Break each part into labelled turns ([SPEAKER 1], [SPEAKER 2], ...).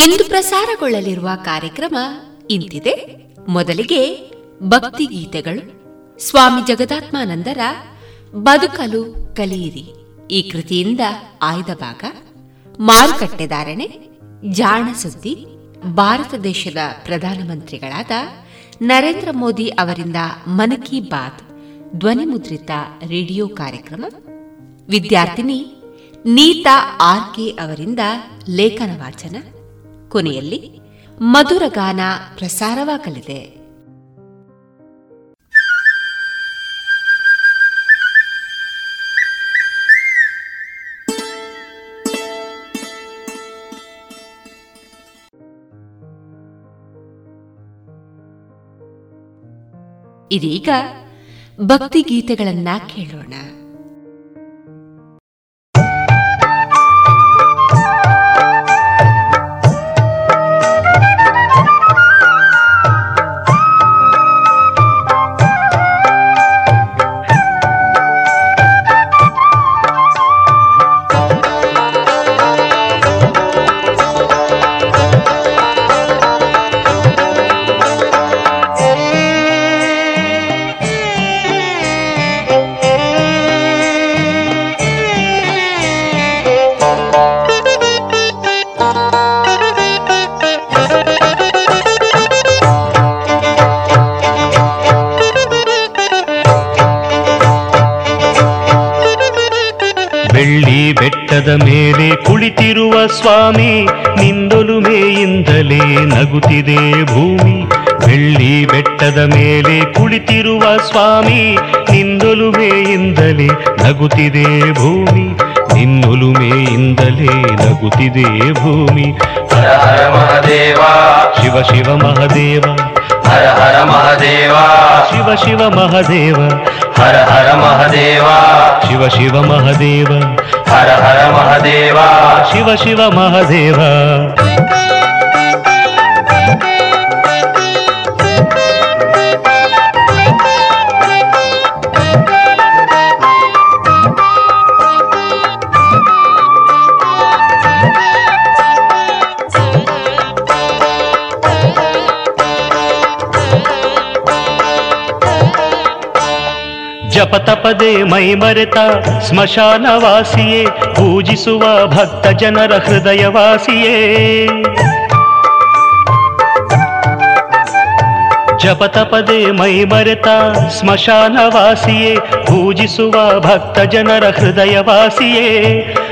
[SPEAKER 1] ಇಂದು ಪ್ರಸಾರಗೊಳ್ಳಲಿರುವ ಕಾರ್ಯಕ್ರಮ ಇಂತಿದೆ. ಮೊದಲಿಗೆ ಭಕ್ತಿ ಗೀತೆಗಳು. ಸ್ವಾಮಿ ಜಗದಾತ್ಮಾನಂದರ ಬದುಕಲು ಕಲಿಯಿರಿ. ಈ ಕೃತಿಯಿಂದ ಆಯ್ದ ಭಾಗ. ಮಾರುಕಟ್ಟೆದಾರಣೆ ಜಾಣ ಸುದ್ದಿ. ಭಾರತ ದೇಶದ ಪ್ರಧಾನಮಂತ್ರಿಗಳಾದ ನರೇಂದ್ರ ಮೋದಿ ಅವರಿಂದ ಮನ್ ಕಿ ಬಾತ್ ಧ್ವನಿಮುದ್ರಿತ ರೇಡಿಯೋ ಕಾರ್ಯಕ್ರಮ. ವಿದ್ಯಾರ್ಥಿನಿ ನೀತಾ ಆರ್ ಕೆ ಅವರಿಂದ ಲೇಖನ ವಾಚನ. ಕೊನೆಯಲ್ಲಿ ಮಧುರಗಾನ ಪ್ರಸಾರವಾಗಲಿದೆ. ಇದೀಗ ಭಕ್ತಿ ಗೀತೆಗಳನ್ನ ಕೇಳೋಣ.
[SPEAKER 2] ಸ್ವಾಮಿ, ನಿಂದೊಲುಮೆಯಿಂದಲೇ ನಗುತ್ತಿದೆ ಭೂಮಿ. ಬೆಳ್ಳಿ ಬೆಟ್ಟದ ಮೇಲೆ ಕುಳಿತಿರುವ ಸ್ವಾಮಿ, ನಿಂದೊಲುಮೆಯಿಂದಲೇ ನಗುತ್ತಿದೆ ಭೂಮಿ. ನಿನ್ನೊಲುಮೆಯಿಂದಲೇ ನಗುತ್ತಿದೆ ಭೂಮಿ.
[SPEAKER 3] ಹರ ಹರ ಮಹದೇವ.
[SPEAKER 2] ಶಿವ ಶಿವ ಮಹದೇವ.
[SPEAKER 3] ಹರ ಹರ ಮಹದೇವ.
[SPEAKER 2] ಶಿವ ಶಿವ ಮಹದೇವ.
[SPEAKER 3] ಹರ ಹರ ಮಹದೇವ.
[SPEAKER 2] ಶಿವ ಶಿವ ಮಹದೇವ.
[SPEAKER 3] हर हर महदेव।
[SPEAKER 2] शिव शिव महादेव। ಜಪತಪದೆ ಮೈ ಮರೆತ ಸ್ಮಶಾನವಾಸಿಯೇ ಪೂಜಿಸುವ ಭಕ್ತ ಜನರ ಹೃದಯವಾಸಿಯೇ ಜಪತಪದೆ ಮೈ ಮರೆತ ಸ್ಮಶಾನವಾಸಿಯೇ ಪೂಜಿಸುವ ಭಕ್ತ ಜನರ ಹೃದಯವಾಸಿಯೇ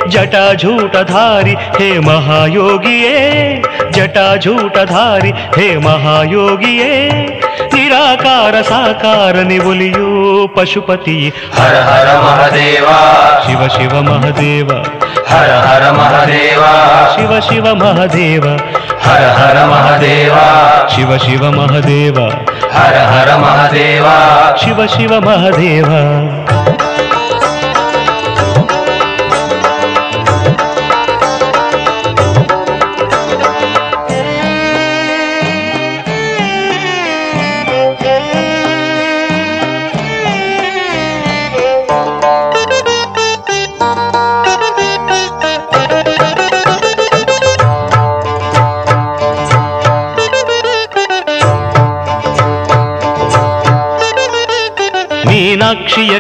[SPEAKER 2] ಜಟಾಜೂಟಧಾರಿ ಹೇ ಮಹಾಯೋಗಿಯೇ ಜಟಾಜೂಟಧಾರಿ ಹೇ ಮಹಾಯೋಗಿಯೇ ನಿರಾಕಾರ ಸಾಕಾರ ನಿವುಲಿಯೋ
[SPEAKER 3] पशुपति। हर हर
[SPEAKER 2] महादेवा। शिव शिव
[SPEAKER 3] महादेव। हर हर
[SPEAKER 2] महादेवा। शिव शिव
[SPEAKER 3] महादेव। हर हर
[SPEAKER 2] महादेवा। शिव शिव
[SPEAKER 3] महादेव। हर हर
[SPEAKER 2] महादेवा। शिव शिव महादेव।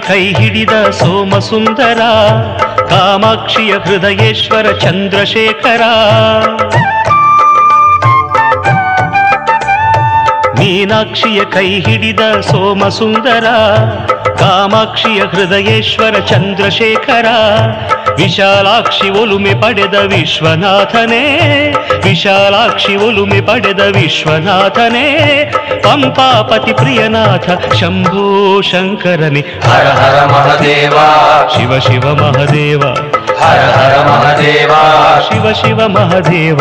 [SPEAKER 2] ಕೈ ಹಿಡಿದ ಸೋಮಸುಂದರ ಕಾಮಾಕ್ಷಿಯ ಹೃದಯೇಶ್ವರ ಚಂದ್ರಶೇಖರ. ಮೀನಾಕ್ಷಿಯ ಕೈ ಹಿಡಿದ ಸೋಮಸುಂದರ ಕಾಮಾಕ್ಷಿಯ ಹೃದಯೇಶ್ವರ ಚಂದ್ರಶೇಖರ. ವಿಶಾಲಾಕ್ಷಿ ಒಲುಮೆ ಪಡೆದ ವಿಶ್ವನಾಥನೇ ವಿಶಾಲಾಕ್ಷಿ ಒಲುಮೆ ಪಡೆದ ವಿಶ್ವನಾಥನೇ ಪಂಪಾಪತಿ ಪ್ರಿಯನಾಥ ಶಂಭೋ ಶಂಕರನೇ
[SPEAKER 4] ಹರ ಹರ ಮಹದೇವ
[SPEAKER 2] ಶಿವ ಶಿವ ಮಹದೇವ
[SPEAKER 4] ಹರ ಹರ ಮಹದೇವ
[SPEAKER 2] ಶಿವ ಶಿವ ಮಹದೇವ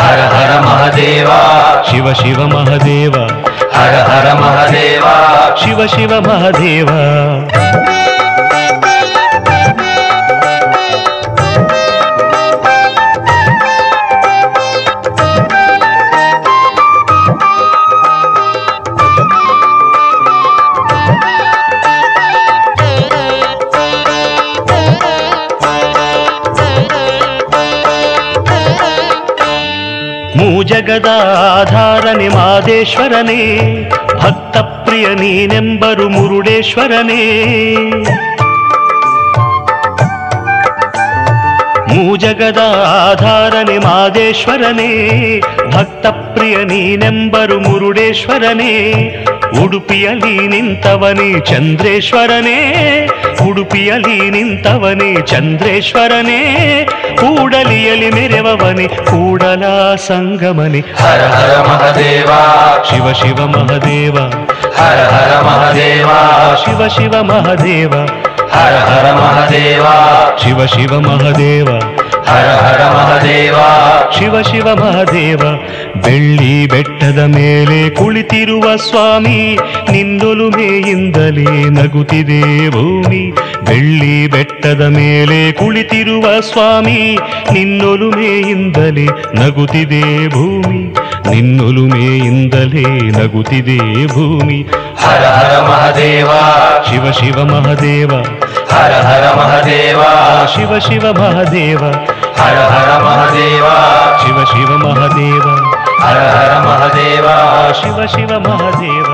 [SPEAKER 4] ಹರ ಹರ ಮಹದೇವ
[SPEAKER 2] ಶಿವ ಶಿವ ಮಹದೇವ
[SPEAKER 4] ಹರ ಹರ ಮಹದೇವ
[SPEAKER 2] ಶಿವ ಶಿವ ಮಹದೇವ ಮೂಜಗದ ಆಧಾರನೆ ಮಾದೇಶ್ವರನೇ ಭಕ್ತ ಪ್ರಿಯ ನೀನೆಂಬರು ಮುರುಡೇಶ್ವರನೇ ಮೂಜಗದ ಆಧಾರನೆ ಮಾದೇಶ್ವರನೇ ಭಕ್ತ ಪ್ರಿಯ ನೀನೆಂಬರು ಮುರುಡೇಶ್ವರನೇ ಉಡುಪಿಯಲ್ಲಿ ನಿಂತವನೇ ಚಂದ್ರೇಶ್ವರನೇ ಉಡುಪಿಯಲ್ಲಿ ನಿಂತವನೇ ಚಂದ್ರೇಶ್ವರನೇ ಕೂಡಲಿಯಲಿ ಮೆರೆವವನೇ ಕೂಡಲ ಸಂಗಮನೆ.
[SPEAKER 4] ಹರ ಹರ ಮಹದೇವ.
[SPEAKER 2] ಶಿವ ಶಿವ ಮಹದೇವ.
[SPEAKER 4] ಹರ ಹರ ಮಹದೇವ.
[SPEAKER 2] ಶಿವ ಶಿವ ಮಹದೇವ.
[SPEAKER 4] ಹರ ಹರ ಮಹದೇವ.
[SPEAKER 2] ಶಿವ ಶಿವ ಮಹದೇವ.
[SPEAKER 4] ಹರ ಹರ ಮಹದೇವ.
[SPEAKER 2] ಶಿವ ಶಿವ ಮಹದೇವ ಬೆಳ್ಳಿ ಬೆಟ್ಟದ ಮೇಲೆ ಕುಳಿತಿರುವ ಸ್ವಾಮಿ ನಿನ್ನೊಲುಮೆಯಿಂದಲೇ ನಗುತ್ತಿದೆ ಭೂಮಿ. ಬೆಳ್ಳಿ ಬೆಟ್ಟದ ಮೇಲೆ ಕುಳಿತಿರುವ ಸ್ವಾಮಿ ನಿನ್ನೊಲುಮೆಯಿಂದಲೇ ನಗುತ್ತಿದೆ ಭೂಮಿ. ನಿನ್ನೊಲುಮೆಯಿಂದಲೇ ನಗುತ್ತಿದೆ ಭೂಮಿ.
[SPEAKER 4] ಹರ ಹರ ಮಹದೇವ.
[SPEAKER 2] ಶಿವ ಶಿವ ಮಹದೇವ
[SPEAKER 4] ಹರ ಹರ ಮಹದೇವ
[SPEAKER 2] ಶಿವ ಶಿವ ಮಹದೇವ
[SPEAKER 4] ಹರ ಹರ ಮಹದೇವ
[SPEAKER 2] ಶಿವ ಶಿವ ಮಹದೇವ
[SPEAKER 4] ಹರ ಹರ ಮಹದೇವ
[SPEAKER 2] ಶಿವ ಶಿವ ಮಹದೇವ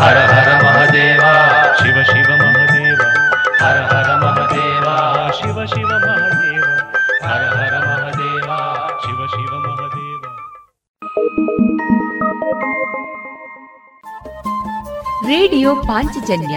[SPEAKER 4] ಹರ ಹರ ಮಹದೇವ
[SPEAKER 2] ಶಿವ ಶಿವ ಮಹದೇವ
[SPEAKER 4] ಹರ ಹರ ಮಹದೇವ
[SPEAKER 2] ಶಿವ ಶಿವ ಮಹದೇವ ಹರ ಹರ ಮಹದೇವ ಶಿವ ಶಿವ ಮಹದೇವ
[SPEAKER 1] ರೇಡಿಯೋ ಪಾಂಚಜನ್ಯ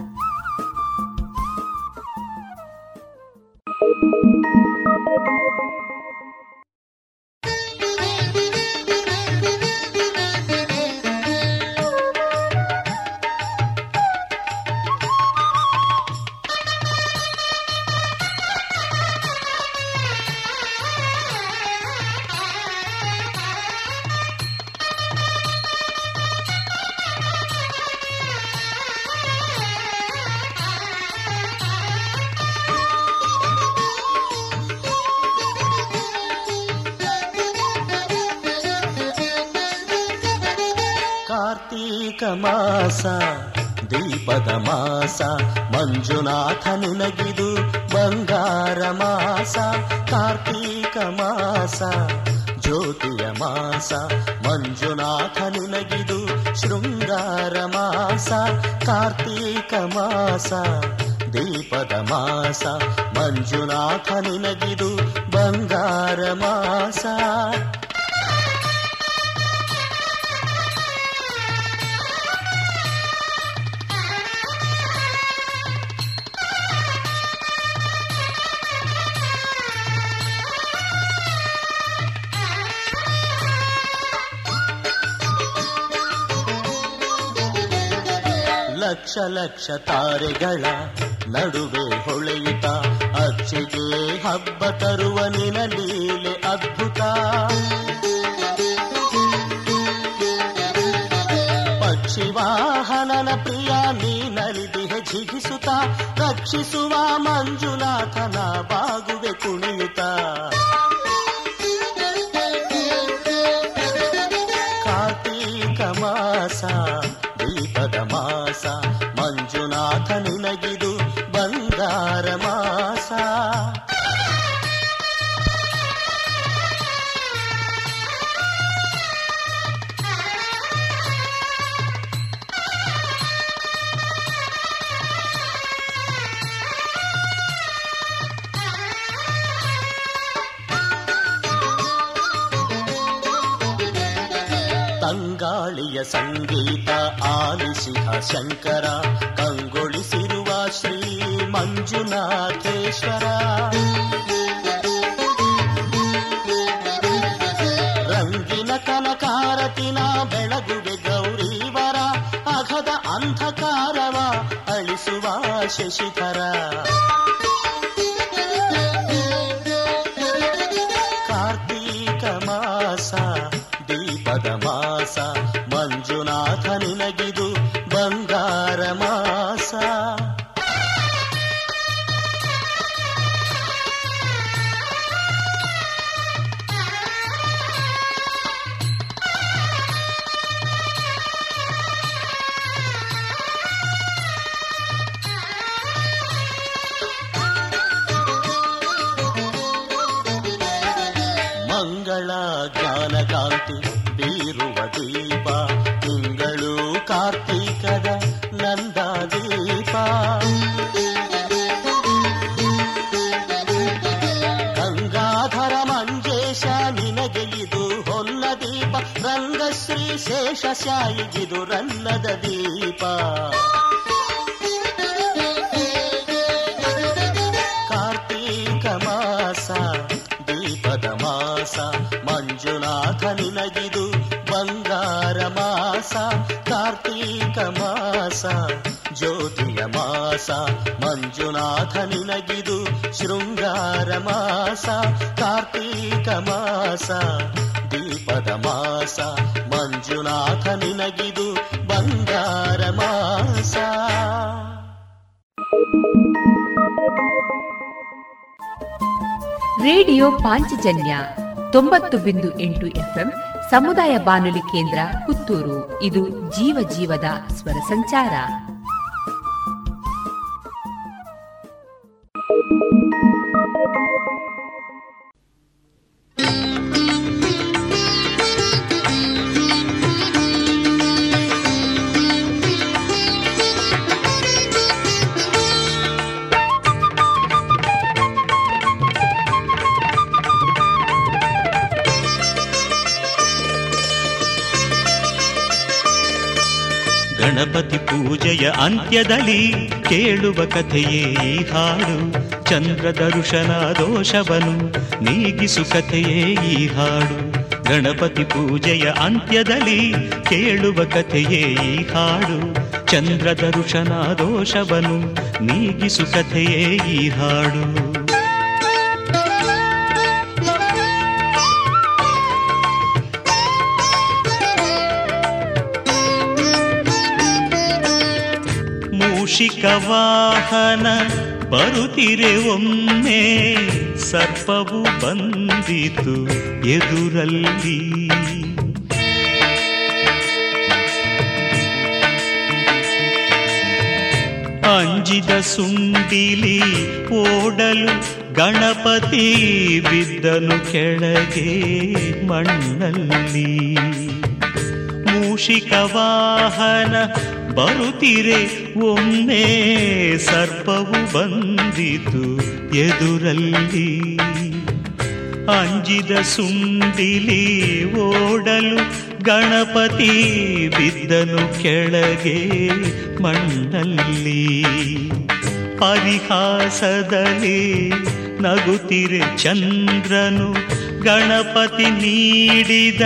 [SPEAKER 5] ತಾರೆಗಳ ಕಾಂತಿ ಬೀರುವ ದೀಪ ತಿಂಗಳು ಕಾರ್ತೀಕದ ನಂದ ದೀಪ ಗಂಗಾಧರ ಮಂಜೇಶ ನಿನಗೆ ಇದು ಹೊನ್ನ ದೀಪ ರಂಗಶ್ರೀ ಶೇಷ ಶಾಯಿಗಿದು ರನ್ನದ ದೀಪ ಮಂಜುನಾಥ ನಿನಗಿದು ಶೃಂಗಾರ ಮಾಸ, ಕಾರ್ತೀಕ ಮಾಸ, ದೀಪದ ಮಾಸ, ಮಂಜುನಾಥ ನಿನಗಿದು ಬಂಗಾರ ಮಾಸ.
[SPEAKER 1] ರೇಡಿಯೋ ಪಾಂಚಜನ್ಯ ತೊಂಬತ್ತು ಬಿಂದು ಎಂಟು ಎಫ್ಎಂ, ಸಮುದಾಯ ಬಾನುಲಿ ಕೇಂದ್ರ ಪುತ್ತೂರು. ಇದು ಜೀವ ಜೀವದ ಸ್ವರ ಸಂಚಾರ.
[SPEAKER 2] ಗಣಪತಿ ಪೂಜೆಯ ಅಂತ್ಯದಲ್ಲಿ ಕೇಳುವ ಕಥೆಯೇ ಈ ಹಾಡು. ಚಂದ್ರ ದರುಶನ ದೋಷವನು ನೀಗಿಸು ಕಥೆಯೇ ಈ ಹಾಡು. ಗಣಪತಿ ಪೂಜೆಯ ಅಂತ್ಯದಲ್ಲಿ ಕೇಳುವ ಕಥೆಯೇ ಈ ಹಾಡು. ಚಂದ್ರ ದರುಶನ ದೋಷವನು ನೀಗಿಸು ಕಥೆಯೇ ಈ ಹಾಡು. ಮೂಷಿಕ ವಾಹನ ಬರುತ್ತಿರೆ ಒಮ್ಮೆ ಸರ್ಪವು ಬಂದಿತು ಎದುರಲ್ಲಿ. ಅಂಜಿದ ಸುಂಡಿಲಿ ಓಡಲು ಗಣಪತಿ ಬಿದ್ದನು ಕೆಳಗೆ ಮಣ್ಣಲ್ಲಿ. ಮೂಷಿಕ ವಾಹನ ಬರುತ್ತಿರೆ, ಒಮ್ಮೆ ಸರ್ಪವು ಬಂದಿತು ಎದುರಲ್ಲಿ. ಅಂಜಿದ ಸುಂಡಿಲಿ ಓಡಲು ಗಣಪತಿ ಬಿದ್ದನು ಕೆಳಗೆ ಮಣ್ಣಲ್ಲಿ ಪರಿಹಾಸದಲ್ಲಿ ನಗುತ್ತಿರೆ ಚಂದ್ರನು, ಗಣಪತಿ ನೀಡಿದ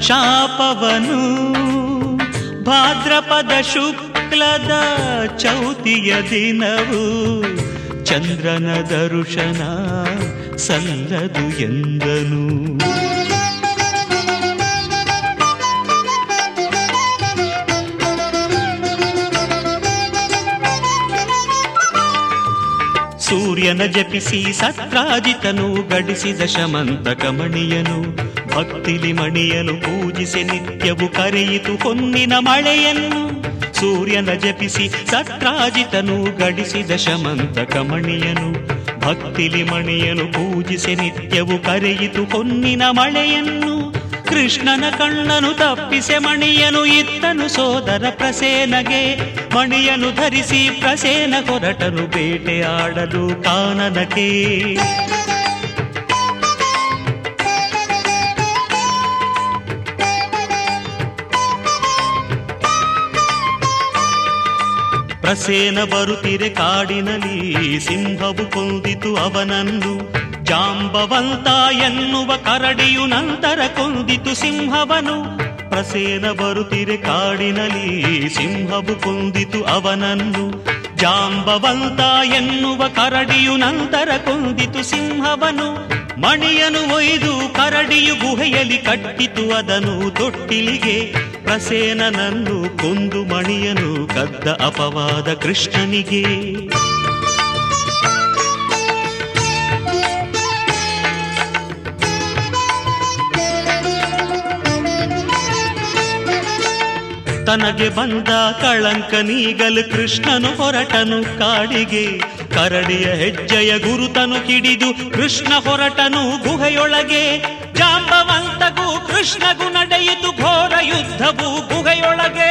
[SPEAKER 2] ಶಾಪವನು. ಭಾದ್ರಪದ ಶುಕ್ಲದ ಚೌತಿಯ ದಿನವು ಚಂದ್ರನ ದರುಶನ ಸಲ್ಲದು ಎಂದನು. ಸೂರ್ಯನ ಜಪಿಸಿ ಸತ್ರಾಜಿತನು ಗಡಿಸಿದ ಶಮಂತ ಕಮಣಿಯನು ಭಕ್ತಿಲಿ ಮಣಿಯನು ಪೂಜಿಸಿ ನಿತ್ಯವು ಕರೆಯಿತು ಹೊನ್ನಿನ ಮಳೆಯನ್ನು. ಸೂರ್ಯನ ಜಪಿಸಿ ಸತ್ರಾಜಿತನು ಗಡಿಸಿದ ಶಮಂತ ಕಮಣಿಯನು ಭಕ್ತಿಲಿ ಮಣಿಯನು ಪೂಜಿಸಿ ನಿತ್ಯವು ಕರೆಯಿತು ಹೊನ್ನಿನ ಮಳೆಯನ್ನು. ಕೃಷ್ಣನ ಕಣ್ಣನು ತಪ್ಪಿಸೆ ಮಣಿಯನು ಇತ್ತನು ಸೋದರ ಪ್ರಸೇನಗೆ. ಮಣಿಯನು ಧರಿಸಿ ಪ್ರಸೇನ ಬೇಟೆ ಬೇಟೆಯಾಡಲು ಕಾನನಕ್ಕೆ. ಪ್ರಸೇನ ಬರುತ್ತಿರೆ ಕಾಡಿನಲ್ಲಿ ಸಿಂಹವು ಕೊಂದಿತು ಅವನನ್ನು. ಜಾಂಬವಂತ ಎನ್ನುವ ಕರಡಿಯು ನಂತರ ಕೊಂದಿತು ಸಿಂಹವನು. ಪ್ರಸೇನ ಬರುತ್ತಿರೆ ಕಾಡಿನಲ್ಲಿ ಸಿಂಹವು ಕೊಂದಿತು ಅವನನ್ನು. ಜಾಂಬವಂತ ಎನ್ನುವ ಕರಡಿಯು ನಂತರ ಕೊಂದಿತು ಸಿಂಹವನು. ಮಣಿಯನು ಒಯ್ದು ಕರಡಿಯು ಗುಹೆಯಲ್ಲಿ ಕಟ್ಟಿತು ಅದನು ತೊಟ್ಟಿಲಿಗೆ. ಪ್ರಸೇನನನ್ನು ಕೊಂದು ಮಣಿಯನು ಕದ್ದ ಅಪವಾದ ಕೃಷ್ಣನಿಗೆ. ತನಗೆ ಬಂದ ಕಳಂಕ ನೀಗಲು ಕೃಷ್ಣನು ಹೊರಟನು ಕಾಡಿಗೆ. ಕರಡಿಯ ಹೆಜ್ಜೆಯ ಗುರುತನು ಕಿಡಿದು ಕೃಷ್ಣ ಹೊರಟನು ಗುಹೆಯೊಳಗೆ. ಜಾಂಬವಂತಗೂ ಕೃಷ್ಣಗೂ ನಡೆಯಿತು ಘೋರ ಯುದ್ಧವು ಗುಹೆಯೊಳಗೆ.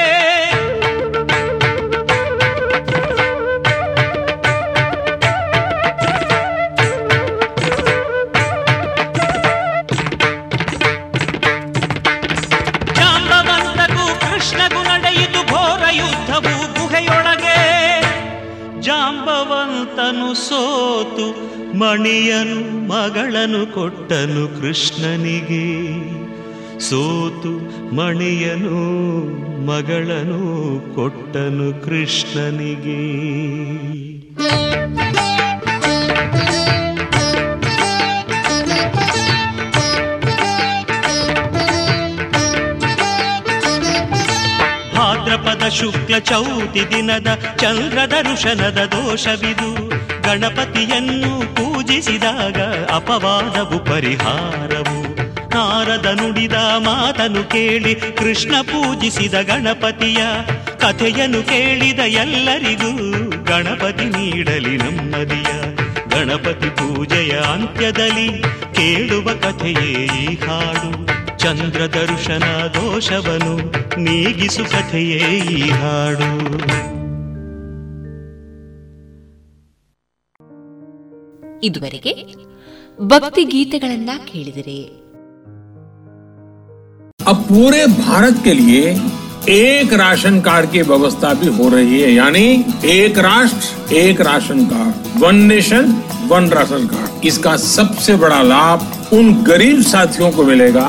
[SPEAKER 2] ಸೋತು ಮಣಿಯನು, ಮಗಳನು ಕೊಟ್ಟನು ಕೃಷ್ಣನಿಗೆ. ಸೋತು ಮಣಿಯನು, ಮಗಳನು ಕೊಟ್ಟನು ಕೃಷ್ಣನಿಗೆ. ಭಾದ್ರಪದ ಶುಕ್ಲ ಚೌತಿ ದಿನದ ಚಂದ್ರದ ಋಷನದ ದೋಷವಿದು. ಗಣಪತಿಯನ್ನು ಪೂಜಿಸಿದಾಗ ಅಪವಾದವು ಪರಿಹಾರವು. ನಾರದ ನುಡಿದ ಮಾತನು ಕೇಳಿ ಕೃಷ್ಣ ಪೂಜಿಸಿದ ಗಣಪತಿಯ ಕಥೆಯನ್ನು ಕೇಳಿದ ಎಲ್ಲರಿಗೂ ಗಣಪತಿ ನೀಡಲಿ ನೆಮ್ಮದಿಯ. ಗಣಪತಿ ಪೂಜೆಯ ಅಂತ್ಯದಲ್ಲಿ ಕೇಳುವ ಕಥೆಯೇ ಈ ಹಾಡು. ಚಂದ್ರ ದರ್ಶನ ದೋಷವನು ನೀಗಿಸು ಕಥೆಯೇ ಈ ಹಾಡು.
[SPEAKER 1] ಇದುವರೆಗೆ ಭಕ್ತಿ ಗೀತೆಗಳನ್ನ ಕೇಳಿದರೆ
[SPEAKER 6] अब पूरे भारत के लिए एक राशन कार्ड की व्यवस्था भी हो रही है यानी एक राष्ट्र एक ration card one nation one ration card इसका सबसे बड़ा लाभ उन गरीब साथियों को मिलेगा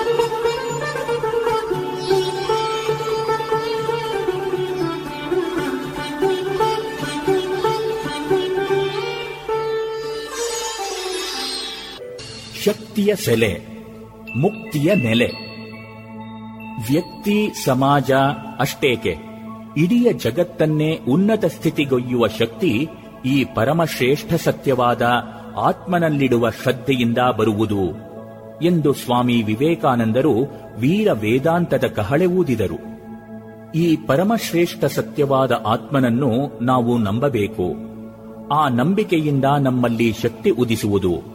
[SPEAKER 7] ಶಕ್ತಿಯ ಸೆಲೆ, ಮುಕ್ತಿಯ ನೆಲೆ. ವ್ಯಕ್ತಿ, ಸಮಾಜ ಅಷ್ಟೇಕೆ, ಇಡೀ ಜಗತ್ತನ್ನೇ ಉನ್ನತ ಸ್ಥಿತಿಗೊಯ್ಯುವ ಶಕ್ತಿ ಈ ಪರಮಶ್ರೇಷ್ಠ ಸತ್ಯವಾದ ಆತ್ಮನಲ್ಲಿಡುವ ಶ್ರದ್ಧೆಯಿಂದ ಬರುವುದು ಎಂದು ಸ್ವಾಮಿ ವಿವೇಕಾನಂದರು ವೀರ ವೇದಾಂತದ ಕಹಳೆ ಊದಿದರು. ಈ ಪರಮಶ್ರೇಷ್ಠ ಸತ್ಯವಾದ ಆತ್ಮನನ್ನು ನಾವು ನಂಬಬೇಕು. ಆ ನಂಬಿಕೆಯಿಂದ ನಮ್ಮಲ್ಲಿ ಶಕ್ತಿ ಉದಿಸುವುದು.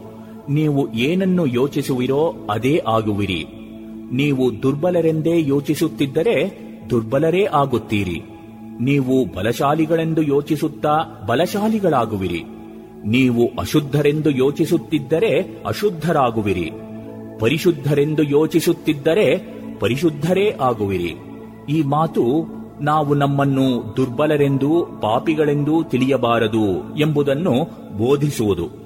[SPEAKER 7] ನೀವು ಏನನ್ನು ಯೋಚಿಸುವಿರೋ ಅದೇ ಆಗುವಿರಿ. ನೀವು ದುರ್ಬಲರೆಂದೇ ಯೋಚಿಸುತ್ತಿದ್ದರೆ ದುರ್ಬಲರೇ ಆಗುತ್ತೀರಿ. ನೀವು ಬಲಶಾಲಿಗಳೆಂದು ಯೋಚಿಸುತ್ತಾ ಬಲಶಾಲಿಗಳಾಗುವಿರಿ. ನೀವು ಅಶುದ್ಧರೆಂದು ಯೋಚಿಸುತ್ತಿದ್ದರೆ ಅಶುದ್ಧರಾಗುವಿರಿ. ಪರಿಶುದ್ಧರೆಂದು ಯೋಚಿಸುತ್ತಿದ್ದರೆ ಪರಿಶುದ್ಧರೇ ಆಗುವಿರಿ. ಈ ಮಾತು ನಾವು ನಮ್ಮನ್ನು ದುರ್ಬಲರೆಂದು ಪಾಪಿಗಳೆಂದು ತಿಳಿಯಬಾರದು ಎಂಬುದನ್ನು ಬೋಧಿಸುವುದು.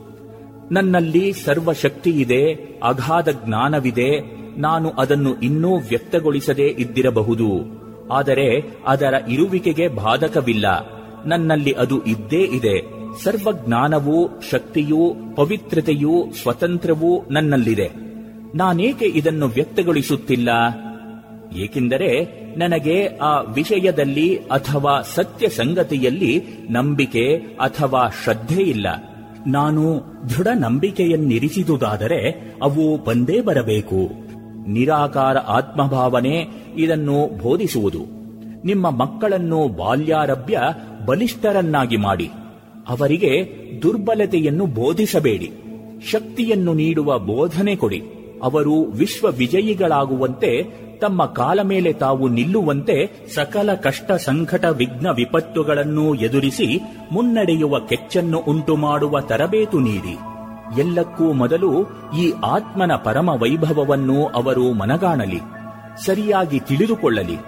[SPEAKER 7] ನನ್ನಲ್ಲಿ ಸರ್ವಶಕ್ತಿಯಿದೆ ಅಗಾಧ ಜ್ಞಾನವಿದೆ, ನಾನು ಅದನ್ನು ಇನ್ನೂ ವ್ಯಕ್ತಗೊಳಿಸದೇ ಇದ್ದಿರಬಹುದು. ಆದರೆ ಅದರ ಇರುವಿಕೆಗೆ ಬಾಧಕವಿಲ್ಲ. ನನ್ನಲ್ಲಿ ಅದು ಇದ್ದೇ ಇದೆ. ಸರ್ವಜ್ಞಾನವೂ, ಶಕ್ತಿಯೂ, ಪವಿತ್ರತೆಯೂ, ಸ್ವತಂತ್ರವೂ ನನ್ನಲ್ಲಿದೆ. ನಾನೇಕೆ ಇದನ್ನು ವ್ಯಕ್ತಗೊಳಿಸುತ್ತಿಲ್ಲ? ಏಕೆಂದರೆ ನನಗೆ ಆ ವಿಷಯದಲ್ಲಿ ಅಥವಾ ಸತ್ಯ ಸಂಗತಿಯಲ್ಲಿ ನಂಬಿಕೆ ಅಥವಾ ಶ್ರದ್ಧೆ ಇಲ್ಲ. ನಾನು ದೃಢ ನಂಬಿಕೆಯನ್ನಿರಿಸಿದುದಾದರೆ ಅವು ಬಂದೇ ಬರಬೇಕು. ನಿರಾಕಾರ ಆತ್ಮಭಾವನೆ ಇದನ್ನು ಬೋಧಿಸುವುದು. ನಿಮ್ಮ ಮಕ್ಕಳನ್ನು ಬಾಲ್ಯಾರಭ್ಯ ಬಲಿಷ್ಠರನ್ನಾಗಿ ಮಾಡಿ. ಅವರಿಗೆ ದುರ್ಬಲತೆಯನ್ನು ಬೋಧಿಸಬೇಡಿ. ಶಕ್ತಿಯನ್ನು ನೀಡುವ ಬೋಧನೆ ಕೊಡಿ. ಅವರು ವಿಶ್ವ ವಿಜಯಿಗಳಾಗುವಂತೆ ತಮ್ಮ ಕಾಲ ಮೇಲೆ ತಾವು ನಿಲ್ಲುವಂತೆ ಸಕಲ ಕಷ್ಟ ಸಂಕಟ ವಿಘ್ನ ವಿಪತ್ತುಗಳನ್ನು ಎದುರಿಸಿ ಮುನ್ನಡೆಯುವ ಕೆಚ್ಚನ್ನು ಉಂಟು ಮಾಡುವ ತರಬೇತು ನೀಡಿ. ಎಲ್ಲಕ್ಕೂ ಮೊದಲು ಈ ಆತ್ಮನ ಪರಮ ವೈಭವವನ್ನು ಅವರು ಮನಗಾಣಲಿ, ಸರಿಯಾಗಿ ತಿಳಿದುಕೊಳ್ಳಲಿ.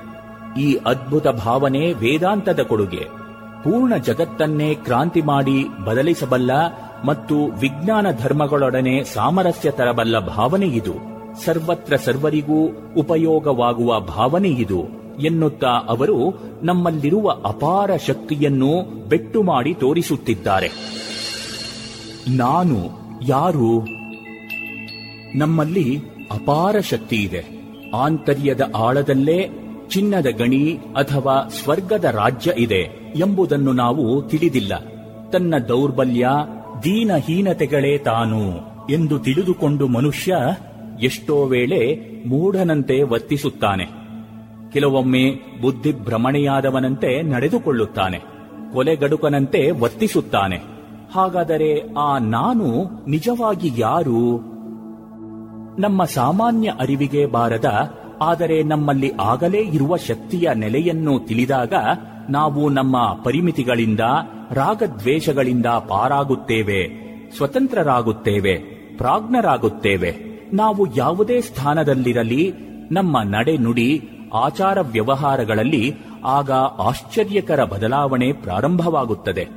[SPEAKER 7] ಈ ಅದ್ಭುತ ಭಾವನೆ ವೇದಾಂತದ ಕೊಡುಗೆ. ಪೂರ್ಣ ಜಗತ್ತನ್ನೇ ಕ್ರಾಂತಿ ಮಾಡಿ ಬದಲಿಸಬಲ್ಲ ಮತ್ತು ವಿಜ್ಞಾನ ಧರ್ಮಗಳೊಡನೆ ಸಾಮರಸ್ಯ ತರಬಲ್ಲ ಭಾವನೆ ಇದು. ಸರ್ವತ್ರ ಸರ್ವರಿಗೂ ಉಪಯೋಗವಾಗುವ ಭಾವನೆ ಇದು, ಎನ್ನುತ್ತಾ ಅವರು ನಮ್ಮಲ್ಲಿರುವ ಅಪಾರ ಶಕ್ತಿಯನ್ನು ಬೆಟ್ಟು ಮಾಡಿ ತೋರಿಸುತ್ತಿದ್ದಾರೆ. ನಾನು, ಯಾರು? ನಮ್ಮಲ್ಲಿ ಅಪಾರ ಶಕ್ತಿ ಇದೆ. ಆಂತರ್ಯದ ಆಳದಲ್ಲೇ ಚಿನ್ನದ ಗಣಿ ಅಥವಾ ಸ್ವರ್ಗದ ರಾಜ್ಯ ಇದೆ ಎಂಬುದನ್ನು ನಾವು ತಿಳಿದಿಲ್ಲ. ತನ್ನ ದೌರ್ಬಲ್ಯ, ದೀನಹೀನತೆಗಳೇ ತಾನು ಎಂದು ತಿಳಿದುಕೊಂಡು ಮನುಷ್ಯ ಎಷ್ಟೋ ವೇಳೆ ಮೂಢನಂತೆ ವರ್ತಿಸುತ್ತಾನೆ. ಕೆಲವೊಮ್ಮೆ ಬುದ್ಧಿಭ್ರಮಣೆಯಾದವನಂತೆ ನಡೆದುಕೊಳ್ಳುತ್ತಾನೆ. ಕೊಲೆಗಡುಕನಂತೆ ವರ್ತಿಸುತ್ತಾನೆ. ಹಾಗಾದರೆ ಆ ನಾನು ನಿಜವಾಗಿ ಯಾರು? ನಮ್ಮ ಸಾಮಾನ್ಯ ಅರಿವಿಗೆ ಬಾರದ, ಆದರೆ ನಮ್ಮಲ್ಲಿ ಆಗಲೇ ಇರುವ ಶಕ್ತಿಯ ನೆಲೆಯನ್ನು ತಿಳಿದಾಗ ನಾವು ನಮ್ಮ ಪರಿಮಿತಿಗಳಿಂದ, ರಾಗದ್ವೇಷಗಳಿಂದ ಪಾರಾಗುತ್ತೇವೆ, ಸ್ವತಂತ್ರರಾಗುತ್ತೇವೆ, ಪ್ರಾಜ್ಞರಾಗುತ್ತೇವೆ. ನಾವು ಯಾವುದೇ ಸ್ಥಾನದಲ್ಲಿರಲಿ, ನಮ್ಮ ನಡೆ ನುಡಿ, ಆಚಾರ ವ್ಯವಹಾರಗಳಲ್ಲಿ ಆಗ ಆಶ್ಚರ್ಯಕರ ಬದಲಾವಣೆ ಪ್ರಾರಂಭವಾಗುತ್ತದೆ.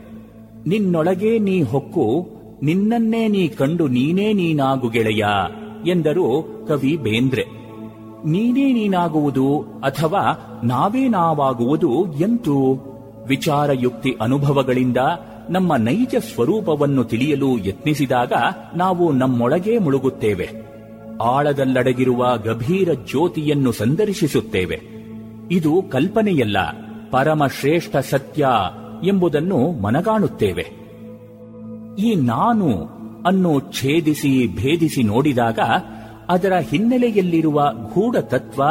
[SPEAKER 7] ನಿನ್ನೊಳಗೆ ನೀ ಹೊಕ್ಕು, ನಿನ್ನನ್ನೇ ನೀ ಕಂಡು ನೀನೇ ನೀನಾಗು ಗೆಳೆಯ, ಎಂದರು ಕವಿ ಬೇಂದ್ರೆ. ನೀನೇ ನೀನಾಗುವುದು ಅಥವಾ ನಾವೇ ನಾವಾಗುವುದು ಎಂತು? ವಿಚಾರಯುಕ್ತಿ ಅನುಭವಗಳಿಂದ ನಮ್ಮ ನೈಜ ಸ್ವರೂಪವನ್ನು ತಿಳಿಯಲು ಯತ್ನಿಸಿದಾಗ ನಾವು ನಮ್ಮೊಳಗೆ ಮುಳುಗುತ್ತೇವೆ. ಆಳದಲ್ಲಡಗಿರುವ ಗಭೀರ ಜ್ಯೋತಿಯನ್ನು ಸಂದರ್ಶಿಸುತ್ತೇವೆ. ಇದು ಕಲ್ಪನೆಯಲ್ಲ, ಪರಮಶ್ರೇಷ್ಠ ಸತ್ಯ ಎಂಬುದನ್ನು ಮನಗಾಣುತ್ತೇವೆ. ಈ ನಾನು ಅನ್ನು ಛೇದಿಸಿ ಭೇದಿಸಿ ನೋಡಿದಾಗ ಅದರ ಹಿನ್ನೆಲೆಯಲ್ಲಿರುವ ಗೂಢ ತತ್ವ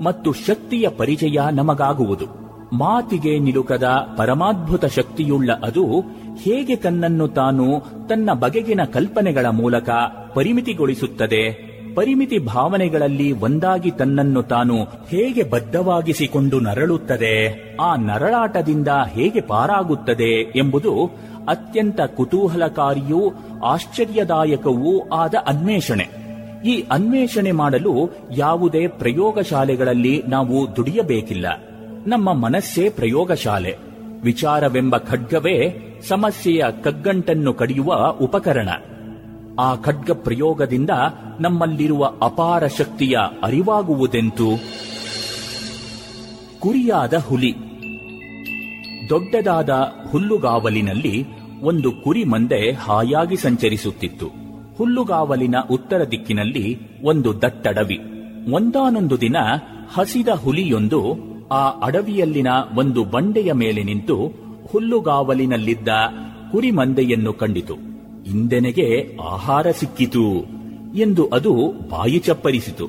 [SPEAKER 7] ಮತ್ತು ಶಕ್ತಿಯ ಪರಿಚಯ ನಮಗಾಗುವುದು. ಮಾತಿಗೆ ನಿಲುಕದ ಪರಮಾದ್ಭುತ ಶಕ್ತಿಯುಳ್ಳ ಅದು ಹೇಗೆ ತನ್ನನ್ನು ತಾನು ತನ್ನ ಬಗೆಗಿನ ಕಲ್ಪನೆಗಳ ಮೂಲಕ ಪರಿಮಿತಿಗೊಳಿಸುತ್ತದೆ? ಪರಿಮಿತಿ ಭಾವನೆಗಳಲ್ಲಿ ಒಂದಾಗಿ ತನ್ನನ್ನು ತಾನು ಹೇಗೆ ಬದ್ಧವಾಗಿಸಿಕೊಂಡು ನರಳುತ್ತದೆ, ಆ ನರಳಾಟದಿಂದ ಹೇಗೆ ಪಾರಾಗುತ್ತದೆ ಎಂಬುದು ಅತ್ಯಂತ ಕುತೂಹಲಕಾರಿಯೂ ಆಶ್ಚರ್ಯದಾಯಕವೂ ಆದ ಅನ್ವೇಷಣೆ. ಈ ಅನ್ವೇಷಣೆ ಮಾಡಲು ಯಾವುದೇ ಪ್ರಯೋಗಶಾಲೆಗಳಲ್ಲಿ ನಾವು ದುಡಿಯಬೇಕಿಲ್ಲ. ನಮ್ಮ ಮನಸ್ಸೇ ಪ್ರಯೋಗಶಾಲೆ. ವಿಚಾರವೆಂಬ ಖಡ್ಗವೇ ಸಮಸ್ಯೆಯ ಕಗ್ಗಂಟನ್ನು ಕಡಿಯುವ ಉಪಕರಣ. ಆ ಖಡ್ಗ ಪ್ರಯೋಗದಿಂದ ನಮ್ಮಲ್ಲಿರುವ ಅಪಾರ ಶಕ್ತಿಯ ಅರಿವಾಗುವುದೆಂತು? ಕುರಿಯಾದ ಹುಲಿ. ದೊಡ್ಡದಾದ ಹುಲ್ಲುಗಾವಲಿನಲ್ಲಿ ಒಂದು ಕುರಿ ಮಂದೆ ಹಾಯಾಗಿ ಸಂಚರಿಸುತ್ತಿತ್ತು. ಹುಲ್ಲುಗಾವಲಿನ ಉತ್ತರ ದಿಕ್ಕಿನಲ್ಲಿ ಒಂದು ದಟ್ಟಡವಿ. ಒಂದಾನೊಂದು ದಿನ ಹಸಿದ ಹುಲಿಯೊಂದು ಆ ಅಡವಿಯಲ್ಲಿನ ಒಂದು ಬಂಡೆಯ ಮೇಲೆ ನಿಂತು ಹುಲ್ಲುಗಾವಲಿನಲ್ಲಿದ್ದ ಕುರಿ ಮಂದೆಯನ್ನು ಕಂಡಿತು. ಇಂದೆನೆಗೆ ಆಹಾರ ಸಿಕ್ಕಿತು ಎಂದು ಅದು ಬಾಯಿ ಚಪ್ಪರಿಸಿತು.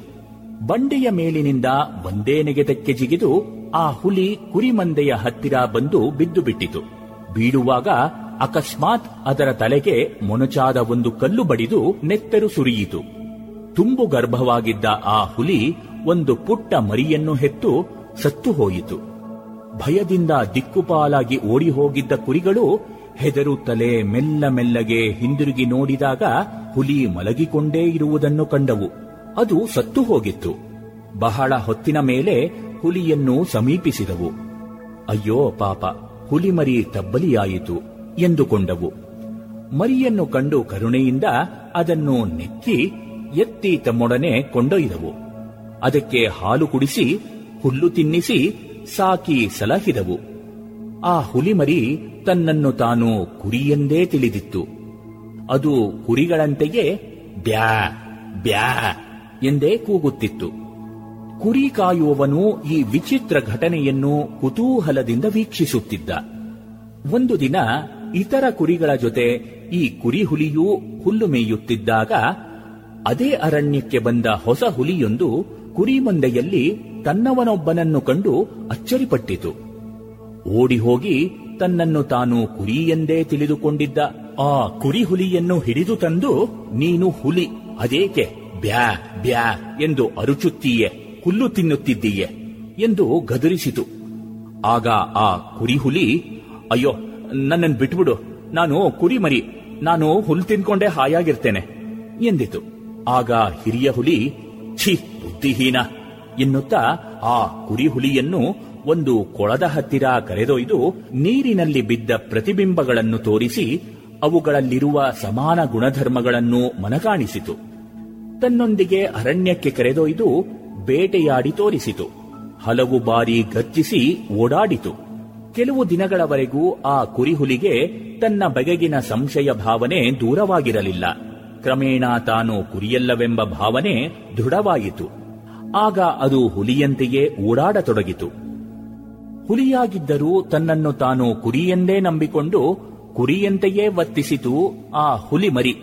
[SPEAKER 7] ಬಂಡೆಯ ಮೇಲಿನಿಂದ ಒಂದೇ ನೆಗೆತಕ್ಕೆ ಜಿಗಿದು ಆ ಹುಲಿ ಕುರಿಮಂದೆಯ ಹತ್ತಿರ ಬಂದು ಬಿದ್ದು ಬಿಟ್ಟಿತು. ಬೀಳುವಾಗ ಅಕಸ್ಮಾತ್ ಅದರ ತಲೆಗೆ ಮೊನಚಾದ ಒಂದು ಕಲ್ಲು ಬಡಿದು ನೆತ್ತರು ಸುರಿಯಿತು. ತುಂಬು ಗರ್ಭವಾಗಿದ್ದ ಆ ಹುಲಿ ಒಂದು ಪುಟ್ಟ ಮರಿಯನ್ನು ಹೆತ್ತು ಸತ್ತು ಹೋಯಿತು. ಭಯದಿಂದ ದಿಕ್ಕುಪಾಲಾಗಿ ಓಡಿ ಹೋಗಿದ್ದ ಕುರಿಗಳು ಹೆದರುತ್ತಲೇ ಮೆಲ್ಲ ಮೆಲ್ಲಗೆ ಹಿಂದಿರುಗಿ ನೋಡಿದಾಗ ಹುಲಿ ಮಲಗಿಕೊಂಡೇ ಇರುವುದನ್ನು ಕಂಡವು. ಅದು ಸತ್ತು ಹೋಗಿತ್ತು. ಬಹಳ ಹೊತ್ತಿನ ಮೇಲೆ ಹುಲಿಯನ್ನು ಸಮೀಪಿಸಿದವು. ಅಯ್ಯೋ ಪಾಪ, ಹುಲಿ ಮರಿ ತಬ್ಬಲಿಯಾಯಿತು ಎಂದುಕೊಂಡವು. ಮರಿಯನ್ನು ಕಂಡು ಕರುಣೆಯಿಂದ ಅದನ್ನು ನೆಕ್ಕಿ ಎತ್ತಿ ತಮ್ಮೊಡನೆ ಕೊಂಡೊಯ್ದವು. ಅದಕ್ಕೆ ಹಾಲು ಕುಡಿಸಿ, ಹುಲ್ಲು ತಿನ್ನಿಸಿ, ಸಾಕಿ ಸಲಹಿದವು. ಆ ಹುಲಿಮರಿ ತನ್ನನ್ನು ತಾನು ಕುರಿಯೆಂದೇ ತಿಳಿದಿತ್ತು. ಅದು ಕುರಿಗಳಂತೆಯೇ ಬ್ಯಾ ಬ್ಯಾ ಎಂದೇ ಕೂಗುತ್ತಿತ್ತು. ಕುರಿ ಕಾಯುವವನು ಈ ವಿಚಿತ್ರ ಘಟನೆಯನ್ನು ಕುತೂಹಲದಿಂದ ವೀಕ್ಷಿಸುತ್ತಿದ್ದ. ಒಂದು ದಿನ ಇತರ ಕುರಿಗಳ ಜೊತೆ ಈ ಕುರಿ ಹುಲಿಯೂ ಹುಲ್ಲು ಮೇಯುತ್ತಿದ್ದಾಗ ಅದೇ ಅರಣ್ಯಕ್ಕೆ ಬಂದ ಹೊಸ ಹುಲಿಯೊಂದು ಕುರಿಮಂದೆಯಲ್ಲಿ ತನ್ನವನೊಬ್ಬನನ್ನು ಕಂಡು ಅಚ್ಚರಿಪಟ್ಟಿತು. ಓಡಿ ಹೋಗಿ ತನ್ನನ್ನು ತಾನು ಕುರಿ ಎಂದೇ ತಿಳಿದುಕೊಂಡಿದ್ದ ಆ ಕುರಿ ಹುಲಿಯನ್ನು ಹಿಡಿದು ತಂದು, ನೀನು ಹುಲಿ, ಅದೇಕೆ ಬ್ಯಾ ಬ್ಯಾ ಎಂದು ಅರುಚುತ್ತೀಯೆ, ಹುಲ್ಲು ತಿನ್ನುತ್ತಿದ್ದೀಯೆ ಎಂದು ಗದರಿಸಿತು. ಆಗ ಆ ಕುರಿ ಹುಲಿ ಅಯ್ಯೋ ನನ್ನನ್ನು ಬಿಟ್ಬಿಡು, ನಾನು ಕುರಿ ಮರಿ ನಾನು ಹುಲ್ ತಿನ್ಕೊಂಡೇ ಹಾಯಾಗಿರ್ತೇನೆ ಎಂದಿತು. ಆಗ ಹಿರಿಯ ಹುಲಿ, ಛಿ, ಬುದ್ಧಿಹೀನ ಎನ್ನುತ್ತಾ ಆ ಕುರಿ ಹುಲಿಯನ್ನು ಒಂದು ಕೊಳದ ಹತ್ತಿರ ಕರೆದೊಯ್ದು ನೀರಿನಲ್ಲಿ ಬಿದ್ದ ಪ್ರತಿಬಿಂಬಗಳನ್ನು ತೋರಿಸಿ ಅವುಗಳಲ್ಲಿರುವ ಸಮಾನ ಗುಣಧರ್ಮಗಳನ್ನು ಮನಗಾಣಿಸಿತು. ತನ್ನೊಂದಿಗೆ ಅರಣ್ಯಕ್ಕೆ ಕರೆದೊಯ್ದು ಬೇಟೆಯಾಡಿ ತೋರಿಸಿತು. ಹಲವು ಬಾರಿ ಗರ್ಜಿಸಿ ಓಡಾಡಿತು. ಕೆಲವು ದಿನಗಳವರೆಗೂ ಆ ಕುರಿಹುಲಿಗೆ ತನ್ನ ಬಗೆಗಿನ ಸಂಶಯ ಭಾವನೆ ದೂರವಾಗಿರಲಿಲ್ಲ. ಕ್ರಮೇಣ ತಾನು ಕುರಿಯಲ್ಲವೆಂಬ ಭಾವನೆ ದೃಢವಾಯಿತು. ಆಗ ಅದು ಹುಲಿಯಂತೆಯೇ ಓಡಾಡತೊಡಗಿತು. ಹುಲಿಯಾಗಿದ್ದರೂ ತನ್ನನ್ನು ತಾನು ಕುರಿಯೆಂದೇ ನಂಬಿಕೊಂಡು ಕುರಿಯಂತೆಯೇ ವರ್ತಿಸಿತು ಆ ಹುಲಿ ಮರಿ.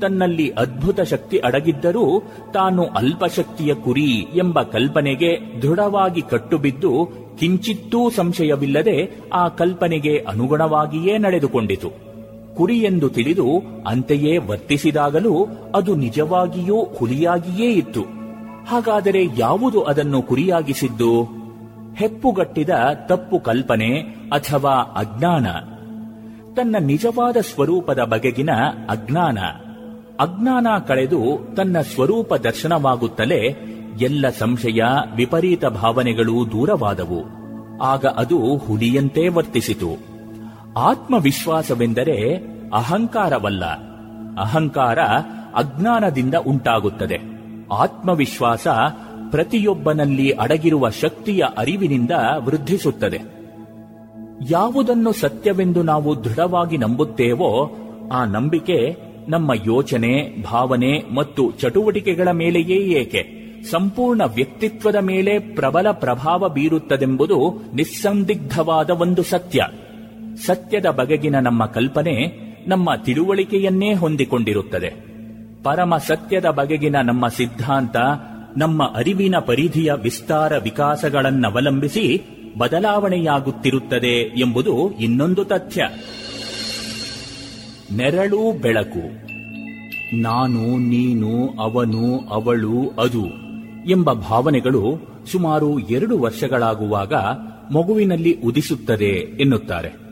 [SPEAKER 7] ತನ್ನಲ್ಲಿ ಅದ್ಭುತ ಶಕ್ತಿ ಅಡಗಿದ್ದರೂ ತಾನು ಅಲ್ಪಶಕ್ತಿಯ ಕುರಿ ಎಂಬ ಕಲ್ಪನೆಗೆ ದೃಢವಾಗಿ ಕಟ್ಟುಬಿದ್ದು ಕಿಂಚಿತ್ತೂ ಸಂಶಯವಿಲ್ಲದೆ ಆ ಕಲ್ಪನೆಗೆ ಅನುಗುಣವಾಗಿಯೇ ನಡೆದುಕೊಂಡಿತು. ಕುರಿ ಎಂದು ತಿಳಿದು ಅಂತೆಯೇ ವರ್ತಿಸಿದಾಗಲೂ ಅದು ನಿಜವಾಗಿಯೂ ಹುಲಿಯಾಗಿಯೇ ಇತ್ತು. ಹಾಗಾದರೆ ಯಾವುದು ಅದನ್ನು ಕುರಿಯಾಗಿಸಿದ್ದು? ಹೆಪ್ಪುಗಟ್ಟಿದ ತಪ್ಪು ಕಲ್ಪನೆ ಅಥವಾ ಅಜ್ಞಾನ. ತನ್ನ ನಿಜವಾದ ಸ್ವರೂಪದ ಬಗೆಗಿನ ಅಜ್ಞಾನ. ಅಜ್ಞಾನ ಕಳೆದು ತನ್ನ ಸ್ವರೂಪ ದರ್ಶನವಾಗುತ್ತಲೇ ಎಲ್ಲ ಸಂಶಯ, ವಿಪರೀತ ಭಾವನೆಗಳು ದೂರವಾದವು. ಆಗ ಅದು ಹುಲಿಯಂತೆ ವರ್ತಿಸಿತು. ಆತ್ಮವಿಶ್ವಾಸವೆಂದರೆ ಅಹಂಕಾರವಲ್ಲ. ಅಹಂಕಾರ ಅಜ್ಞಾನದಿಂದ ಉಂಟಾಗುತ್ತದೆ. ಆತ್ಮವಿಶ್ವಾಸ ಪ್ರತಿಯೊಬ್ಬನಲ್ಲಿ ಅಡಗಿರುವ ಶಕ್ತಿಯ ಅರಿವಿನಿಂದ ವೃದ್ಧಿಸುತ್ತದೆ. ಯಾವುದನ್ನು ಸತ್ಯವೆಂದು ನಾವು ದೃಢವಾಗಿ ನಂಬುತ್ತೇವೋ, ಆ ನಂಬಿಕೆ ನಮ್ಮ ಯೋಚನೆ, ಭಾವನೆ ಮತ್ತು ಚಟುವಟಿಕೆಗಳ ಮೇಲೆಯೇ ಏಕೆ? ಸಂಪೂರ್ಣ ವ್ಯಕ್ತಿತ್ವದ ಮೇಲೆ ಪ್ರಬಲ ಪ್ರಭಾವ ಬೀರುತ್ತದೆಂಬುದು ನಿಸ್ಸಂದಿಗ್ಧವಾದ ಒಂದು ಸತ್ಯ. ಸತ್ಯದ ಬಗೆಗಿನ ನಮ್ಮ ಕಲ್ಪನೆ ನಮ್ಮ ತಿಳುವಳಿಕೆಯನ್ನೇ ಹೊಂದಿಕೊಂಡಿರುತ್ತದೆ. ಪರಮ ಸತ್ಯದ ಬಗೆಗಿನ ನಮ್ಮ ಸಿದ್ಧಾಂತ ನಮ್ಮ ಅರಿವಿನ ಪರಿಧಿಯ ವಿಸ್ತಾರ ವಿಕಾಸಗಳನ್ನವಲಂಬಿಸಿ ಬದಲಾವಣೆಯಾಗುತ್ತಿರುತ್ತದೆ ಎಂಬುದು ಇನ್ನೊಂದು ತಥ್ಯ. ನೆರಳು ಬೆಳಕು. ನಾನು, ನೀನು, ಅವನು, ಅವಳು, ಅದು ಎಂಬ ಭಾವನೆಗಳು ಸುಮಾರು ಎರಡು ವರ್ಷಗಳಾಗುವಾಗ ಮಗುವಿನಲ್ಲಿ ಉದಿಸುತ್ತದೆ ಎನ್ನುತ್ತಾರೆ.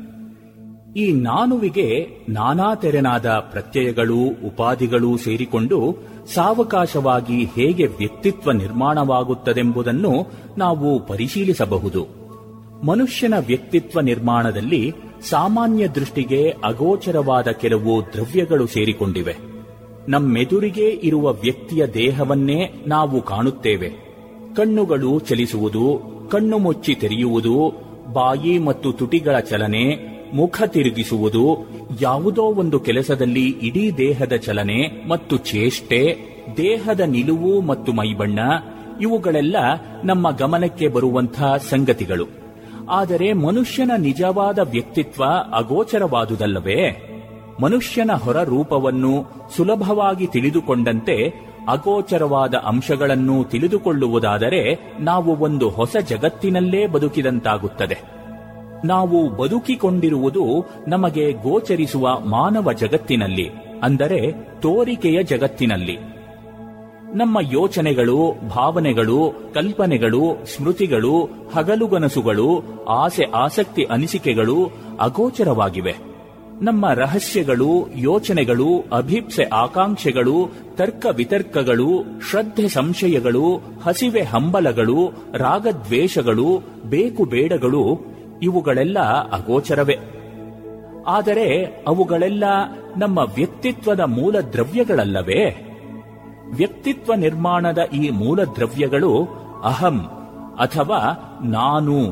[SPEAKER 7] ಈ ನಾನುವಿಗೆ ನಾನಾ ತೆರೆನಾದ ಪ್ರತ್ಯಯಗಳು ಉಪಾಧಿಗಳು ಸೇರಿಕೊಂಡು ಸಾವಕಾಶವಾಗಿ ಹೇಗೆ ವ್ಯಕ್ತಿತ್ವ ನಿರ್ಮಾಣವಾಗುತ್ತದೆಂಬುದನ್ನು ನಾವು ಪರಿಶೀಲಿಸಬಹುದು. ಮನುಷ್ಯನ ವ್ಯಕ್ತಿತ್ವ ನಿರ್ಮಾಣದಲ್ಲಿ ಸಾಮಾನ್ಯ ದೃಷ್ಟಿಗೆ ಅಗೋಚರವಾದ ಕೆಲವು ದ್ರವ್ಯಗಳು ಸೇರಿಕೊಂಡಿವೆ. ನಮ್ಮೆದುರಿಗೆ ಇರುವ ವ್ಯಕ್ತಿಯ ದೇಹವನ್ನೇ ನಾವು ಕಾಣುತ್ತೇವೆ. ಕಣ್ಣುಗಳು ಚಲಿಸುವುದು, ಕಣ್ಣು ಮುಚ್ಚಿ ತೆರೆಯುವುದು, ಬಾಯಿ ಮತ್ತು ತುಟಿಗಳ ಚಲನೆ ಮುಖ ತಿರುಗಿಸುವುದು ಯಾವುದೋ ಒಂದು ಕೆಲಸದಲ್ಲಿ ಇಡೀ ದೇಹದ ಚಲನೆ ಮತ್ತು ಚೇಷ್ಟೆ, ದೇಹದ ನಿಲುವು ಮತ್ತು ಮೈಬಣ್ಣ, ಇವುಗಳೆಲ್ಲ ನಮ್ಮ ಗಮನಕ್ಕೆ ಬರುವಂತಹ ಸಂಗತಿಗಳು. ಆದರೆ ಮನುಷ್ಯನ ನಿಜವಾದ ವ್ಯಕ್ತಿತ್ವ ಅಗೋಚರವಾದುದಲ್ಲವೇ? ಮನುಷ್ಯನ ಹೊರ ರೂಪವನ್ನು ಸುಲಭವಾಗಿ ತಿಳಿದುಕೊಂಡಂತೆ ಅಗೋಚರವಾದ ಅಂಶಗಳನ್ನು ತಿಳಿದುಕೊಳ್ಳುವುದಾದರೆ ನಾವು ಒಂದು ಹೊಸ ಜಗತ್ತಿನಲ್ಲೇ ಬದುಕಿದಂತಾಗುತ್ತದೆ. ನಾವು ಬದುಕಿಕೊಂಡಿರುವುದು ನಮಗೆ ಗೋಚರಿಸುವ ಮಾನವ ಜಗತ್ತಿನಲ್ಲಿ, ಅಂದರೆ ತೋರಿಕೆಯ ಜಗತ್ತಿನಲ್ಲಿ. ನಮ್ಮ ಯೋಚನೆಗಳು, ಭಾವನೆಗಳು, ಕಲ್ಪನೆಗಳು, ಸ್ಮೃತಿಗಳು, ಹಗಲುಗನಸುಗಳು, ಆಸೆ, ಆಸಕ್ತಿ, ಅನಿಸಿಕೆಗಳು ಅಗೋಚರವಾಗಿವೆ. ನಮ್ಮ ರಹಸ್ಯಗಳು, ಯೋಚನೆಗಳು, ಅಭಿಪ್ಸೆ, ಆಕಾಂಕ್ಷೆಗಳು, ತರ್ಕ ವಿತರ್ಕಗಳು, ಶ್ರದ್ಧೆ, ಸಂಶಯಗಳು, ಹಸಿವೆ, ಹಂಬಲಗಳು, ರಾಗದ್ವೇಷಗಳು, ಬೇಕು, ಬೇಡಗಳು ಇವುಗಳೆಲ್ಲ ಅಗೋಚರವೇ. ಆದರೆ ಅವುಗಳೆಲ್ಲ ನಮ್ಮ ವ್ಯಕ್ತಿತ್ವದ ಮೂಲ ದ್ರವ್ಯಗಳಲ್ಲವೇ ವ್ಯಕ್ತಿತ್ವ ನಿರ್ಮಾಣದ ಈ ಮೂಲ ದ್ರವ್ಯಗಳು ಅಹಂ ಅಥವಾ ನಾನು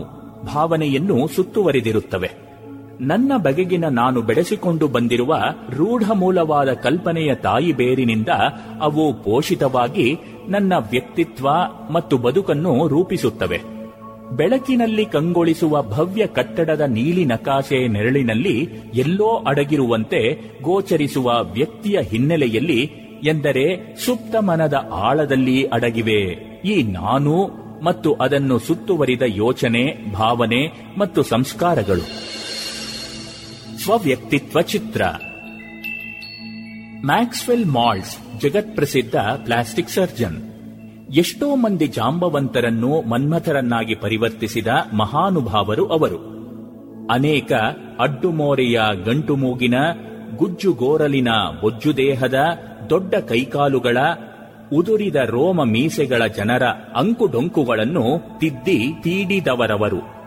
[SPEAKER 7] ಭಾವನೆಯನ್ನು ಸುತ್ತುವರಿದಿರುತ್ತವೆ. ನನ್ನ ಬಗೆಗಿನ ನಾನು ಬೆಳೆಸಿಕೊಂಡು ಬಂದಿರುವ ರೂಢ ಮೂಲವಾದ ಕಲ್ಪನೆಯ ತಾಯಿ ಬೇರಿನಿಂದ ಅವು ಪೋಷಿತವಾಗಿ ನನ್ನ ವ್ಯಕ್ತಿತ್ವ ಮತ್ತು ಬದುಕನ್ನು ರೂಪಿಸುತ್ತವೆ. ಬೆಳಕಿನಲ್ಲಿ ಕಂಗೊಳಿಸುವ ಭವ್ಯ ಕಟ್ಟಡದ ನೀಲಿ ನಕಾಶೆ ನೆರಳಿನಲ್ಲಿ ಎಲ್ಲೋ ಅಡಗಿರುವಂತೆ ಗೋಚರಿಸುವ ವ್ಯಕ್ತಿಯ ಹಿನ್ನೆಲೆಯಲ್ಲಿ ಎಂದರೆ ಸುಪ್ತ ಮನದ ಆಳದಲ್ಲಿ ಅಡಗಿವೆ. ಈ ನಾನು ಮತ್ತು ಅದನ್ನು ಸುತ್ತುವರಿದ ಯೋಚನೆ, ಭಾವನೆ ಮತ್ತು ಸಂಸ್ಕಾರಗಳು. ಸ್ವವ್ಯಕ್ತಿತ್ವ ಚಿತ್ರ. ಮ್ಯಾಕ್ಸ್ವೆಲ್ ಮಾಲ್ಸ್ ಜಗತ್ಪ್ರಸಿದ್ಧ ಪ್ಲಾಸ್ಟಿಕ್ ಸರ್ಜನ್. ಎಷ್ಟೋ ಮಂದಿ ಜಾಂಬವಂತರನ್ನು ಮನ್ಮಥರನ್ನಾಗಿ ಪರಿವರ್ತಿಸಿದ ಮಹಾನುಭಾವರು ಅವರು. ಅನೇಕ ಅಡ್ಡುಮೋರೆಯ ಗಂಟುಮೂಗಿನ, ಗುಜ್ಜುಗೋರಲಿನ ಬೊಜ್ಜು ದೇಹದ ದೊಡ್ಡ ಕೈಕಾಲುಗಳ, ಉದುರಿದ ರೋಮ ಮೀಸೆಗಳ ಜನರ ಅಂಕುಡೊಂಕುಗಳನ್ನು ತಿದ್ದಿ ತೀಡಿದವರವರು.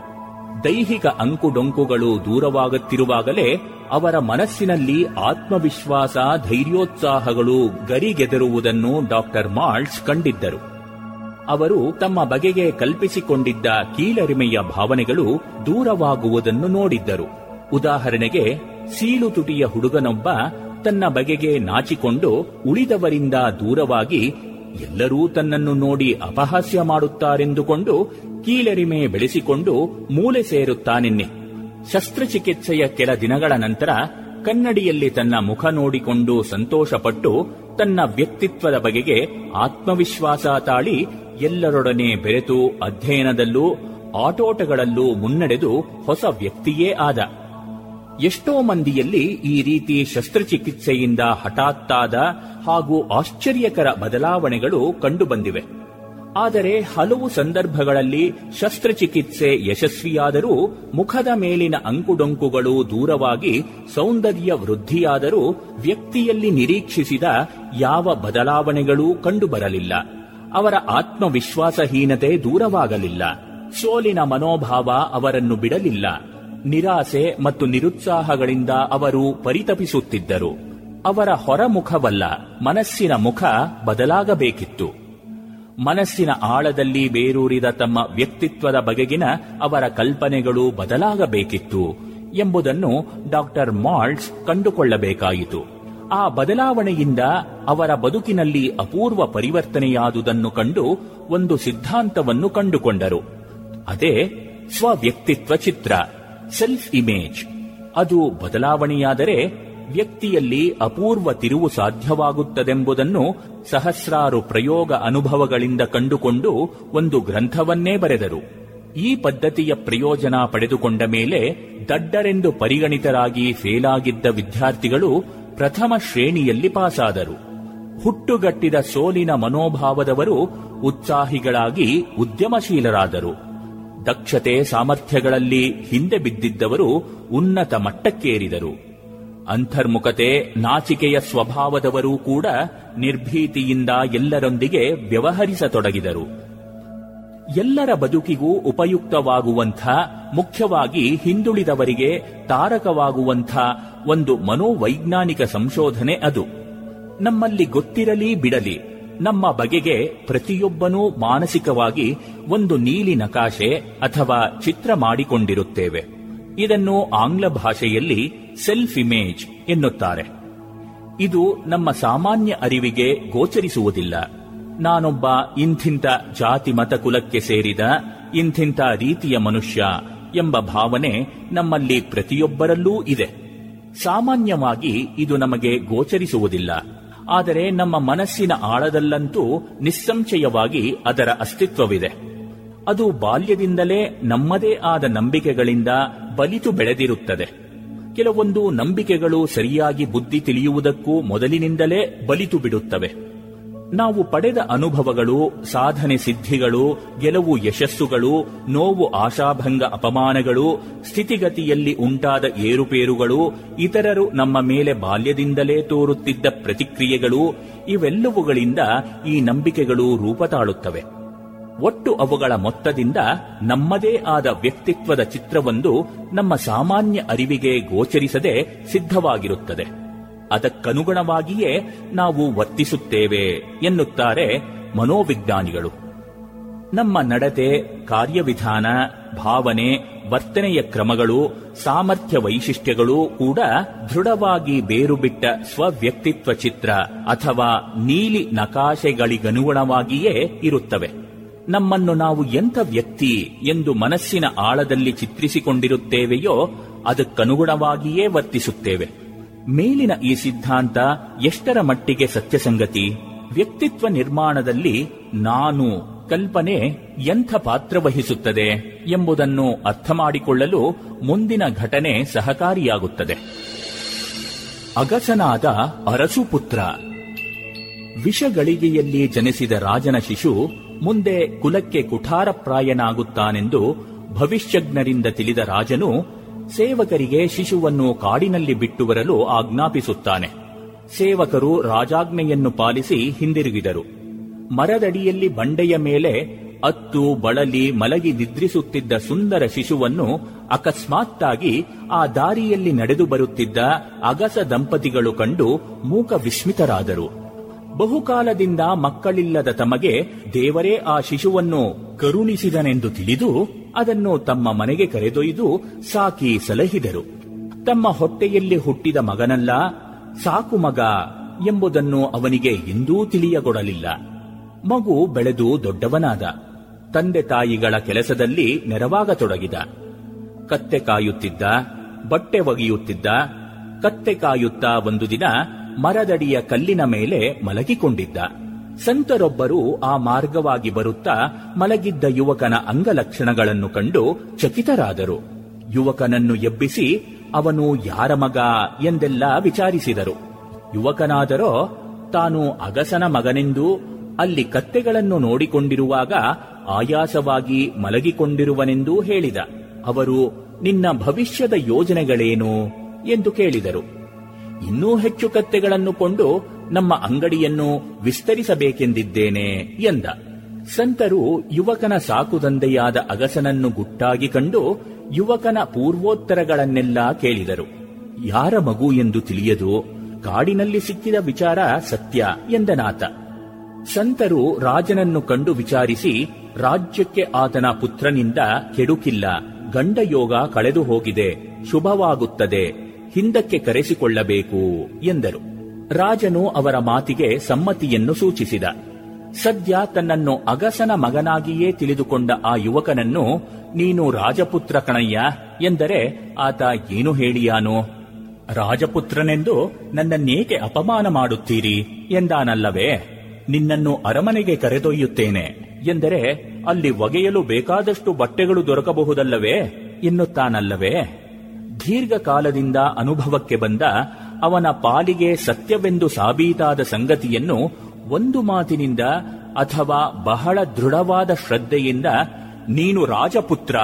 [SPEAKER 7] ದೈಹಿಕ ಅಂಕುಡೊಂಕುಗಳು ದೂರವಾಗುತ್ತಿರುವಾಗಲೇ ಅವರ ಮನಸ್ಸಿನಲ್ಲಿ ಆತ್ಮವಿಶ್ವಾಸ, ಧೈರ್ಯೋತ್ಸಾಹಗಳು ಗರಿಗೆದರುವುದನ್ನು ಡಾಕ್ಟರ್ ಮಾಲ್ಟ್ಸ್ ಕಂಡಿದ್ದರು. ಅವರು ತಮ್ಮ ಬಗೆಗೆ ಕಲ್ಪಿಸಿಕೊಂಡಿದ್ದ ಕೀಳರಿಮೆಯ ಭಾವನೆಗಳು ದೂರವಾಗುವುದನ್ನು ನೋಡಿದ್ದರು. ಉದಾಹರಣೆಗೆ ಸೀಳು ತುಟಿಯ ಹುಡುಗನೊಬ್ಬ ತನ್ನ ಬಗೆಗೆ ನಾಚಿಕೊಂಡು ಉಳಿದವರಿಂದ ದೂರವಾಗಿ ಎಲ್ಲರೂ ತನ್ನನ್ನು ನೋಡಿ ಅಪಹಾಸ್ಯ ಮಾಡುತ್ತಾರೆಂದುಕೊಂಡು ಕೀಳರಿಮೆ ಬೆಳೆಸಿಕೊಂಡು ಮೂಲೆ ಸೇರುತ್ತಾನೆನ್ನೆ. ಶಸ್ತ್ರಚಿಕಿತ್ಸೆಯ ಕೆಲ ದಿನಗಳ ನಂತರ ಕನ್ನಡಿಯಲ್ಲಿ ತನ್ನ ಮುಖ ನೋಡಿಕೊಂಡು ಸಂತೋಷಪಟ್ಟು ತನ್ನ ವ್ಯಕ್ತಿತ್ವದ ಬಗೆಗೆ ಆತ್ಮವಿಶ್ವಾಸ ತಾಳಿ ಎಲ್ಲರೊಡನೆ ಬೆರೆತು ಅಧ್ಯಯನದಲ್ಲೂ ಆಟೋಟಗಳಲ್ಲೂ ಮುನ್ನಡೆದು ಹೊಸ ವ್ಯಕ್ತಿಯೇ ಆದ. ಎಷ್ಟೋ ಮಂದಿಯಲ್ಲಿ ಈ ರೀತಿ ಶಸ್ತ್ರಚಿಕಿತ್ಸೆಯಿಂದ ಹಠಾತ್ತಾದ ಹಾಗೂ ಆಶ್ಚರ್ಯಕರ ಬದಲಾವಣೆಗಳು ಕಂಡುಬಂದಿವೆ. ಆದರೆ ಹಲವು ಸಂದರ್ಭಗಳಲ್ಲಿ ಶಸ್ತ್ರಚಿಕಿತ್ಸೆ ಯಶಸ್ವಿಯಾದರೂ ಮುಖದ ಮೇಲಿನ ಅಂಕುಡೊಂಕುಗಳು ದೂರವಾಗಿ ಸೌಂದರ್ಯ ವೃದ್ಧಿಯಾದರೂ ವ್ಯಕ್ತಿಯಲ್ಲಿ ನಿರೀಕ್ಷಿಸಿದ ಯಾವ ಬದಲಾವಣೆಗಳೂ ಕಂಡುಬರಲಿಲ್ಲ. ಅವರ ಆತ್ಮವಿಶ್ವಾಸಹೀನತೆ ದೂರವಾಗಲಿಲ್ಲ. ಸೋಲಿನ ಮನೋಭಾವ ಅವರನ್ನು ಬಿಡಲಿಲ್ಲ. ನಿರಾಸೆ ಮತ್ತು ನಿರುತ್ಸಾಹಗಳಿಂದ ಅವರು ಪರಿತಪಿಸುತ್ತಿದ್ದರು. ಅವರ ಹೊರಮುಖವಲ್ಲ, ಮನಸ್ಸಿನ ಮುಖ ಬದಲಾಗಬೇಕಿತ್ತು. ಮನಸ್ಸಿನ ಆಳದಲ್ಲಿ ಬೇರೂರಿದ ತಮ್ಮ ವ್ಯಕ್ತಿತ್ವದ ಬಗೆಗಿನ ಅವರ ಕಲ್ಪನೆಗಳು ಬದಲಾಗಬೇಕಿತ್ತು ಎಂಬುದನ್ನು ಡಾಕ್ಟರ್ ಮಾಲ್ಟ್ಸ್ ಕಂಡುಕೊಳ್ಳಬೇಕಾಯಿತು. ಆ ಬದಲಾವಣೆಯಿಂದ ಅವರ ಬದುಕಿನಲ್ಲಿ ಅಪೂರ್ವ ಪರಿವರ್ತನೆಯಾದುದನ್ನು ಕಂಡು ಒಂದು ಸಿದ್ಧಾಂತವನ್ನು ಕಂಡುಕೊಂಡರು. ಅದೇ ಸ್ವವ್ಯಕ್ತಿತ್ವ ಚಿತ್ರ ಸೆಲ್ಫ್ ಇಮೇಜ್ ಅದು ಬದಲಾವಣೆಯಾದರೆ ವ್ಯಕ್ತಿಯಲ್ಲಿ ಅಪೂರ್ವ ತಿರುವು ಸಾಧ್ಯವಾಗುತ್ತದೆಂಬುದನ್ನು ಸಹಸ್ರಾರು ಪ್ರಯೋಗ ಅನುಭವಗಳಿಂದ ಕಂಡುಕೊಂಡು ಒಂದು ಗ್ರಂಥವನ್ನೇ ಬರೆದರು. ಈ ಪದ್ಧತಿಯ ಪ್ರಯೋಜನ ಪಡೆದುಕೊಂಡ ಮೇಲೆ ದಡ್ಡರೆಂದು ಪರಿಗಣಿತರಾಗಿ ಫೇಲಾಗಿದ್ದ ವಿದ್ಯಾರ್ಥಿಗಳು ಪ್ರಥಮ ಶ್ರೇಣಿಯಲ್ಲಿ ಪಾಸಾದರು. ಹುಟ್ಟುಗಟ್ಟಿದ ಸೋಲಿನ ಮನೋಭಾವದವರು ಉತ್ಸಾಹಿಗಳಾಗಿ ಉದ್ಯಮಶೀಲರಾದರು. ದಕ್ಷತೆ ಸಾಮರ್ಥ್ಯಗಳಲ್ಲಿ ಹಿಂದೆ ಬಿದ್ದಿದ್ದವರು ಉನ್ನತ ಮಟ್ಟಕ್ಕೇರಿದರು. ಅಂತರ್ಮುಖತೆ, ನಾಚಿಕೆಯ ಸ್ವಭಾವದವರೂ ಕೂಡ ನಿರ್ಭೀತಿಯಿಂದ ಎಲ್ಲರೊಂದಿಗೆ ವ್ಯವಹರಿಸತೊಡಗಿದರು. ಎಲ್ಲರ ಬದುಕಿಗೂ ಉಪಯುಕ್ತವಾಗುವಂಥ, ಮುಖ್ಯವಾಗಿ ಹಿಂದುಳಿದವರಿಗೆ ತಾರಕವಾಗುವಂಥ ಒಂದು ಮನೋವೈಜ್ಞಾನಿಕ ಸಂಶೋಧನೆ ಅದು. ನಮ್ಮಲ್ಲಿ ಗೊತ್ತಿರಲಿ ಬಿಡಲಿ, ನಮ್ಮ ಬಗೆಗೆ ಪ್ರತಿಯೊಬ್ಬನೂ ಮಾನಸಿಕವಾಗಿ ಒಂದು ನೀಲಿ ನಕಾಶೆ ಅಥವಾ ಚಿತ್ರ ಮಾಡಿಕೊಂಡಿರುತ್ತೇವೆ. ಇದನ್ನು ಆಂಗ್ಲ ಭಾಷೆಯಲ್ಲಿ ಸೆಲ್ಫ್ ಇಮೇಜ್ ಎನ್ನುತ್ತಾರೆ. ಇದು ನಮ್ಮ ಸಾಮಾನ್ಯ ಅರಿವಿಗೆ ಗೋಚರಿಸುವುದಿಲ್ಲ. ನಾನೊಬ್ಬ ಇಂಥಿಂಥ ಜಾತಿ ಮತ ಕುಲಕ್ಕೆ ಸೇರಿದ ಇಂಥಿಂಥ ರೀತಿಯ ಮನುಷ್ಯ ಎಂಬ ಭಾವನೆ ನಮ್ಮಲ್ಲಿ ಪ್ರತಿಯೊಬ್ಬರಲ್ಲೂ ಇದೆ. ಸಾಮಾನ್ಯವಾಗಿ ಇದು ನಮಗೆ ಗೋಚರಿಸುವುದಿಲ್ಲ. ಆದರೆ ನಮ್ಮ ಮನಸ್ಸಿನ ಆಳದಲ್ಲಂತೂ ನಿಸ್ಸಂಶಯವಾಗಿ ಅದರ ಅಸ್ತಿತ್ವವಿದೆ. ಅದು ಬಾಲ್ಯದಿಂದಲೇ ನಮ್ಮದೇ ಆದ ನಂಬಿಕೆಗಳಿಂದ ಬಲಿತು ಬೆಳೆದಿರುತ್ತದೆ. ಕೆಲವೊಂದು ನಂಬಿಕೆಗಳು ಸರಿಯಾಗಿ ಬುದ್ಧಿ ತಿಳಿಯುವುದಕ್ಕೂ ಮೊದಲಿನಿಂದಲೇ ಬಲಿತು ಬಿಡುತ್ತವೆ. ನಾವು ಪಡೆದ ಅನುಭವಗಳು, ಸಾಧನೆ ಸಿದ್ಧಿಗಳು, ಗೆಲುವು ಯಶಸ್ಸುಗಳು, ನೋವು ಆಶಾಭಂಗ ಅಪಮಾನಗಳು, ಸ್ಥಿತಿಗತಿಯಲ್ಲಿ ಉಂಟಾದ ಏರುಪೇರುಗಳು, ಇತರರು ನಮ್ಮ ಮೇಲೆ ಬಾಲ್ಯದಿಂದಲೇ ತೋರುತ್ತಿದ್ದ ಪ್ರತಿಕ್ರಿಯೆಗಳು, ಇವೆಲ್ಲವುಗಳಿಂದ ಈ ನಂಬಿಕೆಗಳು ರೂಪ ತಾಳುತ್ತವೆ ಒಟ್ಟು ಅವುಗಳ ಮೊತ್ತದಿಂದ ನಮ್ಮದೇ ಆದ ವ್ಯಕ್ತಿತ್ವದ ಚಿತ್ರವೊಂದು ನಮ್ಮ ಸಾಮಾನ್ಯ ಅರಿವಿಗೆ ಗೋಚರಿಸದೆ ಸಿದ್ಧವಾಗಿರುತ್ತದೆ. ಅದಕ್ಕನುಗುಣವಾಗಿಯೇ ನಾವು ವರ್ತಿಸುತ್ತೇವೆ ಎನ್ನುತ್ತಾರೆ ಮನೋವಿಜ್ಞಾನಿಗಳು. ನಮ್ಮ ನಡತೆ ಕಾರ್ಯವಿಧಾನ, ಭಾವನೆ, ವರ್ತನೆಯ ಕ್ರಮಗಳು, ಸಾಮರ್ಥ್ಯ ವೈಶಿಷ್ಟ್ಯಗಳು ಕೂಡ ದೃಢವಾಗಿ ಬೇರುಬಿಟ್ಟ ಸ್ವವ್ಯಕ್ತಿತ್ವ ಚಿತ್ರ ಅಥವಾ ನೀಲಿ ನಕಾಶೆಗಳಿಗನುಗುಣವಾಗಿಯೇ ಇರುತ್ತವೆ. ನಮ್ಮನ್ನು ನಾವು ಎಂಥ ವ್ಯಕ್ತಿ ಎಂದು ಮನಸ್ಸಿನ ಆಳದಲ್ಲಿ ಚಿತ್ರಿಸಿಕೊಂಡಿರುತ್ತೇವೆಯೋ ಅದಕ್ಕನುಗುಣವಾಗಿಯೇ ವರ್ತಿಸುತ್ತೇವೆ. ಮೇಲಿನ ಈ ಸಿದ್ಧಾಂತ ಎಷ್ಟರ ಮಟ್ಟಿಗೆ ಸತ್ಯಸಂಗತಿ? ವ್ಯಕ್ತಿತ್ವ ನಿರ್ಮಾಣದಲ್ಲಿ ನಾನು ಕಲ್ಪನೆ ಎಂಥ ಪಾತ್ರ ವಹಿಸುತ್ತದೆ ಎಂಬುದನ್ನು ಅರ್ಥ ಮಾಡಿಕೊಳ್ಳಲು ಮುಂದಿನ ಘಟನೆ ಸಹಕಾರಿಯಾಗುತ್ತದೆ. ಅಗಸನಾದ ಅರಸುಪುತ್ರ. ವಿಷಗಳಿಗೆಯಲ್ಲಿ ಜನಿಸಿದ ರಾಜನ ಶಿಶು ಮುಂದೆ ಕುಲಕ್ಕೆ ಕುಠಾರಪ್ರಾಯನಾಗುತ್ತಾನೆಂದು ಭವಿಷ್ಯಜ್ಞರಿಂದ ತಿಳಿದ ರಾಜನು ಸೇವಕರಿಗೆ ಶಿಶುವನ್ನು ಕಾಡಿನಲ್ಲಿ ಬಿಟ್ಟು ಬರಲು ಆಜ್ಞಾಪಿಸುತ್ತಾನೆ. ಸೇವಕರು ರಾಜಾಜ್ಞೆಯನ್ನು ಪಾಲಿಸಿ ಹಿಂದಿರುಗಿದರು. ಮರದಡಿಯಲ್ಲಿ ಬಂಡೆಯ ಮೇಲೆ ಅತ್ತು, ಬಳಲಿ, ಮಲಗಿ ನಿದ್ರಿಸುತ್ತಿದ್ದ ಸುಂದರ ಶಿಶುವನ್ನು ಅಕಸ್ಮಾತ್ತಾಗಿ ಆ ದಾರಿಯಲ್ಲಿ ನಡೆದು ಬರುತ್ತಿದ್ದ ಅಗಸ ದಂಪತಿಗಳು ಕಂಡು ಮೂಕ ವಿಸ್ಮಿತರಾದರು ಬಹುಕಾಲದಿಂದ ಮಕ್ಕಳಿಲ್ಲದ ತಮಗೆ ದೇವರೇ ಆ ಶಿಶುವನ್ನು ಕರುಣಿಸಿದನೆಂದು ತಿಳಿದು ಅದನ್ನು ತಮ್ಮ ಮನೆಗೆ ಕರೆದೊಯ್ದು ಸಾಕಿ ಸಲಹಿದರು. ತಮ್ಮ ಹೊಟ್ಟೆಯಲ್ಲಿ ಹುಟ್ಟಿದ ಮಗನಲ್ಲ, ಸಾಕು ಮಗ ಎಂಬುದನ್ನು ಅವನಿಗೆ ಎಂದೂ ತಿಳಿಯಗೊಡಲಿಲ್ಲ. ಮಗು ಬೆಳೆದು ದೊಡ್ಡವನಾದ. ತಂದೆ ತಾಯಿಗಳ ಕೆಲಸದಲ್ಲಿ ನೆರವಾಗತೊಡಗಿದ. ಕತ್ತೆ ಕಾಯುತ್ತಿದ್ದ, ಬಟ್ಟೆ ಒಗೆಯುತ್ತಿದ್ದ, ಕತ್ತೆ ಕಾಯುತ್ತಾ ಒಂದು ದಿನ ಮರದಡಿಯ ಕಲ್ಲಿನ ಮೇಲೆ ಮಲಗಿಕೊಂಡಿದ್ದ. ಸಂತರೊಬ್ಬರು ಆ ಮಾರ್ಗವಾಗಿ ಬರುತ್ತಾ ಮಲಗಿದ್ದ ಯುವಕನ ಅಂಗಲಕ್ಷಣಗಳನ್ನು ಕಂಡು ಚಕಿತರಾದರು. ಯುವಕನನ್ನು ಎಬ್ಬಿಸಿ, ಅವನು ಯಾರ ಮಗ? ಎಂದೆಲ್ಲ ವಿಚಾರಿಸಿದರು. ಯುವಕನಾದರೋ, ತಾನು ಅಗಸನ ಮಗನೆಂದು ಅಲ್ಲಿ ಕತ್ತೆಗಳನ್ನು ನೋಡಿಕೊಂಡಿರುವಾಗ ಆಯಾಸವಾಗಿ ಮಲಗಿಕೊಂಡಿರುವನೆಂದೂ ಹೇಳಿದ. ಅವರು, ನಿನ್ನ ಭವಿಷ್ಯದ ಯೋಜನೆಗಳೇನು? ಎಂದು ಕೇಳಿದರು. ಇನ್ನೂ ಹೆಚ್ಚು ಕತ್ತೆಗಳನ್ನು ಕೊಂಡು ನಮ್ಮ ಅಂಗಡಿಯನ್ನು ವಿಸ್ತರಿಸಬೇಕೆಂದಿದ್ದೇನೆ ಎಂದ. ಸಂತರು ಯುವಕನ ಸಾಕುದಂದೆಯಾದ ಅಗಸನನ್ನು ಗುಟ್ಟಾಗಿ ಕಂಡು ಯುವಕನ ಪೂರ್ವೋತ್ತರಗಳನ್ನೆಲ್ಲ ಕೇಳಿದರು. ಯಾರ ಮಗು ಎಂದು ತಿಳಿಯದು, ಕಾಡಿನಲ್ಲಿ ಸಿಕ್ಕಿದ ವಿಚಾರ ಸತ್ಯ ಎಂದನಾತ. ಸಂತರು ರಾಜನನ್ನು ಕಂಡು ವಿಚಾರಿಸಿ, ರಾಜ್ಯಕ್ಕೆ ಆತನ ಪುತ್ರನಿಂದ ಕೆಡುಕಿಲ್ಲ, ಗಂಡಯೋಗ ಕಳೆದು ಹೋಗಿದೆ ಶುಭವಾಗುತ್ತದೆ, ಹಿಂದಕ್ಕೆ ಕರೆಸಿಕೊಳ್ಳಬೇಕು ಎಂದರು. ರಾಜನು ಅವರ ಮಾತಿಗೆ ಸಮ್ಮತಿಯನ್ನು ಸೂಚಿಸಿದ. ಸದ್ಯ ತನ್ನನ್ನು ಅಗಸನ ಮಗನಾಗಿಯೇ ತಿಳಿದುಕೊಂಡ ಆ ಯುವಕನನ್ನು, ನೀನು ರಾಜಪುತ್ರ ಕಣಯ್ಯ, ಎಂದರೆ ಆತ ಏನು ಹೇಳಿಯಾನು? ರಾಜಪುತ್ರನೆಂದು ನನ್ನನ್ನೇಕೆ ಅಪಮಾನ ಮಾಡುತ್ತೀರಿ? ಎಂದಾನಲ್ಲವೇ, ನಿನ್ನನ್ನು ಅರಮನೆಗೆ ಕರೆದೊಯ್ಯುತ್ತೇನೆ, ಎಂದರೆ ಅಲ್ಲಿ ಒಗೆಯಲು ಬೇಕಾದಷ್ಟು ಬಟ್ಟೆಗಳು ದೊರಕಬಹುದಲ್ಲವೇ? ಎನ್ನುತ್ತಾನಲ್ಲವೇ, ದೀರ್ಘಕಾಲದಿಂದ ಅನುಭವಕ್ಕೆ ಬಂದ ಅವನ ಪಾಲಿಗೆ ಸತ್ಯವೆಂದು ಸಾಬೀತಾದ ಸಂಗತಿಯನ್ನು ಒಂದು ಮಾತಿನಿಂದ ಅಥವಾ ಬಹಳ ದೃಢವಾದ ಶ್ರದ್ಧೆಯಿಂದ ನೀನು ರಾಜಪುತ್ರ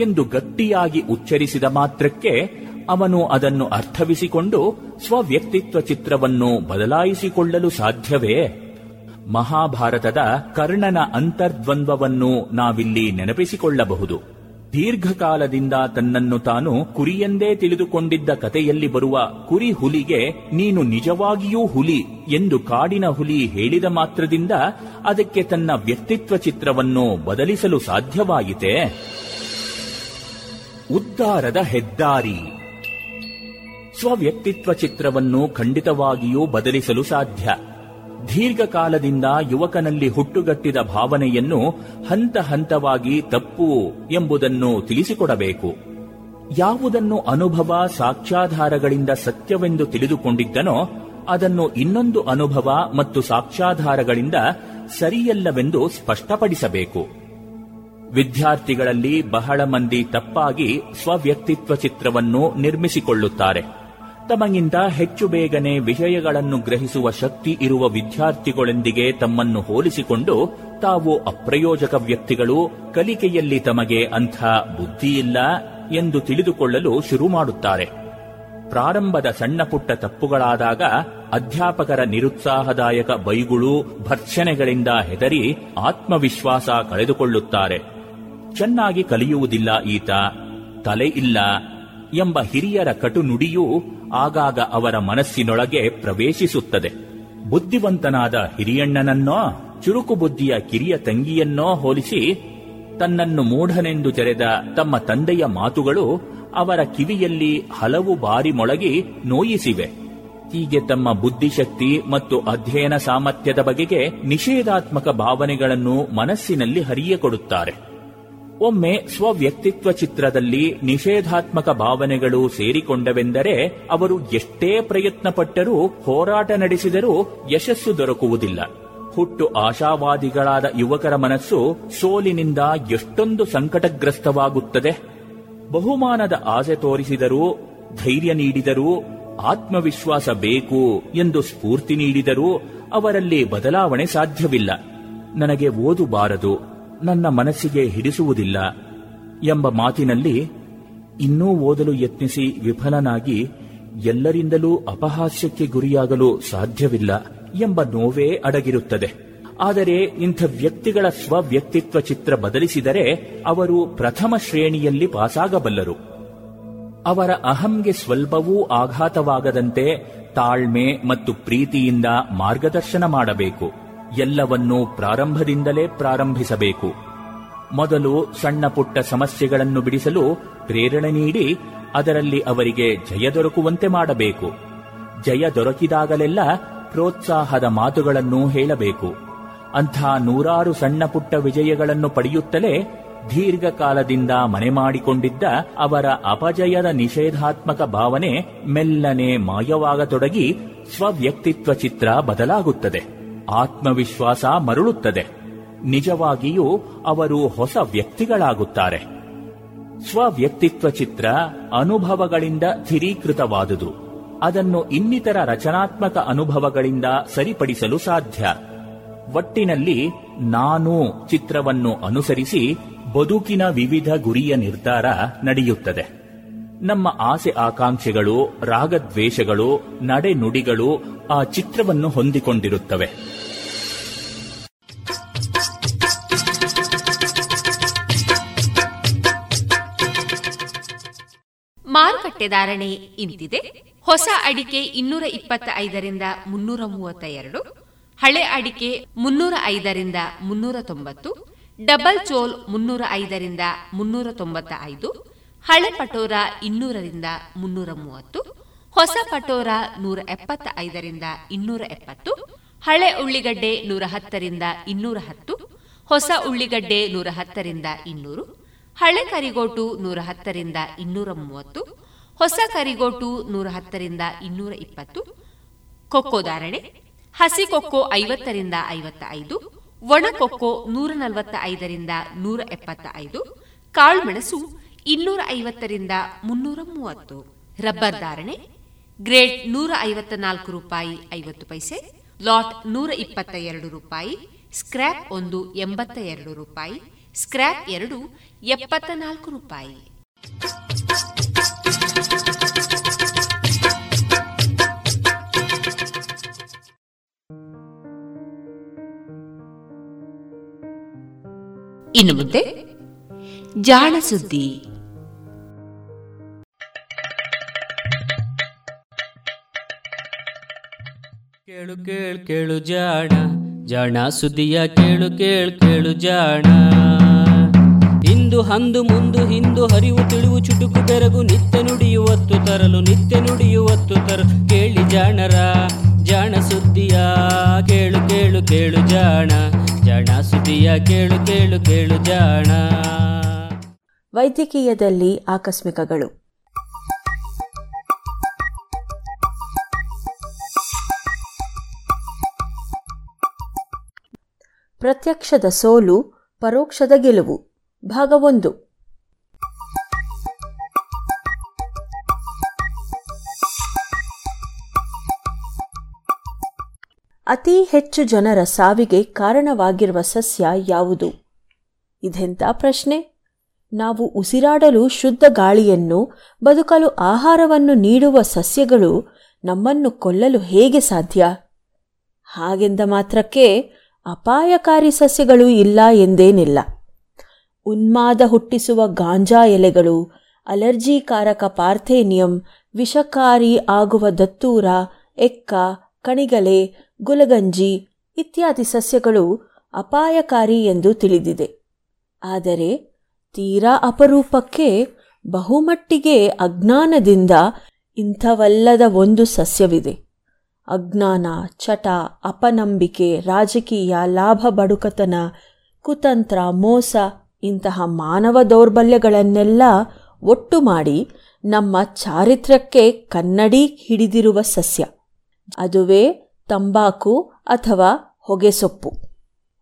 [SPEAKER 7] ಎಂದು ಗಟ್ಟಿಯಾಗಿ ಉಚ್ಚರಿಸಿದ ಮಾತ್ರಕ್ಕೆ ಅವನು ಅದನ್ನು ಅರ್ಥವಿಸಿಕೊಂಡು ಸ್ವವ್ಯಕ್ತಿತ್ವ ಚಿತ್ರವನ್ನು ಬದಲಾಯಿಸಿಕೊಳ್ಳಲು ಸಾಧ್ಯವೇ? ಮಹಾಭಾರತದ ಕರ್ಣನ ಅಂತರ್ದ್ವಂದ್ವವನ್ನು ನಾವಿಲ್ಲಿ ನೆನಪಿಸಿಕೊಳ್ಳಬಹುದು. ದೀರ್ಘಕಾಲದಿಂದ ತನ್ನನ್ನು ತಾನು ಕುರಿಯೆಂದೇ ತಿಳಿದುಕೊಂಡಿದ್ದ ಕಥೆಯಲ್ಲಿ ಬರುವ ಕುರಿ ಹುಲಿಗೆ ನೀನು ನಿಜವಾಗಿಯೂ ಹುಲಿ ಎಂದು ಕಾಡಿನ ಹುಲಿ ಹೇಳಿದ ಮಾತ್ರದಿಂದ ಅದಕ್ಕೆ ತನ್ನ ವ್ಯಕ್ತಿತ್ವ ಚಿತ್ರವನ್ನು ಬದಲಿಸಲು ಸಾಧ್ಯವಾಯಿತೆ? ಉದ್ದಾರದ ಹೆದ್ದಾರಿ. ಸ್ವವ್ಯಕ್ತಿತ್ವ ಚಿತ್ರವನ್ನು ಖಂಡಿತವಾಗಿಯೂ ಬದಲಿಸಲು ಸಾಧ್ಯ. ದೀರ್ಘಕಾಲದಿಂದ ಯುವಕನಲ್ಲಿ ಹುಟ್ಟುಗಟ್ಟಿದ ಭಾವನೆಯನ್ನು ಹಂತ ಹಂತವಾಗಿ ತಪ್ಪು ಎಂಬುದನ್ನು ತಿಳಿಸಿಕೊಡಬೇಕು. ಯಾವುದನ್ನು ಅನುಭವ ಸಾಕ್ಷ್ಯಾಧಾರಗಳಿಂದ ಸತ್ಯವೆಂದು ತಿಳಿದುಕೊಂಡಿದ್ದನೋ ಅದನ್ನು ಇನ್ನೊಂದು ಅನುಭವ ಮತ್ತು ಸಾಕ್ಷ್ಯಾಧಾರಗಳಿಂದ ಸರಿಯಲ್ಲವೆಂದು ಸ್ಪಷ್ಟಪಡಿಸಬೇಕು. ವಿದ್ಯಾರ್ಥಿಗಳಲ್ಲಿ ಬಹಳ ಮಂದಿ ತಪ್ಪಾಗಿ ಸ್ವವ್ಯಕ್ತಿತ್ವ ಚಿತ್ರವನ್ನು ನಿರ್ಮಿಸಿಕೊಳ್ಳುತ್ತಾರೆ. ತಮಗಿಂತ ಹೆಚ್ಚು ಬೇಗನೆ ವಿಷಯಗಳನ್ನು ಗ್ರಹಿಸುವ ಶಕ್ತಿ ಇರುವ ವಿದ್ಯಾರ್ಥಿಗಳೊಂದಿಗೆ ತಮ್ಮನ್ನು ಹೋಲಿಸಿಕೊಂಡು ತಾವು ಅಪ್ರಯೋಜಕ ವ್ಯಕ್ತಿಗಳು, ಕಲಿಕೆಯಲ್ಲಿ ತಮಗೆ ಅಂಥ ಬುದ್ಧಿಯಿಲ್ಲ ಎಂದು ತಿಳಿದುಕೊಳ್ಳಲು ಶುರು ಮಾಡುತ್ತಾರೆ. ಪ್ರಾರಂಭದ ಸಣ್ಣಪುಟ್ಟ ತಪ್ಪುಗಳಾದಾಗ ಅಧ್ಯಾಪಕರ ನಿರುತ್ಸಾಹದಾಯಕ ಬೈಗುಳು ಭರ್ಷಣೆಗಳಿಂದ ಹೆದರಿ ಆತ್ಮವಿಶ್ವಾಸ ಕಳೆದುಕೊಳ್ಳುತ್ತಾರೆ. ಚೆನ್ನಾಗಿ ಕಲಿಯುವುದಿಲ್ಲ ಈತ, ತಲೆ ಇಲ್ಲ ಎಂಬ ಹಿರಿಯರ ಕಟು ನುಡಿಯೂ ಆಗಾಗ ಅವರ ಮನಸ್ಸಿನೊಳಗೆ ಪ್ರವೇಶಿಸುತ್ತದೆ. ಬುದ್ಧಿವಂತನಾದ ಹಿರಿಯಣ್ಣನನ್ನೋ, ಚುರುಕು ಬುದ್ಧಿಯ ಕಿರಿಯ ತಂಗಿಯನ್ನೋ ಹೋಲಿಸಿ, ತನ್ನನ್ನು ಮೂಢನೆಂದು ತೆರೆದ ತಮ್ಮ ತಂದೆಯ ಮಾತುಗಳು ಅವರ ಕಿವಿಯಲ್ಲಿ ಹಲವು ಬಾರಿ ಮೊಳಗಿ ನೋಯಿಸಿವೆ. ಹೀಗೆ ತಮ್ಮ ಬುದ್ಧಿಶಕ್ತಿ ಮತ್ತು ಅಧ್ಯಯನ ಸಾಮರ್ಥ್ಯದ ಬಗೆಗೆ ನಿಷೇಧಾತ್ಮಕ ಭಾವನೆಗಳನ್ನು ಮನಸ್ಸಿನಲ್ಲಿ ಹರಿಯಕೊಡುತ್ತಾರೆ. ಒಮ್ಮೆ ಸ್ವವ್ಯಕ್ತಿತ್ವ ಚಿತ್ರದಲ್ಲಿ ನಿಷೇಧಾತ್ಮಕ ಭಾವನೆಗಳು ಸೇರಿಕೊಂಡವೆಂದರೆ ಅವರು ಎಷ್ಟೇ ಪ್ರಯತ್ನಪಟ್ಟರೂ ಹೋರಾಟ ನಡೆಸಿದರೂ ಯಶಸ್ಸು ದೊರಕುವುದಿಲ್ಲ. ಹುಟ್ಟು ಆಶಾವಾದಿಗಳಾದ ಯುವಕರ ಮನಸ್ಸು ಸೋಲಿನಿಂದ ಎಷ್ಟೊಂದು ಸಂಕಟಗ್ರಸ್ತವಾಗುತ್ತದೆ. ಬಹುಮಾನದ ಆಸೆ ತೋರಿಸಿದರೂ, ಧೈರ್ಯ ನೀಡಿದರೂ, ಆತ್ಮವಿಶ್ವಾಸ ಬೇಕು ಎಂದು ಸ್ಫೂರ್ತಿ ನೀಡಿದರೂ ಅವರಲ್ಲಿ ಬದಲಾವಣೆ ಸಾಧ್ಯವಿಲ್ಲ. ನನಗೆ ಓದು ಬಾರದು ನನ್ನ ಮನಸ್ಸಿಗೆ ಹಿಡಿಸುವುದಿಲ್ಲ ಎಂಬ ಮಾತಿನಲ್ಲಿ ಇನ್ನೂ ಓದಲು ಯತ್ನಿಸಿ ವಿಫಲನಾಗಿ ಎಲ್ಲರಿಂದಲೂ ಅಪಹಾಸ್ಯಕ್ಕೆ ಗುರಿಯಾಗಲು ಸಾಧ್ಯವಿಲ್ಲ ಎಂಬ ನೋವೇ ಅಡಗಿರುತ್ತದೆ. ಆದರೆ ಇಂಥ ವ್ಯಕ್ತಿಗಳ ಸ್ವವ್ಯಕ್ತಿತ್ವ ಚಿತ್ರ ಬದಲಿಸಿದರೆ ಅವರು ಪ್ರಥಮ ಶ್ರೇಣಿಯಲ್ಲಿ ಪಾಸಾಗಬಲ್ಲರು. ಅವರ ಅಹಂಗೆ ಸ್ವಲ್ಪವೂ ಆಘಾತವಾಗದಂತೆ ತಾಳ್ಮೆ ಮತ್ತು ಪ್ರೀತಿಯಿಂದ ಮಾರ್ಗದರ್ಶನ ಮಾಡಬೇಕು. ಎಲ್ಲವನ್ನೂ ಪ್ರಾರಂಭದಿಂದಲೇ ಪ್ರಾರಂಭಿಸಬೇಕು. ಮೊದಲು ಸಣ್ಣ ಪುಟ್ಟ ಸಮಸ್ಯೆಗಳನ್ನು ಬಿಡಿಸಲು ಪ್ರೇರಣೆ ನೀಡಿ ಅದರಲ್ಲಿ ಅವರಿಗೆ ಜಯ ದೊರಕುವಂತೆ ಮಾಡಬೇಕು. ಜಯ ದೊರಕಿದಾಗಲೆಲ್ಲ ಪ್ರೋತ್ಸಾಹದ ಮಾತುಗಳನ್ನು ಹೇಳಬೇಕು. ಅಂಥ ನೂರಾರು ಸಣ್ಣ ಪುಟ್ಟ ವಿಜಯಗಳನ್ನು ಪಡೆಯುತ್ತಲೇ ದೀರ್ಘಕಾಲದಿಂದ ಮನೆ ಮಾಡಿಕೊಂಡಿದ್ದ ಅವರ ಅಪಜಯದ ನಿಷೇಧಾತ್ಮಕ ಭಾವನೆ ಮೆಲ್ಲನೆ ಮಾಯವಾಗತೊಡಗಿ ಸ್ವವ್ಯಕ್ತಿತ್ವ ಚಿತ್ರ ಬದಲಾಗುತ್ತದೆ. ಆತ್ಮವಿಶ್ವಾಸ ಮರಳುತ್ತದೆ. ನಿಜವಾಗಿಯೂ ಅವರು ಹೊಸ ವ್ಯಕ್ತಿಗಳಾಗುತ್ತಾರೆ. ಸ್ವವ್ಯಕ್ತಿತ್ವ ಚಿತ್ರ ಅನುಭವಗಳಿಂದ ಸ್ಥಿರೀಕೃತವಾದುದು ಅದನ್ನು ಇನ್ನಿತರ ರಚನಾತ್ಮಕ ಅನುಭವಗಳಿಂದ ಸರಿಪಡಿಸಲು ಸಾಧ್ಯ. ಒಟ್ಟಿನಲ್ಲಿ ನಾನು ಚಿತ್ರವನ್ನು ಅನುಸರಿಸಿ ಬದುಕಿನ ವಿವಿಧ ಗುರಿಯ ನಿರ್ಧಾರ ನಡೆಯುತ್ತದೆ. ನಮ್ಮ ಆಸೆ ಆಕಾಂಕ್ಷೆಗಳು, ರಾಗದ್ವೇಷಗಳು, ನಡೆನುಡಿಗಳು ಆ ಚಿತ್ರವನ್ನು ಹೊಂದಿಕೊಂಡಿರುತ್ತವೆ.
[SPEAKER 1] ಮಾರುಕಟ್ಟೆ ಧಾರಣೆ ಇಂತಿದೆ. ಹೊಸ ಅಡಿಕೆ ಇನ್ನೂರ ಇಪ್ಪತ್ತ ಐದರಿಂದ ಮುನ್ನೂರ ಮೂವತ್ತ ಎರಡು ಹಳೆ ಅಡಿಕೆ ಮುನ್ನೂರ ಐದರಿಂದ ಮುನ್ನೂರ ತೊಂಬತ್ತು ಡಬಲ್ ಚೋಲ್ ಮುನ್ನೂರ ಐದರಿಂದ ಮುನ್ನೂರ ತೊಂಬತ್ತ ಐದು ಹಳೆ ಪಟೋರ ಇನ್ನೂರರಿಂದ ಮುನ್ನೂರ ಮೂವತ್ತು, ಹೊಸ ಪಟೋರ ನೂರ ಎಪ್ಪತ್ತ ಐದರಿಂದ ಇನ್ನೂರ ಎಪ್ಪತ್ತು, ಹಳೆ ಉಳ್ಳಿಗಡ್ಡೆ ನೂರ ಹತ್ತರಿಂದ ಇನ್ನೂರ ಹತ್ತು, ಹೊಸ ಉಳ್ಳಿಗಡ್ಡೆ ನೂರ ಹತ್ತರಿಂದ ಇನ್ನೂರು, ಹಳೆ ಕರಿಗೋಟು ನೂರ ಹತ್ತರಿಂದ ಇನ್ನೂರ ಮೂವತ್ತು, ಹೊಸ ಕರಿಗೋಟು ನೂರ ಹತ್ತರಿಂದ ಇನ್ನೂರ ಇಪ್ಪತ್ತು, ಕೊಕ್ಕೋ ಧಾರಣೆ, ಹಸಿ ಕೊಕ್ಕೋ ಐವತ್ತರಿಂದ ಐವತ್ತ ಐದು ಒಣ ಕೊಕ್ಕೋ ನೂರ ನಲವತ್ತ ಐದರಿಂದ ನೂರ ಎಪ್ಪತ್ತ ಐದು ಕಾಳುಮೆಣಸು ಇನ್ನೂರ ಐವತ್ತರಿಂದ ಮುನ್ನೂರ ಮೂವತ್ತು ರಬ್ಬರ್ ಧಾರಣೆ, ಗ್ರೇಡ್ ನೂರ ಐವತ್ತ ನಾಲ್ಕು ರೂಪಾಯಿ ಐವತ್ತು ಪೈಸೆ, ಲಾಟ್ ನೂರ ಇಪ್ಪತ್ತ ಎರಡು ರೂಪಾಯಿ, ಸ್ಕ್ರ್ಯಾಪ್ ಒಂದು ಎಂಬತ್ತ ಎರಡು ರೂಪಾಯಿ, ಸ್ಕ್ರ್ಯಾಪ್ ಎರಡು ಎಪ್ಪತ್ತ ನಾಲ್ಕು ರೂಪಾಯಿ. ಇನ್ನು ಮುಂದೆ, ಜಾಣ ಸುದ್ದಿ.
[SPEAKER 8] ಕೇಳು ಕೇಳು ಕೇಳು ಜಾಣ ಜಾಣ ಸುದಿಯ ಕೇಳು ಕೇಳು ಕೇಳು ಜಾಣ. ಇಂದು ಹಂದು ಮುಂದು ಹಿಂದು ಹರಿವು ತಿಳಿವು ಚುಟುಕು ತೆರಗು ನಿತ್ಯ ನುಡಿಯುವತ್ತು ತರಲು, ನಿತ್ಯ ನುಡಿಯುವತ್ತು ತರಲು. ಕೇಳಿ ಜಾಣರ, ಜಾಣ ಸುದ್ದಿಯ ಕೇಳು ಕೇಳು ಕೇಳು ಜಾಣ ಜಾಣ ಸುದಿಯ ಕೇಳು ಕೇಳು ಕೇಳು ಜಾಣ.
[SPEAKER 9] ವೈದ್ಯಕೀಯದಲ್ಲಿ ಆಕಸ್ಮಿಕಗಳು. ಪ್ರತ್ಯಕ್ಷದ ಸೋಲು, ಪರೋಕ್ಷದ ಗೆಲುವು. ಭಾಗ ಒಂದು. ಅತಿ ಹೆಚ್ಚು ಜನರ ಸಾವಿಗೆ ಕಾರಣವಾಗಿರುವ ಸಸ್ಯ ಯಾವುದು? ಇದೆಂಥ ಪ್ರಶ್ನೆ? ನಾವು ಉಸಿರಾಡಲು ಶುದ್ಧ ಗಾಳಿಯನ್ನು, ಬದುಕಲು ಆಹಾರವನ್ನು ನೀಡುವ ಸಸ್ಯಗಳು ನಮ್ಮನ್ನು ಕೊಲ್ಲಲು ಹೇಗೆ ಸಾಧ್ಯ? ಹಾಗೆಂದ ಮಾತ್ರಕ್ಕೆ ಅಪಾಯಕಾರಿ ಸಸ್ಯಗಳು ಇಲ್ಲ ಎಂದೇನಿಲ್ಲ. ಉನ್ಮಾದ ಹುಟ್ಟಿಸುವ ಗಾಂಜಾ ಎಲೆಗಳು, ಅಲರ್ಜಿಕಾರಕ ಪಾರ್ಥೇನಿಯಂ, ವಿಷಕಾರಿ ಆಗುವ ದತ್ತೂರ, ಎಕ್ಕ, ಕಣಿಗಲೆ, ಗುಲಗಂಜಿ ಇತ್ಯಾದಿ ಸಸ್ಯಗಳು ಅಪಾಯಕಾರಿ ಎಂದು ತಿಳಿದಿದೆ. ಆದರೆ ತೀರಾ ಅಪರೂಪಕ್ಕೆ ಬಹುಮಟ್ಟಿಗೆ ಅಜ್ಞಾನದಿಂದ ಇಂಥವಲ್ಲದ ಒಂದು ಸಸ್ಯವಿದೆ. ಅಜ್ಞಾನ, ಚಟ, ಅಪನಂಬಿಕೆ, ರಾಜಕೀಯ, ಲಾಭ, ಬಡುಕತನ, ಕುತಂತ್ರ, ಮೋಸ ಇಂತಹ ಮಾನವ ದೌರ್ಬಲ್ಯಗಳನ್ನೆಲ್ಲ ಒಟ್ಟು ಮಾಡಿ ನಮ್ಮ ಚಾರಿತ್ರ್ಯಕ್ಕೆ ಕನ್ನಡಿ ಹಿಡಿದಿರುವ ಸಸ್ಯ. ಅದುವೇ ತಂಬಾಕು ಅಥವಾ ಹೊಗೆಸೊಪ್ಪು.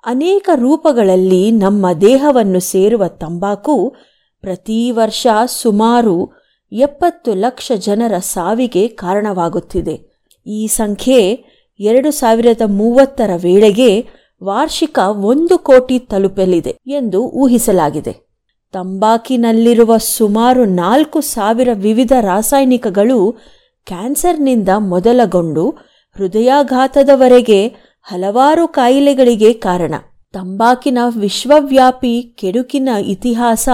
[SPEAKER 9] ಅನೇಕ ರೂಪಗಳಲ್ಲಿ ನಮ್ಮ ದೇಹವನ್ನು ಸೇರುವ ತಂಬಾಕು ಪ್ರತಿ ವರ್ಷ ಸುಮಾರು ಎಪ್ಪತ್ತು ಲಕ್ಷ ಜನರ ಸಾವಿಗೆ ಕಾರಣವಾಗುತ್ತಿದೆ. ಈ ಸಂಖ್ಯೆ ಎರಡು ಸಾವಿರದ ಮೂವತ್ತರ ವೇಳೆಗೆ ವಾರ್ಷಿಕ ಒಂದು ಕೋಟಿ ತಲುಪಲಿದೆ ಎಂದು ಊಹಿಸಲಾಗಿದೆ. ತಂಬಾಕಿನಲ್ಲಿರುವ ಸುಮಾರು ನಾಲ್ಕು ಸಾವಿರ ವಿವಿಧ ರಾಸಾಯನಿಕಗಳು ಕ್ಯಾನ್ಸರ್ನಿಂದ ಮೊದಲಗೊಂಡು ಹೃದಯಾಘಾತದವರೆಗೆ ಹಲವಾರು ಕಾಯಿಲೆಗಳಿಗೆ ಕಾರಣ. ತಂಬಾಕಿನ ವಿಶ್ವವ್ಯಾಪಿ ಕೆಡುಕಿನ ಇತಿಹಾಸ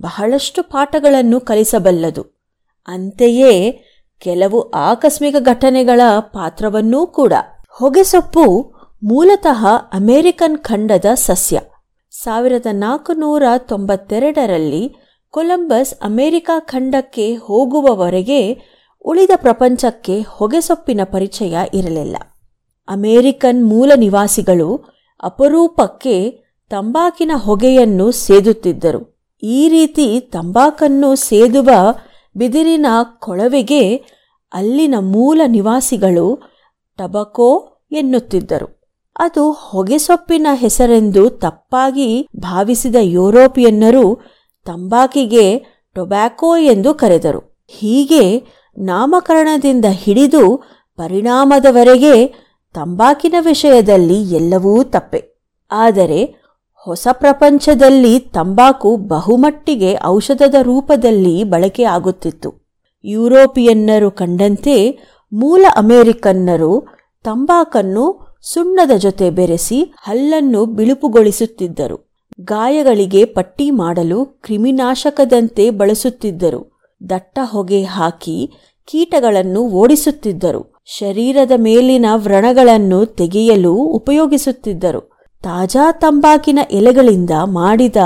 [SPEAKER 9] ಬಹಳಷ್ಟು ಪಾಠಗಳನ್ನು ಕಲಿಸಬಲ್ಲದು. ಅಂತೆಯೇ ಕೆಲವು ಆಕಸ್ಮಿಕ ಘಟನೆಗಳ ಪಾತ್ರವನ್ನೂ ಕೂಡ. ಹೊಗೆಸೊಪ್ಪು ಮೂಲತಃ ಅಮೆರಿಕನ್ ಖಂಡದ ಸಸ್ಯ. ಸಾವಿರದ ನಾಲ್ಕುನೂರ ತೊಂಬತ್ತೆರಡರಲ್ಲಿ ಕೊಲಂಬಸ್ ಅಮೆರಿಕ ಖಂಡಕ್ಕೆ ಹೋಗುವವರೆಗೆ ಉಳಿದ ಪ್ರಪಂಚಕ್ಕೆ ಹೊಗೆಸೊಪ್ಪಿನ ಪರಿಚಯ ಇರಲಿಲ್ಲ. ಅಮೆರಿಕನ್ ಮೂಲ ನಿವಾಸಿಗಳು ಅಪರೂಪಕ್ಕೆ ತಂಬಾಕಿನ ಹೊಗೆಯನ್ನು ಸೇದುತ್ತಿದ್ದರು. ಈ ರೀತಿ ತಂಬಾಕನ್ನು ಸೇದುವ ಬಿದಿರಿನ ಕೊಳವೆಗೆ ಅಲ್ಲಿನ ಮೂಲ ನಿವಾಸಿಗಳು ಟಬಕೋ ಎನ್ನುತ್ತಿದ್ದರು. ಅದು ಹೊಗೆಸೊಪ್ಪಿನ ಹೆಸರೆಂದು ತಪ್ಪಾಗಿ ಭಾವಿಸಿದ ಯುರೋಪಿಯನ್ನರು ತಂಬಾಕಿಗೆ ಟೊಬ್ಯಾಕೋ ಎಂದು ಕರೆದರು. ಹೀಗೆ ನಾಮಕರಣದಿಂದ ಹಿಡಿದು ಪರಿಣಾಮದವರೆಗೆ ತಂಬಾಕಿನ ವಿಷಯದಲ್ಲಿ ಎಲ್ಲವೂ ತಪ್ಪೆ. ಆದರೆ ಹೊಸ ಪ್ರಪಂಚದಲ್ಲಿ ತಂಬಾಕು ಬಹುಮಟ್ಟಿಗೆ ಔಷಧದ ರೂಪದಲ್ಲಿ ಬಳಕೆಯಾಗುತ್ತಿತ್ತು. ಯುರೋಪಿಯನ್ನರು ಕಂಡಂತೆ ಮೂಲ ಅಮೆರಿಕನ್ನರು ತಂಬಾಕನ್ನು ಸುಣ್ಣದ ಜೊತೆ ಬೆರೆಸಿ ಹಲ್ಲನ್ನು ಬಿಳುಪುಗೊಳಿಸುತ್ತಿದ್ದರು. ಗಾಯಗಳಿಗೆ ಪಟ್ಟಿ ಮಾಡಲು ಕ್ರಿಮಿನಾಶಕದಂತೆ ಬಳಸುತ್ತಿದ್ದರು. ದಟ್ಟ ಹೊಗೆ ಹಾಕಿ ಕೀಟಗಳನ್ನು ಓಡಿಸುತ್ತಿದ್ದರು. ಶರೀರದ ಮೇಲಿನ ವ್ರಣಗಳನ್ನು ತೆಗೆಯಲು ಉಪಯೋಗಿಸುತ್ತಿದ್ದರು. ತಾಜಾ ತಂಬಾಕಿನ ಎಲೆಗಳಿಂದ ಮಾಡಿದ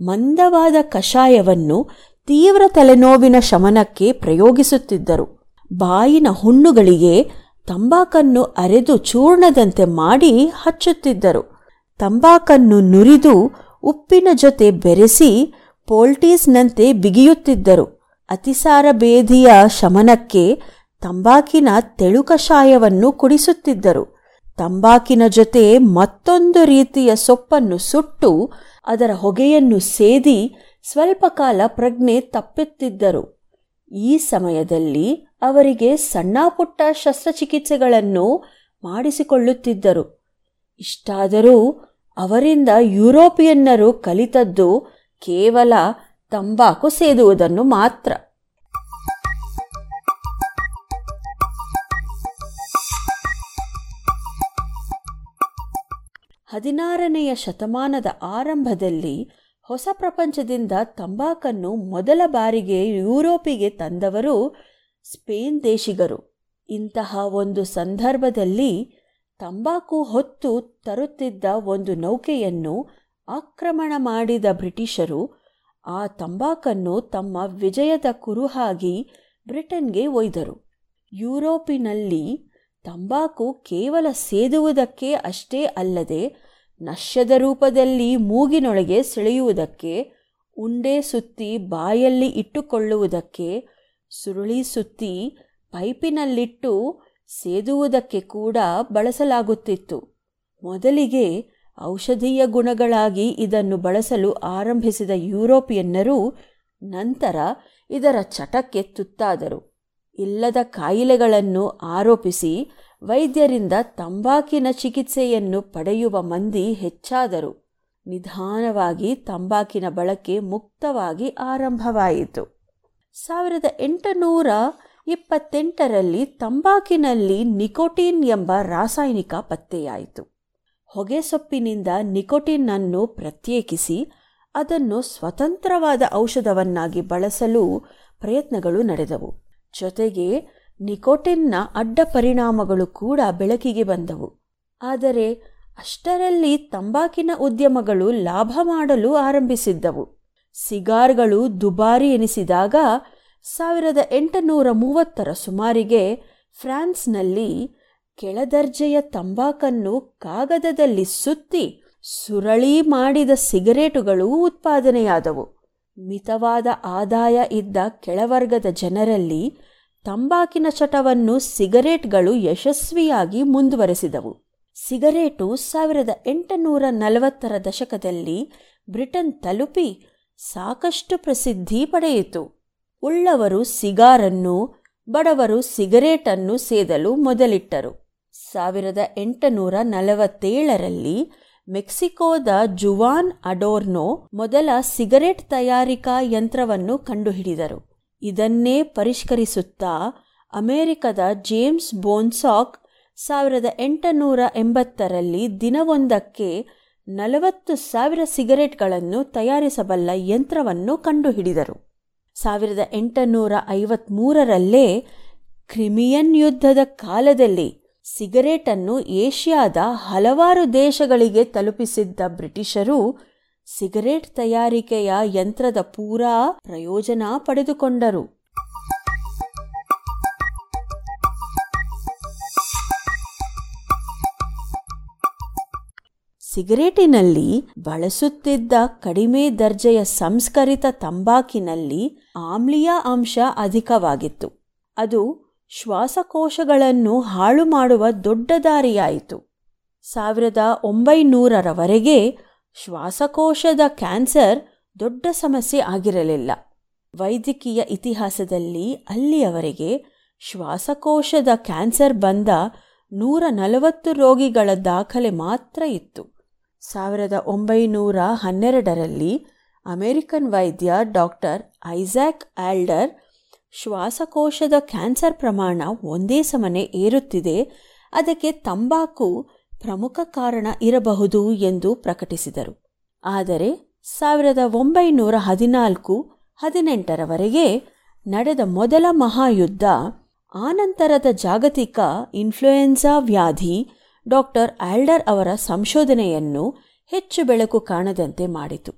[SPEAKER 9] ಮಂದವಾದ ಕಷಾಯವನ್ನು ತೀವ್ರ ತಲೆನೋವಿನ ಶಮನಕ್ಕೆ ಪ್ರಯೋಗಿಸುತ್ತಿದ್ದರು. ಬಾಯಿನ ಹುಣ್ಣುಗಳಿಗೆ ತಂಬಾಕನ್ನು ಅರೆದು ಚೂರ್ಣದಂತೆ ಮಾಡಿ ಹಚ್ಚುತ್ತಿದ್ದರು. ತಂಬಾಕನ್ನು ನುರಿದು ಉಪ್ಪಿನ ಜೊತೆ ಬೆರೆಸಿ ಪೋಲ್ಟೀಸ್ನಂತೆ ಬಿಗಿಯುತ್ತಿದ್ದರು. ಅತಿಸಾರ ಬೇಧಿಯ ಶಮನಕ್ಕೆ ತಂಬಾಕಿನ ತೆಳು ಕಷಾಯವನ್ನು ಕುಡಿಸುತ್ತಿದ್ದರು. ತಂಬಾಕಿನ ಜೊತೆ ಮತ್ತೊಂದು ರೀತಿಯ ಸೊಪ್ಪನ್ನು ಸುಟ್ಟು ಅದರ ಹೊಗೆಯನ್ನು ಸೇದಿ ಸ್ವಲ್ಪ ಕಾಲ ಪ್ರಜ್ಞೆ ತಪ್ಪುತ್ತಿದ್ದರು. ಈ ಸಮಯದಲ್ಲಿ ಅವರಿಗೆ ಸಣ್ಣ ಪುಟ್ಟ ಶಸ್ತ್ರಚಿಕಿತ್ಸೆಗಳನ್ನು ಮಾಡಿಸಿಕೊಳ್ಳುತ್ತಿದ್ದರು. ಇಷ್ಟಾದರೂ ಅವರಿಂದ ಯುರೋಪಿಯನ್ನರು ಕಲಿತದ್ದು ಕೇವಲ ತಂಬಾಕು ಸೇದುವುದನ್ನು ಮಾತ್ರ. ಹದಿನಾರನೆಯ ಶತಮಾನದ ಆರಂಭದಲ್ಲಿ ಹೊಸ ಪ್ರಪಂಚದಿಂದ ತಂಬಾಕನ್ನು ಮೊದಲ ಬಾರಿಗೆ ಯುರೋಪಿಗೆ ತಂದವರು ಸ್ಪೇನ್ ದೇಶಿಗರು. ಇಂತಹ ಒಂದು ಸಂದರ್ಭದಲ್ಲಿ ತಂಬಾಕು ಹೊತ್ತು ತರುತ್ತಿದ್ದ ಒಂದು ನೌಕೆಯನ್ನು ಆಕ್ರಮಣ ಮಾಡಿದ ಬ್ರಿಟಿಷರು ಆ ತಂಬಾಕನ್ನು ತಮ್ಮ ವಿಜಯದ ಕುರುಹಾಗಿ ಬ್ರಿಟನ್ಗೆ ಒಯ್ದರು. ಯುರೋಪಿನಲ್ಲಿ ತಂಬಾಕು ಕೇವಲ ಸೇದುವುದಕ್ಕೆ ಅಷ್ಟೇ ಅಲ್ಲದೆ ನಶ್ಯದ ರೂಪದಲ್ಲಿ ಮೂಗಿನೊಳಗೆ ಸೆಳೆಯುವುದಕ್ಕೆ, ಉಂಡೆ ಸುತ್ತಿ ಬಾಯಲ್ಲಿ ಇಟ್ಟುಕೊಳ್ಳುವುದಕ್ಕೆ, ಸುರುಳಿ ಸುತ್ತಿ ಪೈಪಿನಲ್ಲಿಟ್ಟು ಸೇದುವುದಕ್ಕೆ ಕೂಡ ಬಳಸಲಾಗುತ್ತಿತ್ತು. ಮೊದಲಿಗೆ ಔಷಧೀಯ ಗುಣಗಳಾಗಿ ಇದನ್ನು ಬಳಸಲು ಆರಂಭಿಸಿದ ಯುರೋಪಿಯನ್ನರು ನಂತರ ಇದರ ಚಟಕ್ಕೆ ತುತ್ತಾದರು. ಇಲ್ಲದ ಕಾಯಿಲೆಗಳನ್ನು ಆರೋಪಿಸಿ ವೈದ್ಯರಿಂದ ತಂಬಾಕಿನ ಚಿಕಿತ್ಸೆಯನ್ನು ಪಡೆಯುವ ಮಂದಿ ಹೆಚ್ಚಾದರು. ನಿಧಾನವಾಗಿ ತಂಬಾಕಿನ ಬಳಕೆ ಮುಕ್ತವಾಗಿ ಆರಂಭವಾಯಿತು. ಸಾವಿರದ ಎಂಟುನೂರ ಇಪ್ಪತ್ತೆಂಟರಲ್ಲಿ ತಂಬಾಕಿನಲ್ಲಿ ನಿಕೋಟಿನ್ ಎಂಬ ರಾಸಾಯನಿಕ ಪತ್ತೆಯಾಯಿತು. ಹೊಗೆಸೊಪ್ಪಿನಿಂದ ನಿಕೋಟಿನ್ ಅನ್ನು ಪ್ರತ್ಯೇಕಿಸಿ ಅದನ್ನು ಸ್ವತಂತ್ರವಾದ ಔಷಧವನ್ನಾಗಿ ಬಳಸಲು ಪ್ರಯತ್ನಗಳು ನಡೆದವು. ಜೊತೆಗೆ ನಿಕೋಟಿನ್ನ ಅಡ್ಡ ಪರಿಣಾಮಗಳು ಕೂಡ ಬೆಳಕಿಗೆ ಬಂದವು. ಆದರೆ ಅಷ್ಟರಲ್ಲಿ ತಂಬಾಕಿನ ಉದ್ಯಮಗಳು ಲಾಭ ಮಾಡಲು ಆರಂಭಿಸಿದ್ದವು. ಸಿಗಾರ್ಗಳು ದುಬಾರಿ ಎನಿಸಿದಾಗ ಸಾವಿರದ ಎಂಟುನೂರ ಮೂವತ್ತರ ಸುಮಾರಿಗೆ ಫ್ರಾನ್ಸ್ನಲ್ಲಿ ಕೆಳದರ್ಜೆಯ ತಂಬಾಕನ್ನು ಕಾಗದದಲ್ಲಿ ಸುತ್ತಿ ಸುರಳಿ ಮಾಡಿದ ಸಿಗರೇಟುಗಳು ಉತ್ಪಾದನೆಯಾದವು. ಮಿತವಾದ ಆದಾಯ ಇದ್ದ ಕೆಳವರ್ಗದ ಜನರಲ್ಲಿ ತಂಬಾಕಿನ ಚಟವನ್ನು ಸಿಗರೇಟ್ಗಳು ಯಶಸ್ವಿಯಾಗಿ ಮುಂದುವರೆಸಿದವು. ಸಿಗರೇಟು ಸಾವಿರದ ಎಂಟುನೂರ ನಲವತ್ತರ ದಶಕದಲ್ಲಿ ಬ್ರಿಟನ್ ತಲುಪಿ ಸಾಕಷ್ಟು ಪ್ರಸಿದ್ಧಿ ಪಡೆಯಿತು. ಉಳ್ಳವರು ಸಿಗಾರನ್ನು, ಬಡವರು ಸಿಗರೇಟನ್ನು ಸೇದಲು ಮೊದಲಿಟ್ಟರು. ಸಾವಿರದ ಎಂಟುನೂರ ನಲವತ್ತೇಳರಲ್ಲಿ ಮೆಕ್ಸಿಕೋದ ಜುವಾನ್ ಅಡೋರ್ನೋ ಮೊದಲ ಸಿಗರೆಟ್ ತಯಾರಿಕಾ ಯಂತ್ರವನ್ನು ಕಂಡುಹಿಡಿದರು. ಇದನ್ನೇ ಪರಿಷ್ಕರಿಸುತ್ತಾ ಅಮೆರಿಕದ ಜೇಮ್ಸ್ ಬೋನ್ಸಾಕ್ ಸಾವಿರದ ಎಂಟುನೂರ ಎಂಬತ್ತರಲ್ಲಿ ದಿನವೊಂದಕ್ಕೆ ನಲವತ್ತು ಸಾವಿರ ಸಿಗರೆಟ್ಗಳನ್ನು ತಯಾರಿಸಬಲ್ಲ ಯಂತ್ರವನ್ನು ಕಂಡುಹಿಡಿದರು. ಸಾವಿರದ ಎಂಟುನೂರ ಐವತ್ತ್ಮೂರರಲ್ಲೇ ಕ್ರಿಮಿಯನ್ ಯುದ್ಧದ ಕಾಲದಲ್ಲಿ ಸಿಗರೇಟನ್ನು ಏಷ್ಯಾದ ಹಲವಾರು ದೇಶಗಳಿಗೆ ತಲುಪಿಸಿದ್ದ ಬ್ರಿಟಿಷರು ಸಿಗರೇಟ್ ತಯಾರಿಕೆಯ ಯಂತ್ರದ ಪೂರಾ ಪ್ರಯೋಜನ ಪಡೆದುಕೊಂಡರು. ಸಿಗರೇಟಿನಲ್ಲಿ ಬಳಸುತ್ತಿದ್ದ ಕಡಿಮೆ ದರ್ಜೆಯ ಸಂಸ್ಕರಿತ ತಂಬಾಕಿನಲ್ಲಿ ಆಮ್ಲೀಯ ಅಂಶ ಅಧಿಕವಾಗಿತ್ತು. ಅದು ಶ್ವಾಸಕೋಶಗಳನ್ನು ಹಾಳು ಮಾಡುವ ದೊಡ್ಡ ದಾರಿಯಾಯಿತು. ಸಾವಿರದ ಒಂಬೈನೂರರವರೆಗೆ ಶ್ವಾಸಕೋಶದ ಕ್ಯಾನ್ಸರ್ ದೊಡ್ಡ ಸಮಸ್ಯೆ ಆಗಿರಲಿಲ್ಲ. ವೈದ್ಯಕೀಯ ಇತಿಹಾಸದಲ್ಲಿ ಅಲ್ಲಿಯವರೆಗೆ ಶ್ವಾಸಕೋಶದ ಕ್ಯಾನ್ಸರ್ ಬಂದ ನೂರ ನಲವತ್ತು ರೋಗಿಗಳ ದಾಖಲೆ ಮಾತ್ರ ಇತ್ತು. ಸಾವಿರದ ಒಂಬೈನೂರ ಹನ್ನೆರಡರಲ್ಲಿ ಅಮೆರಿಕನ್ ವೈದ್ಯ ಡಾಕ್ಟರ್ ಐಸಾಕ್ ಆಲ್ಡರ್ ಶ್ವಾಸಕೋಶದ ಕ್ಯಾನ್ಸರ್ ಪ್ರಮಾಣ ಒಂದೇ ಸಮನೆ ಏರುತ್ತಿದೆ. ಅದಕ್ಕೆ ತಂಬಾಕು ಪ್ರಮುಖ ಕಾರಣ ಇರಬಹುದು ಎಂದು ಪ್ರಕಟಿಸಿದರು. ಆದರೆ ಸಾವಿರದ ಒಂಬೈನೂರ ಹದಿನಾಲ್ಕು ಹದಿನೆಂಟರವರೆಗೆ ನಡೆದ ಮೊದಲ ಮಹಾಯುದ್ಧ, ಆನಂತರದ ಜಾಗತಿಕ ಇನ್ಫ್ಲುಯೆನ್ಸಾ ವ್ಯಾಧಿ ಡಾಕ್ಟರ್ ಆಲ್ಡರ್ ಅವರ ಸಂಶೋಧನೆಯನ್ನು ಹೆಚ್ಚು ಬೆಳಕು ಕಾಣದಂತೆ ಮಾಡಿತು.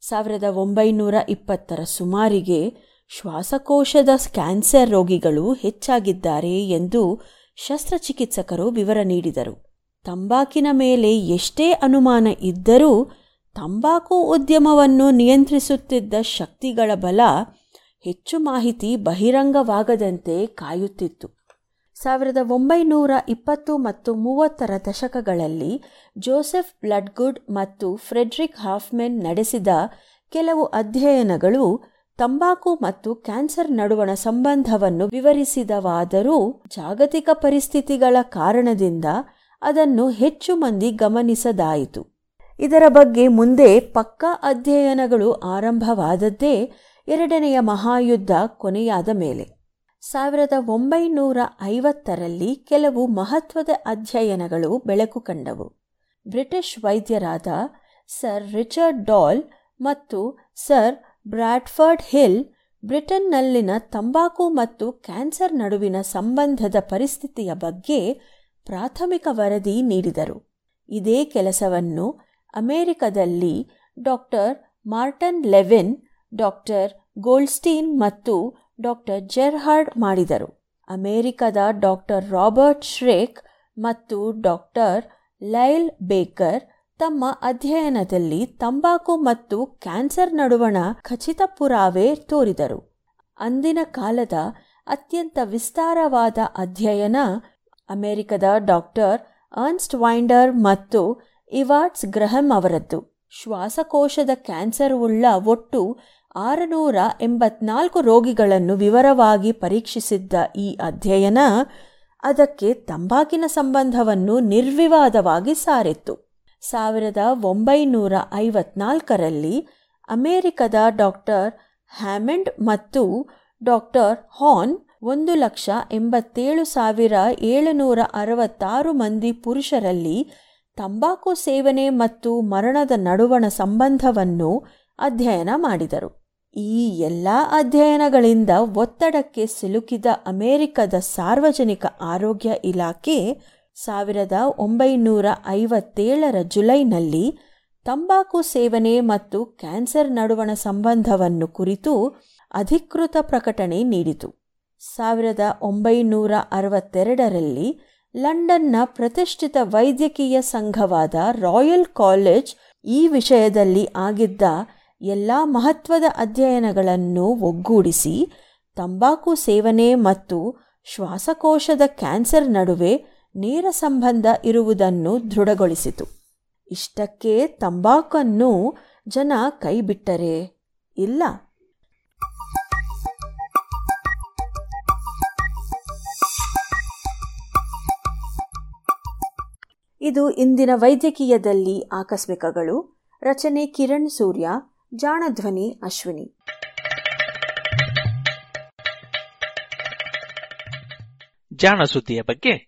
[SPEAKER 9] ಸಾವಿರದ ಒಂಬೈನೂರ ಇಪ್ಪತ್ತರ ಸುಮಾರಿಗೆ ಶ್ವಾಸಕೋಶದ ಕ್ಯಾನ್ಸರ್ ರೋಗಿಗಳು ಹೆಚ್ಚಾಗಿದ್ದಾರೆ ಎಂದು ಶಸ್ತ್ರಚಿಕಿತ್ಸಕರು ವಿವರ ನೀಡಿದರು. ತಂಬಾಕಿನ ಮೇಲೆ ಎಷ್ಟೇ ಅನುಮಾನ ಇದ್ದರೂ ತಂಬಾಕು ಉದ್ಯಮವನ್ನು ನಿಯಂತ್ರಿಸುತ್ತಿದ್ದ ಶಕ್ತಿಗಳ ಬಲ ಹೆಚ್ಚು ಮಾಹಿತಿ ಬಹಿರಂಗವಾಗದಂತೆ ಕಾಯುತ್ತಿತ್ತು. ಸಾವಿರದ ಒಂಬೈನೂರ ಇಪ್ಪತ್ತು ಮತ್ತು ಮೂವತ್ತರ ದಶಕಗಳಲ್ಲಿ ಜೋಸೆಫ್ ಬ್ಲಡ್ಗುಡ್ ಮತ್ತು ಫ್ರೆಡ್ರಿಕ್ ಹಾಫ್ಮೆನ್ ನಡೆಸಿದ ಕೆಲವು ಅಧ್ಯಯನಗಳು ತಂಬಾಕು ಮತ್ತು ಕ್ಯಾನ್ಸರ್ ನಡುವಣ ಸಂಬಂಧವನ್ನು ವಿವರಿಸಿದವಾದರೂ ಜಾಗತಿಕ ಪರಿಸ್ಥಿತಿಗಳ ಕಾರಣದಿಂದ ಅದನ್ನು ಹೆಚ್ಚು ಮಂದಿ ಗಮನಿಸದಾಯಿತು. ಇದರ ಬಗ್ಗೆ ಮುಂದೆ ಪಕ್ಕಾ ಅಧ್ಯಯನಗಳು ಆರಂಭವಾದದ್ದೇ ಎರಡನೆಯ ಮಹಾಯುದ್ಧ ಕೊನೆಯಾದ ಮೇಲೆ. ಸಾವಿರದ ಒಂಬೈನೂರ ಐವತ್ತರಲ್ಲಿ ಕೆಲವು ಮಹತ್ವದ ಅಧ್ಯಯನಗಳು ಬೆಳಕು ಕಂಡವು. ಬ್ರಿಟಿಷ್ ವೈದ್ಯರಾದ ಸರ್ ರಿಚರ್ಡ್ ಡಾಲ್ ಮತ್ತು ಸರ್ ಬ್ರಾಡ್ಫರ್ಡ್ ಹಿಲ್ ಬ್ರಿಟನ್ನಲ್ಲಿನ ತಂಬಾಕು ಮತ್ತು ಕ್ಯಾನ್ಸರ್ ನಡುವಿನ ಸಂಬಂಧದ ಪರಿಸ್ಥಿತಿಯ ಬಗ್ಗೆ ಪ್ರಾಥಮಿಕ ವರದಿ ನೀಡಿದರು. ಇದೇ ಕೆಲಸವನ್ನು ಅಮೆರಿಕದಲ್ಲಿ doctor Morton Levin doctor Goldstein ಮತ್ತು ಡಾಕ್ಟರ್ ಜೆರ್ಹಾರ್ಡ್ ಮಾಡಿದರು. ಅಮೆರಿಕದ ಡಾಕ್ಟರ್ ರಾಬರ್ಟ್ ಶ್ರೇಕ್ ಮತ್ತು ಡಾಕ್ಟರ್ ಲೈಲ್ ಬೇಕರ್ ತಮ್ಮ ಅಧ್ಯಯನದಲ್ಲಿ ತಂಬಾಕು ಮತ್ತು ಕ್ಯಾನ್ಸರ್ ನಡುವಣ ಖಚಿತ ಪುರಾವೆ ತೋರಿದರು. ಅಂದಿನ ಕಾಲದ ಅತ್ಯಂತ ವಿಸ್ತಾರವಾದ ಅಧ್ಯಯನ ಅಮೆರಿಕದ ಡಾಕ್ಟರ್ ಅರ್ನ್ಸ್ಟ್ ವೈಂಡರ್ ಮತ್ತು ಇವಾಟ್ಸ್ ಗ್ರಹಂ ಅವರದ್ದು. ಶ್ವಾಸಕೋಶದ ಕ್ಯಾನ್ಸರ್ ಉಳ್ಳ ಒಟ್ಟು ಆರುನೂರ ಎಂಬತ್ನಾಲ್ಕು ರೋಗಿಗಳನ್ನು ವಿವರವಾಗಿ ಪರೀಕ್ಷಿಸಿದ್ದ ಈ ಅಧ್ಯಯನ ಅದಕ್ಕೆ ತಂಬಾಕಿನ ಸಂಬಂಧವನ್ನು ನಿರ್ವಿವಾದವಾಗಿ ಸಾರಿತ್ತು. ಸಾವಿರದ ಒಂಬೈನೂರ ಐವತ್ನಾಲ್ಕರಲ್ಲಿ ಅಮೆರಿಕದ ಡಾಕ್ಟರ್ ಹ್ಯಾಮಂಡ್ ಮತ್ತು ಡಾಕ್ಟರ್ ಹಾನ್ ಒಂದು ಲಕ್ಷ ಎಂಬತ್ತೇಳು ಸಾವಿರ ಏಳುನೂರ ಅರವತ್ತಾರು ಮಂದಿ ಪುರುಷರಲ್ಲಿ ತಂಬಾಕು ಸೇವನೆ ಮತ್ತು ಮರಣದ ನಡುವಣ ಸಂಬಂಧವನ್ನು ಅಧ್ಯಯನ ಮಾಡಿದರು. ಈ ಎಲ್ಲ ಅಧ್ಯಯನಗಳಿಂದ ಒತ್ತಡಕ್ಕೆ ಸಿಲುಕಿದ ಅಮೆರಿಕದ ಸಾರ್ವಜನಿಕ ಆರೋಗ್ಯ ಇಲಾಖೆ ಸಾವಿರದ ಒಂಬೈನೂರ ಐವತ್ತೇಳರ ಜುಲೈನಲ್ಲಿ ತಂಬಾಕು ಸೇವನೆ ಮತ್ತು ಕ್ಯಾನ್ಸರ್ ನಡುವಣ ಸಂಬಂಧವನ್ನು ಕುರಿತು ಅಧಿಕೃತ ಪ್ರಕಟಣೆ ನೀಡಿತು. ಸಾವಿರದ ಒಂಬೈನೂರ ಅರವತ್ತೆರಡರಲ್ಲಿ ಲಂಡನ್ನ ಪ್ರತಿಷ್ಠಿತ ವೈದ್ಯಕೀಯ ಸಂಘವಾದ ರಾಯಲ್ ಕಾಲೇಜ್ ಈ ವಿಷಯದಲ್ಲಿ ಆಗಿದ್ದ ಎಲ್ಲ ಮಹತ್ವದ ಅಧ್ಯಯನಗಳನ್ನು ಒಗ್ಗೂಡಿಸಿ, ತಂಬಾಕು ಸೇವನೆ ಮತ್ತು ಶ್ವಾಸಕೋಶದ ಕ್ಯಾನ್ಸರ್ ನಡುವೆ ನೇರ ಸಂಬಂಧ ಇರುವುದನ್ನು ದೃಢಗೊಳಿಸಿತು. ಇಷ್ಟಕ್ಕೆ ತಂಬಾಕನ್ನು ಜನ ಕೈಬಿಟ್ಟರೆ ಇಲ್ಲ. ಇದು ಇಂದಿನ ವೈದ್ಯಕೀಯದಲ್ಲಿ ಆಕಸ್ಮಿಕಗಳು. ರಚನೆ ಕಿರಣ್ ಸೂರ್ಯ, ಜಾಣಧ್ವನಿ ಅಶ್ವಿನಿ.
[SPEAKER 10] ಜಾಣ ಬಗ್ಗೆ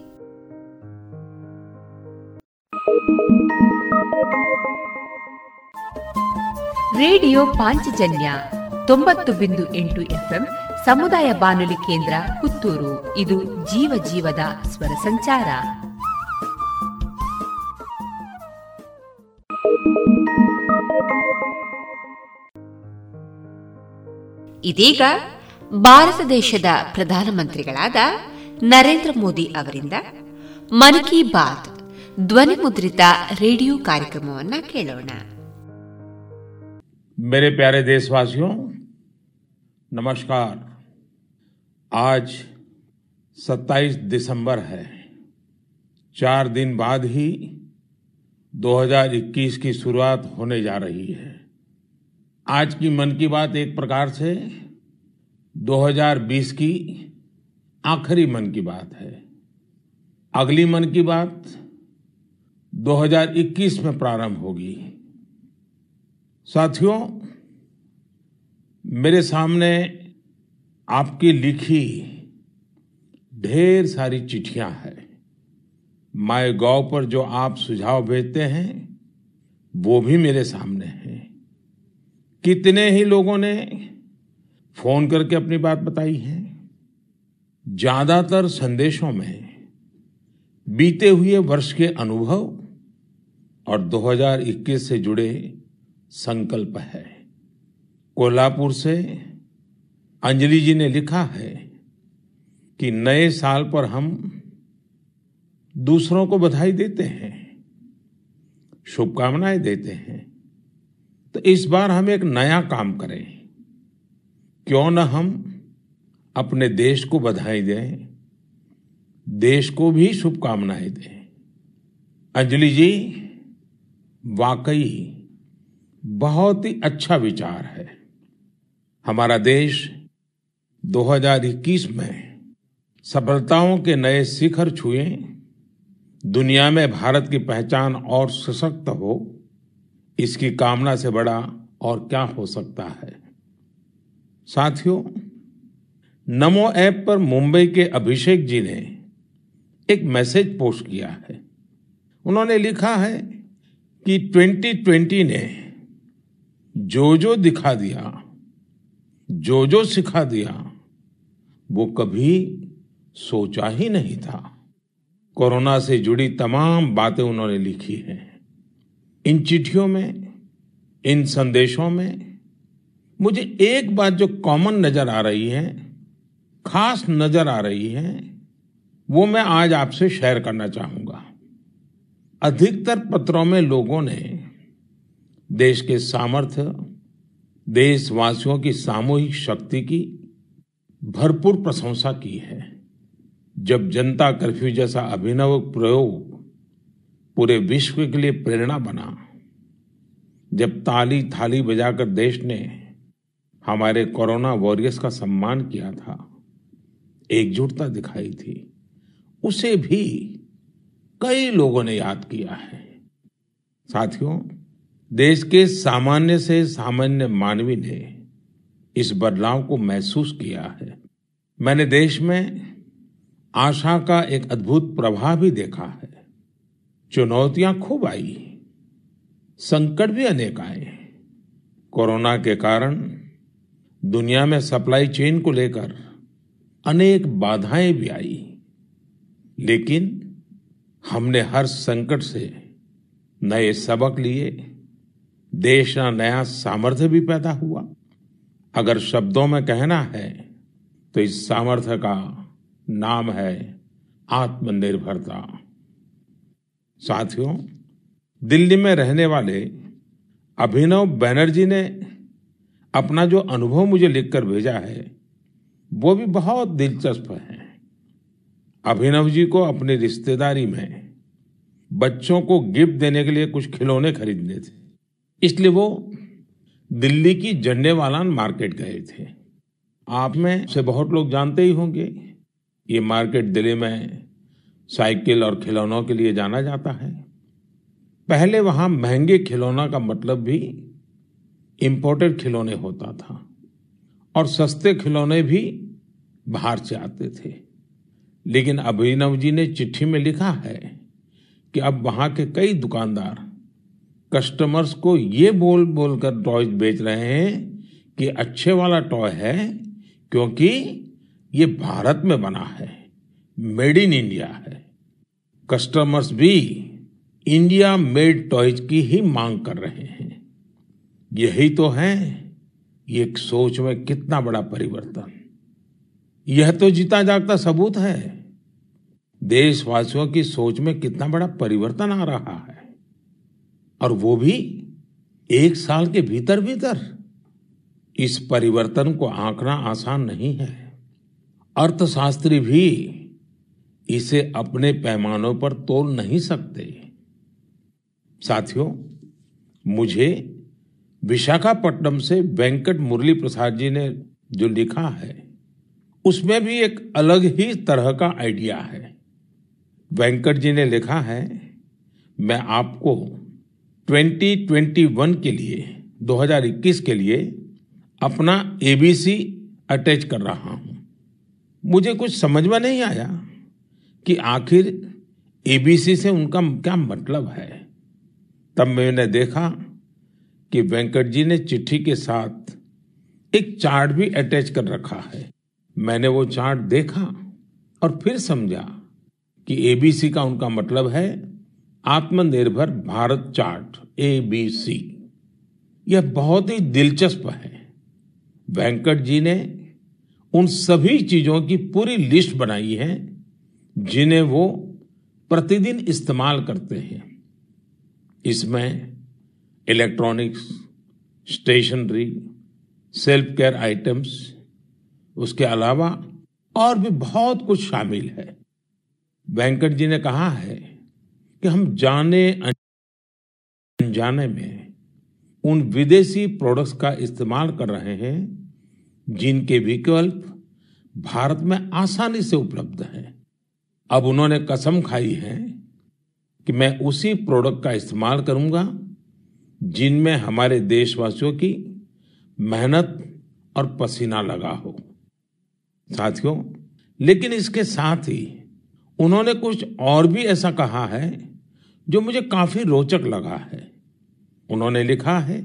[SPEAKER 1] ರೇಡಿಯೋ ಪಾಂಚಜನ್ಯ ತೊಂಬತ್ತು ಬಿಂದು ಎಂಟು ಎಫ್ಎಂ ಸಮುದಾಯ ಬಾನುಲಿ ಕೇಂದ್ರ ಪುತ್ತೂರು. ಇದು ಜೀವ ಜೀವದ ಸ್ವರ ಸಂಚಾರ. ಇದೀಗ ಭಾರತ ದೇಶದ ಪ್ರಧಾನಮಂತ್ರಿಗಳಾದ ನರೇಂದ್ರ ಮೋದಿ ಅವರಿಂದ ಮನ್ ಕಿ ಬಾತ್ ಧ್ವನಿ ಮುದ್ರಿತ ರೇಡಿಯೋ ಕಾರ್ಯಕ್ರಮವನ್ನ ಕೇಳೋಣ.
[SPEAKER 6] मेरे प्यारे देशवासियों, नमस्कार। आज 27 दिसंबर है। चार दिन बाद ही 2021 की शुरुआत होने जा रही है। आज की मन की बात एक प्रकार से 2020 की आखिरी मन की बात है। अगली मन की बात 2021 में प्रारंभ होगी। साथियों, मेरे सामने आपकी लिखी ढेर सारी चिट्ठियाँ हैं। माय गॉव पर जो आप सुझाव भेजते हैं, वो भी मेरे सामने हैं। कितने ही लोगों ने फ़ोन करके अपनी बात बताई है। ज़्यादातर संदेशों में बीते हुए वर्ष के अनुभव और 2021 से जुड़े संकल्प है। कोल्हापुर से अंजलि जी ने लिखा है कि नए साल पर हम दूसरों को बधाई देते हैं, शुभकामनाएँ देते हैं। तो इस बार हम एक नया काम करें। क्यों न हम अपने देश को बधाई दें, देश को भी शुभकामनाएँ दें। अंजलि जी, वाकई बहुत ही अच्छा विचार है। हमारा देश 2021 में सफलताओं के नए शिखर छुए, दुनिया में भारत की पहचान और सशक्त हो, इसकी कामना से बड़ा और क्या हो सकता है। साथियों, नमो ऐप पर मुंबई के अभिषेक जी ने एक मैसेज पोस्ट किया है। उन्होंने लिखा है कि 2020 ने जो जो दिखा दिया जो जो सिखा दिया, वो कभी सोचा ही नहीं था। कोरोना से जुड़ी तमाम बातें उन्होंने लिखी हैं। इन चिट्ठियों में, इन संदेशों में मुझे एक बात जो कॉमन नज़र आ रही है, खास नज़र आ रही है, वो मैं आज आपसे शेयर करना चाहूँगा। अधिकतर पत्रों में लोगों ने देश के सामर्थ्य, देशवासियों की सामूहिक शक्ति की भरपूर प्रशंसा की है। जब जनता कर्फ्यू जैसा अभिनव प्रयोग पूरे विश्व के लिए प्रेरणा बना, जब ताली थाली बजाकर देश ने हमारे कोरोना वॉरियर्स का सम्मान किया था, एकजुटता दिखाई थी, उसे भी कई लोगों ने याद किया है। साथियों देश के सामान्य से सामान्य मानवी ने इस बदलाव को महसूस किया है। मैंने देश में आशा का एक अद्भुत प्रभाव भी देखा है। चुनौतियाँ खूब आई, संकट भी अनेक आए। कोरोना के कारण दुनिया में सप्लाई चेन को लेकर अनेक बाधाएँ भी आई, लेकिन हमने हर संकट से नए सबक लिए। देश का नया सामर्थ्य भी पैदा हुआ। अगर शब्दों में कहना है तो इस सामर्थ्य का नाम है आत्मनिर्भरता। साथियों, दिल्ली में रहने वाले अभिनव बैनर्जी ने अपना जो अनुभव मुझे लिखकर भेजा है, वो भी बहुत दिलचस्प है। अभिनव जी को अपनी रिश्तेदारी में बच्चों को गिफ्ट देने के लिए कुछ खिलौने खरीदने थे। इसलिए वो दिल्ली की जंडेवालान मार्केट गए थे। आप में से बहुत लोग जानते ही होंगे, ये मार्केट दिल्ली में साइकिल और खिलौनों के लिए जाना जाता है। पहले वहाँ महँगे खिलौना का मतलब भी इम्पोर्टेड खिलौने होता था और सस्ते खिलौने भी बाहर से आते थे। लेकिन अभिनव जी ने चिट्ठी में लिखा है कि अब वहाँ के कई दुकानदार कस्टमर्स को ये बोल बोल कर टॉयज बेच रहे हैं कि अच्छे वाला टॉय है क्योंकि ये भारत में बना है मेड इन इंडिया है। कस्टमर्स भी इंडिया मेड टॉयज की ही मांग कर रहे हैं। यही तो है, ये सोच में कितना बड़ा परिवर्तन। यह तो जीता जागता सबूत है। देशवासियों की सोच में कितना बड़ा परिवर्तन आ रहा है। और वो भी एक साल के भीतर भीतर। इस परिवर्तन को आंकना आसान नहीं है। अर्थशास्त्री भी इसे अपने पैमानों पर तोल नहीं सकते। साथियों, मुझे विशाखापट्टनम से वेंकट मुरली प्रसाद जी ने जो लिखा है, उसमें भी एक अलग ही तरह का आइडिया है। वेंकट जी ने लिखा है, मैं आपको 2021 के लिए 2021 के लिए अपना एबीसी अटैच कर रहा हूँ। मुझे कुछ समझ में नहीं आया कि आखिर एबीसी से उनका क्या मतलब है। तब मैंने देखा कि वेंकट जी ने चिट्ठी के साथ एक चार्ट भी अटैच कर रखा है। मैंने वो चार्ट देखा और फिर समझा कि एबीसी का उनका मतलब है आत्मनिर्भर भारत चार्ट। एबीसी यह बहुत ही दिलचस्प है। वेंकट जी ने उन सभी चीज़ों की पूरी लिस्ट बनाई है, जिन्हें वो प्रतिदिन इस्तेमाल करते हैं। इसमें electronics, stationery self care items, उसके अलावा और भी बहुत कुछ शामिल है। वेंकट जी ने कहा है कि हम जाने अनजाने में उन विदेशी प्रोडक्ट्स का इस्तेमाल कर रहे हैं, जिनके विकल्प भारत में आसानी से उपलब्ध हैं। अब उन्होंने कसम खाई है कि मैं उसी प्रोडक्ट का इस्तेमाल करूँगा, जिनमें हमारे देशवासियों की मेहनत और पसीना लगा हो। साथियों, लेकिन इसके साथ ही उन्होंने कुछ और भी ऐसा कहा है, जो मुझे काफ़ी रोचक लगा है। उन्होंने लिखा है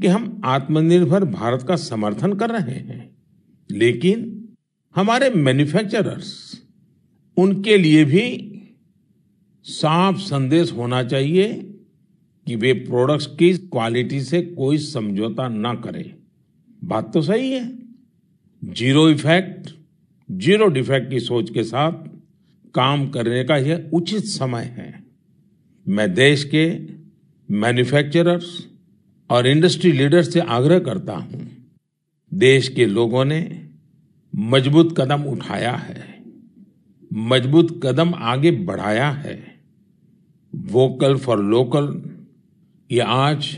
[SPEAKER 6] कि हम आत्मनिर्भर भारत का समर्थन कर रहे हैं। लेकिन हमारे मैन्युफैक्चरर्स उनके लिए भी साफ़ संदेश होना चाहिए कि वे प्रोडक्ट्स की क्वालिटी से कोई समझौता ना करें। बात तो सही है। ज़ीरो इफ़ेक्ट ज़ीरो डिफेक्ट की सोच के साथ काम करने का यह उचित समय है। मैं देश के मैन्युफैक्चरर्स और इंडस्ट्री लीडर्स से आग्रह करता हूँ, देश के लोगों ने मज़बूत कदम उठाया है, मज़बूत कदम आगे बढ़ाया है। वोकल फॉर लोकल, ये आज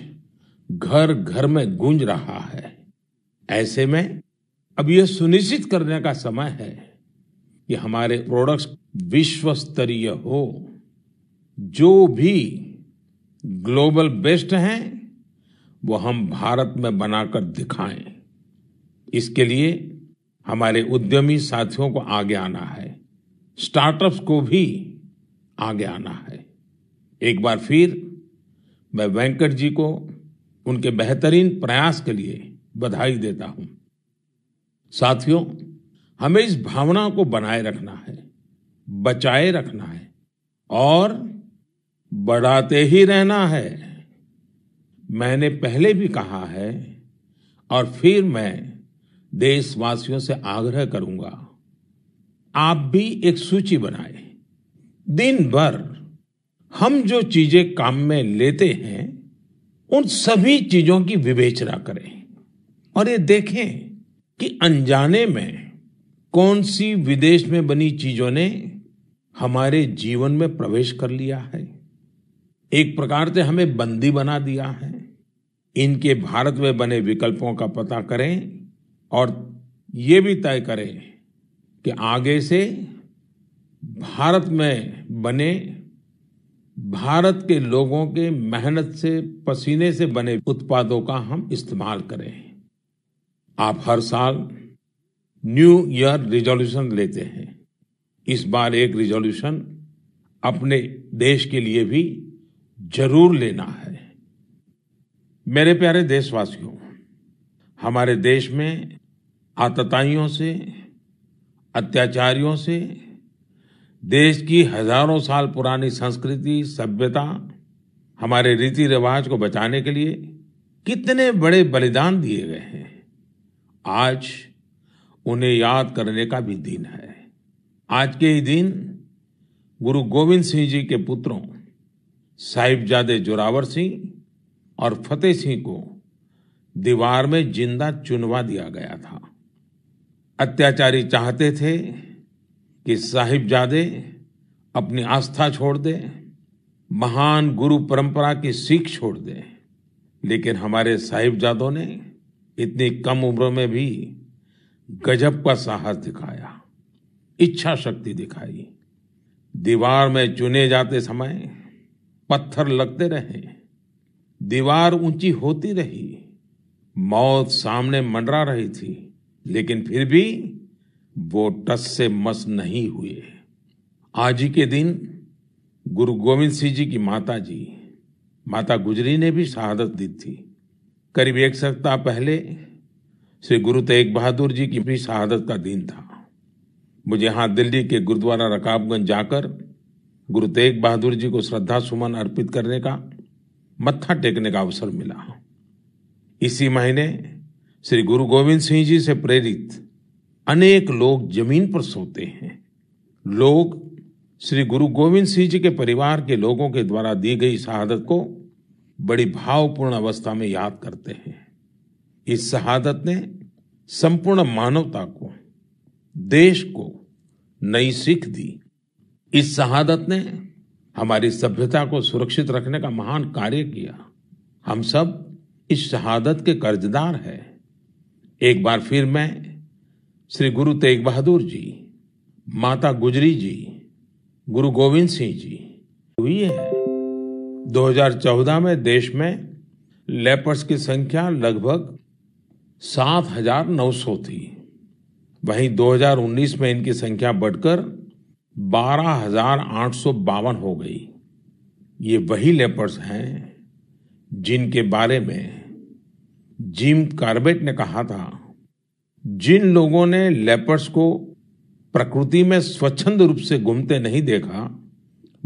[SPEAKER 6] घर घर में गूंज रहा है। ऐसे में अब यह सुनिश्चित करने का समय है कि हमारे प्रोडक्ट्स विश्व स्तरीय हो, जो भी ग्लोबल बेस्ट हैं, वो हम भारत में बनाकर दिखाएँ। इसके लिए हमारे उद्यमी साथियों को आगे आना है, स्टार्टअप्स को भी आगे आना है। एक बार फिर मैं वेंकट जी को उनके बेहतरीन प्रयास के लिए बधाई देता हूँ। साथियों, हमें इस भावना को बनाए रखना है, बचाए रखना है और बढ़ाते ही रहना है। मैंने पहले भी कहा है और फिर मैं देशवासियों से आग्रह करूँगा, आप भी एक सूची बनाएँ। दिन भर हम जो चीज़ें काम में लेते हैं, उन सभी चीज़ों की विवेचना करें और ये देखें कि अनजाने में कौन सी विदेश में बनी चीज़ों ने हमारे जीवन में प्रवेश कर लिया है। एक प्रकार से हमें बंदी बना दिया है। इनके भारत में बने विकल्पों का पता करें और ये भी तय करें कि आगे से भारत में बने, भारत के लोगों के मेहनत से, पसीने से बने उत्पादों का हम इस्तेमाल करें। आप हर साल न्यू ईयर रिजोल्यूशन लेते हैं। इस बार एक रिजोल्यूशन अपने देश के लिए भी ज़रूर लेना है। मेरे प्यारे देशवासियों, हमारे देश में आतताइयों से, अत्याचारियों से, देश की हज़ारों साल पुरानी संस्कृति, सभ्यता, हमारे रीति रिवाज को बचाने के लिए कितने बड़े बलिदान दिए गए हैं। आज उन्हें याद करने का भी दिन है। आज के ही दिन गुरु गोविंद सिंह जी के पुत्रों साहिबजादे जोरावर सिंह और फतेह सिंह को दीवार में ज़िंदा चुनवा दिया गया था। अत्याचारी चाहते थे कि साहिबजादे अपनी आस्था छोड़ दे, महान गुरु परंपरा की सीख छोड़ दे। लेकिन हमारे साहिबजादों ने इतनी कम उम्र में भी गजब का साहस दिखाया, इच्छा शक्ति दिखाई। दीवार में चुने जाते समय पत्थर लगते रहे, दीवार ऊँची होती रही, मौत सामने मंडरा रही थी, लेकिन फिर भी वो टस से मस नहीं हुए। आज ही के दिन गुरु गोविंद सिंह जी की माता जी, माता गुजरी ने भी शहादत दी थी। करीब एक सप्ताह पहले श्री गुरु तेग बहादुर जी की भी शहादत का दिन था। मुझे यहाँ दिल्ली के गुरुद्वारा रकाबगंज जाकर गुरु तेग बहादुर जी को श्रद्धा सुमन अर्पित करने का मत्था टेकने का अवसर मिला। इसी महीने श्री गुरु गोविंद सिंह जी से प्रेरित अनेक लोग ज़मीन पर सोते हैं। लोग श्री गुरु गोविंद सिंह जी के परिवार के लोगों के द्वारा दी गई शहादत को बड़ी भावपूर्ण अवस्था में याद करते हैं। इस शहादत ने संपूर्ण मानवता को, देश को नई सीख दी। इस शहादत ने हमारी सभ्यता को सुरक्षित रखने का महान कार्य किया। हम सब इस शहादत के कर्जदार हैं। एक बार फिर मैं श्री गुरु तेग बहादुर जी, माता गुजरी जी, गुरु गोविंद सिंह जी, हुई है। 2014 में देश में लेपर्स की संख्या लगभग सात हज़ार नौ सौ थी। वहीं 2019 में इनकी संख्या बढ़कर बारह हो गई। ये वही लेपर्स हैं जिनके बारे में जिम कार्बेट ने कहा था। जिन लोगों ने लेपर्स को प्रकृति में स्वच्छंद रूप से घूमते नहीं देखा,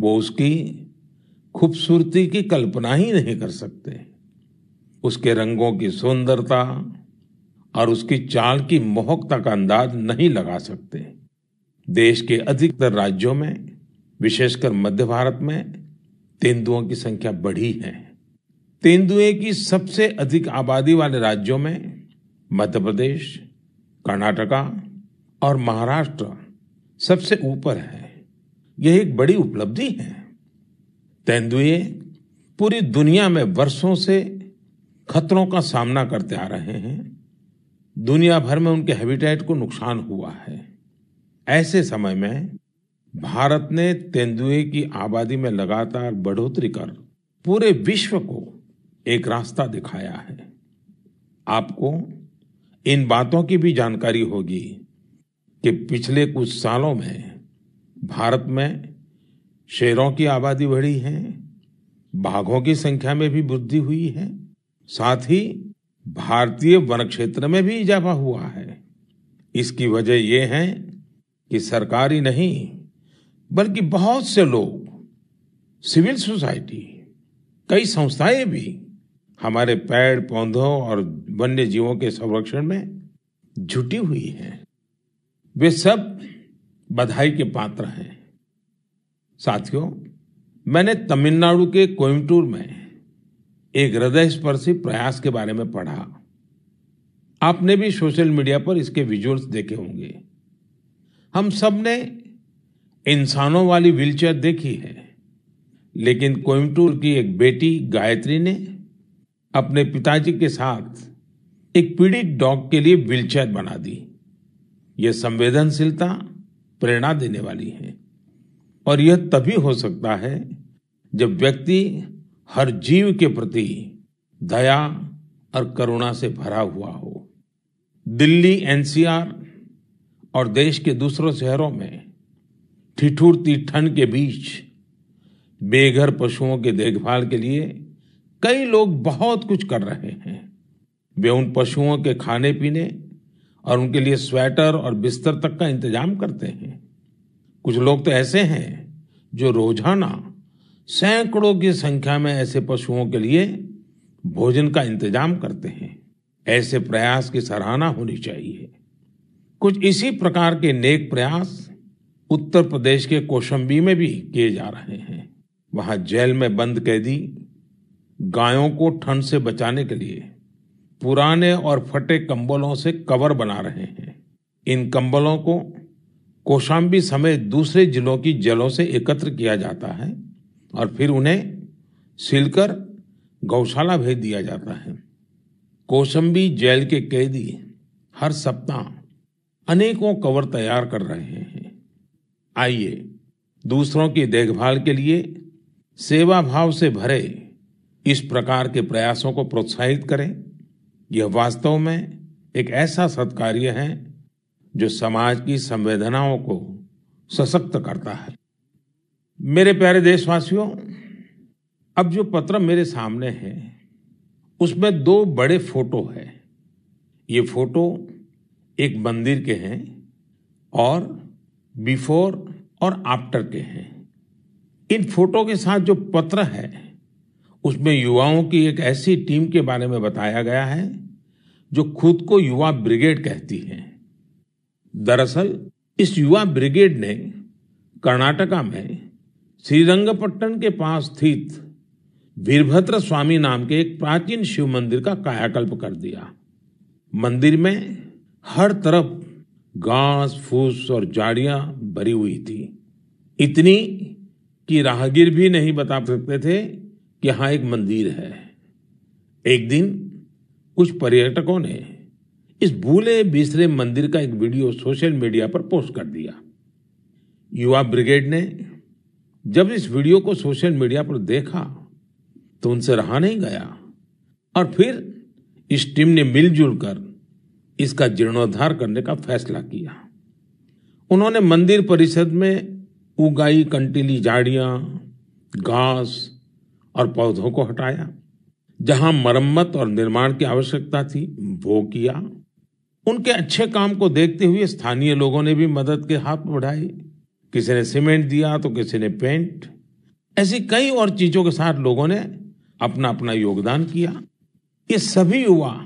[SPEAKER 6] वो उसकी खूबसूरती की कल्पना ही नहीं कर सकते। उसके रंगों की सुंदरता और उसकी चाल की मोहकता का अंदाज नहीं लगा सकते। देश के अधिकतर राज्यों में, विशेषकर मध्य भारत में, तेंदुओं की संख्या बढ़ी है। तेंदुए की सबसे अधिक आबादी वाले राज्यों में मध्य प्रदेश, कर्नाटका और महाराष्ट्र सबसे ऊपर है। यह एक बड़ी उपलब्धि है। तेंदुए पूरी दुनिया में वर्षों से खतरों का सामना करते आ रहे हैं। दुनिया भर में उनके हैबिटेट को नुकसान हुआ है। ऐसे समय में भारत ने तेंदुए की आबादी में लगातार बढ़ोतरी कर पूरे विश्व को एक रास्ता दिखाया है। आपको इन बातों की भी जानकारी होगी कि पिछले कुछ सालों में भारत में शेरों की आबादी बढ़ी है, बाघों की संख्या में भी वृद्धि हुई है, साथ ही भारतीय वन क्षेत्र में भी इजाफा हुआ है। इसकी वजह यह है कि सरकारी नहीं, बल्कि बहुत से लोग, सिविल सोसाइटी, कई संस्थाएँ भी हमारे पेड़ पौधों और वन्य जीवों के संरक्षण में जुटी हुई हैं। वे सब बधाई के पात्र हैं। साथियों, मैंने तमिलनाडु के कोयम्बटूर में एक हृदय स्पर्शी प्रयास के बारे में पढ़ा। आपने भी सोशल मीडिया पर इसके विजुअल्स देखे होंगे। हम सबने इंसानों वाली व्हीलचेयर देखी है, लेकिन कोयम्बटूर की एक बेटी गायत्री ने अपने पिताजी के साथ एक पीड़ित डॉग के लिए व्हीलचेयर बना दी। यह संवेदनशीलता प्रेरणा देने वाली है। और यह तभी हो सकता है जब व्यक्ति हर जीव के प्रति दया और करुणा से भरा हुआ हो। दिल्ली एनसीआर और देश के दूसरों शहरों में ठिठुरती ठंड के बीच बेघर पशुओं के देखभाल के लिए कई लोग बहुत कुछ कर रहे हैं। वे उन पशुओं के खाने पीने और उनके लिए स्वेटर और बिस्तर तक का इंतज़ाम करते हैं। कुछ लोग तो ऐसे हैं जो रोज़ाना सैकड़ों की संख्या में ऐसे पशुओं के लिए भोजन का इंतज़ाम करते हैं। ऐसे प्रयास की सराहना होनी चाहिए। कुछ इसी प्रकार के नेक प्रयास उत्तर प्रदेश के कौशंबी में भी किए जा रहे हैं। वहाँ जेल में बंद कैदी गायों को ठंड से बचाने के लिए पुराने और फटे कंबलों से कवर बना रहे हैं। इन कंबलों को कौशाम्बी समेत दूसरे जिलों की जलों से एकत्र किया जाता है और फिर उन्हें सिलकर गौशाला भेज दिया जाता है। कौशंबी जेल के कैदी हर सप्ताह अनेकों कवर तैयार कर रहे हैं। आइए, दूसरों की देखभाल के लिए सेवा भाव से भरे इस प्रकार के प्रयासों को प्रोत्साहित करें। यह वास्तव में एक ऐसा सत्कार्य है जो समाज की संवेदनाओं को सशक्त करता है। मेरे प्यारे देशवासियों, अब जो पत्र मेरे सामने है, उसमें दो बड़े फ़ोटो है। ये फ़ोटो एक मंदिर के हैं और बिफोर और आफ्टर के हैं। इन फ़ोटो के साथ जो पत्र है, उसमें युवाओं की एक ऐसी टीम के बारे में बताया गया है, जो खुद को युवा ब्रिगेड कहती है। दरअसल, इस युवा ब्रिगेड ने कर्नाटका में श्रीरंगपट्टन के पास स्थित वीरभद्र स्वामी नाम के एक प्राचीन शिव मंदिर का कायाकल्प कर दिया। मंदिर में हर तरफ़ घास, फूस और झाड़ियाँ भरी हुई थी। इतनी कि राहगीर भी नहीं बता सकते थे कि यहाँ एक मंदिर है। एक दिन कुछ पर्यटकों ने इस भूले बिसरे मंदिर का एक वीडियो सोशल मीडिया पर पोस्ट कर दिया। युवा ब्रिगेड ने जब इस वीडियो को सोशल मीडिया पर देखा तो उनसे रहा नहीं गया और फिर इस टीम ने मिलजुल कर इसका जीर्णोद्धार करने का फैसला किया। उन्होंने मंदिर परिषद में उगाई कंटीली झाड़ियाँ, घास और पौधों को हटाया। जहाँ मरम्मत और निर्माण की आवश्यकता थी, वो किया। उनके अच्छे काम को देखते हुए स्थानीय लोगों ने भी मदद के हाथ बढ़ाए। किसी ने सीमेंट दिया तो किसी ने पेंट। ऐसी कई और चीज़ों के साथ लोगों ने अपना अपना योगदान किया। ये सभी युवा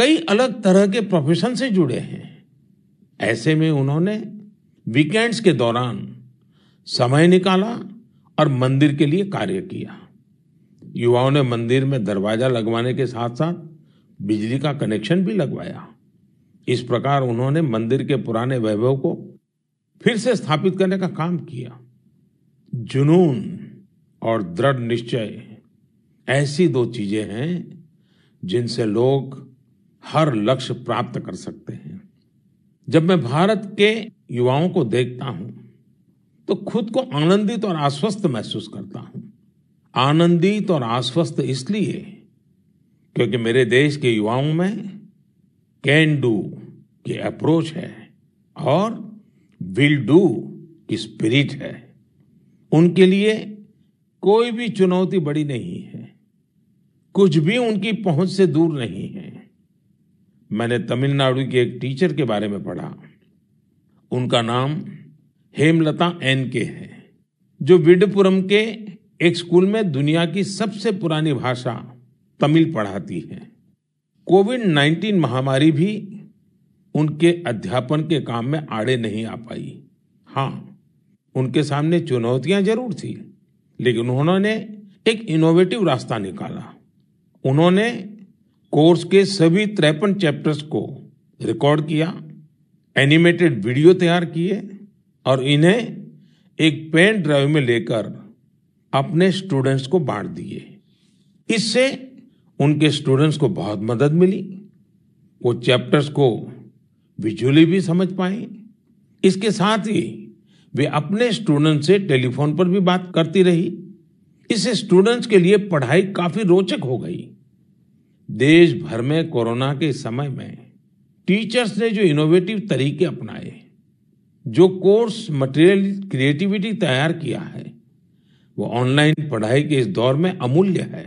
[SPEAKER 6] कई अलग तरह के प्रोफेशन से जुड़े हैं। ऐसे में उन्होंने वीकेंड्स के दौरान समय निकाला और मंदिर के लिए कार्य किया। युवाओं ने मंदिर में दरवाज़ा लगवाने के साथ साथ बिजली का कनेक्शन भी लगवाया। इस प्रकार उन्होंने मंदिर के पुराने वैभव को फिर से स्थापित करने का काम किया। जुनून और दृढ़ निश्चय, ऐसी दो चीज़ें हैं जिनसे लोग हर लक्ष्य प्राप्त कर सकते हैं। जब मैं भारत के युवाओं को देखता हूँ तो खुद को आनंदित और आश्वस्त महसूस करता हूँ। आनंदित और आश्वस्त इसलिए क्योंकि मेरे देश के युवाओं में कैन डू की अप्रोच है और विल डू की स्पिरिट है। उनके लिए कोई भी चुनौती बड़ी नहीं है। कुछ भी उनकी पहुँच से दूर नहीं है। मैंने तमिलनाडु के एक टीचर के बारे में पढ़ा। उनका नाम हेमलता एन के है, जो विडपुरम के एक स्कूल में दुनिया की सबसे पुरानी भाषा तमिल पढ़ाती है। कोविड 19 महामारी भी उनके अध्यापन के काम में आड़े नहीं आ पाई। हाँ उनके सामने चुनौतियाँ ज़रूर थी, लेकिन उन्होंने एक इनोवेटिव रास्ता निकाला। उन्होंने कोर्स के सभी तिरपन चैप्टर्स को रिकॉर्ड किया, एनिमेटेड वीडियो तैयार किए और इन्हें एक पेन ड्राइव में लेकर अपने स्टूडेंट्स को बांट दिए। इससे उनके स्टूडेंट्स को बहुत मदद मिली। वो चैप्टर्स को विजुअली भी समझ पाए। इसके साथ ही वे अपने स्टूडेंट से टेलीफोन पर भी बात करती रही। इससे स्टूडेंट्स के लिए पढ़ाई काफ़ी रोचक हो गई। देश भर में कोरोना के समय में टीचर्स ने जो इनोवेटिव तरीके अपनाए, जो कोर्स मटेरियल क्रिएटिविटी तैयार किया है, वो ऑनलाइन पढ़ाई के इस दौर में अमूल्य है।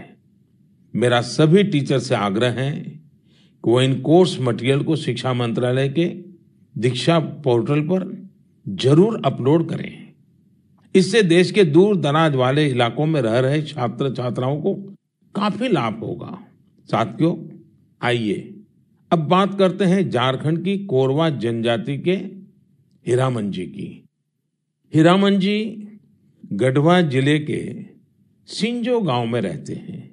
[SPEAKER 6] मेरा सभी टीचर से आग्रह है कि वो इन कोर्स मटेरियल को शिक्षा मंत्रालय के दीक्षा पोर्टल पर ज़रूर अपलोड करें। इससे देश के दूर दराज वाले इलाकों में रह रहे छात्र छात्राओं को काफ़ी लाभ होगा। साथियों, आइए अब बात करते हैं झारखंड की कोरवा जनजाति के हीरामन जी की। हीरामन जी गढ़वा ज़िले के सिंजो गाँव में रहते हैं।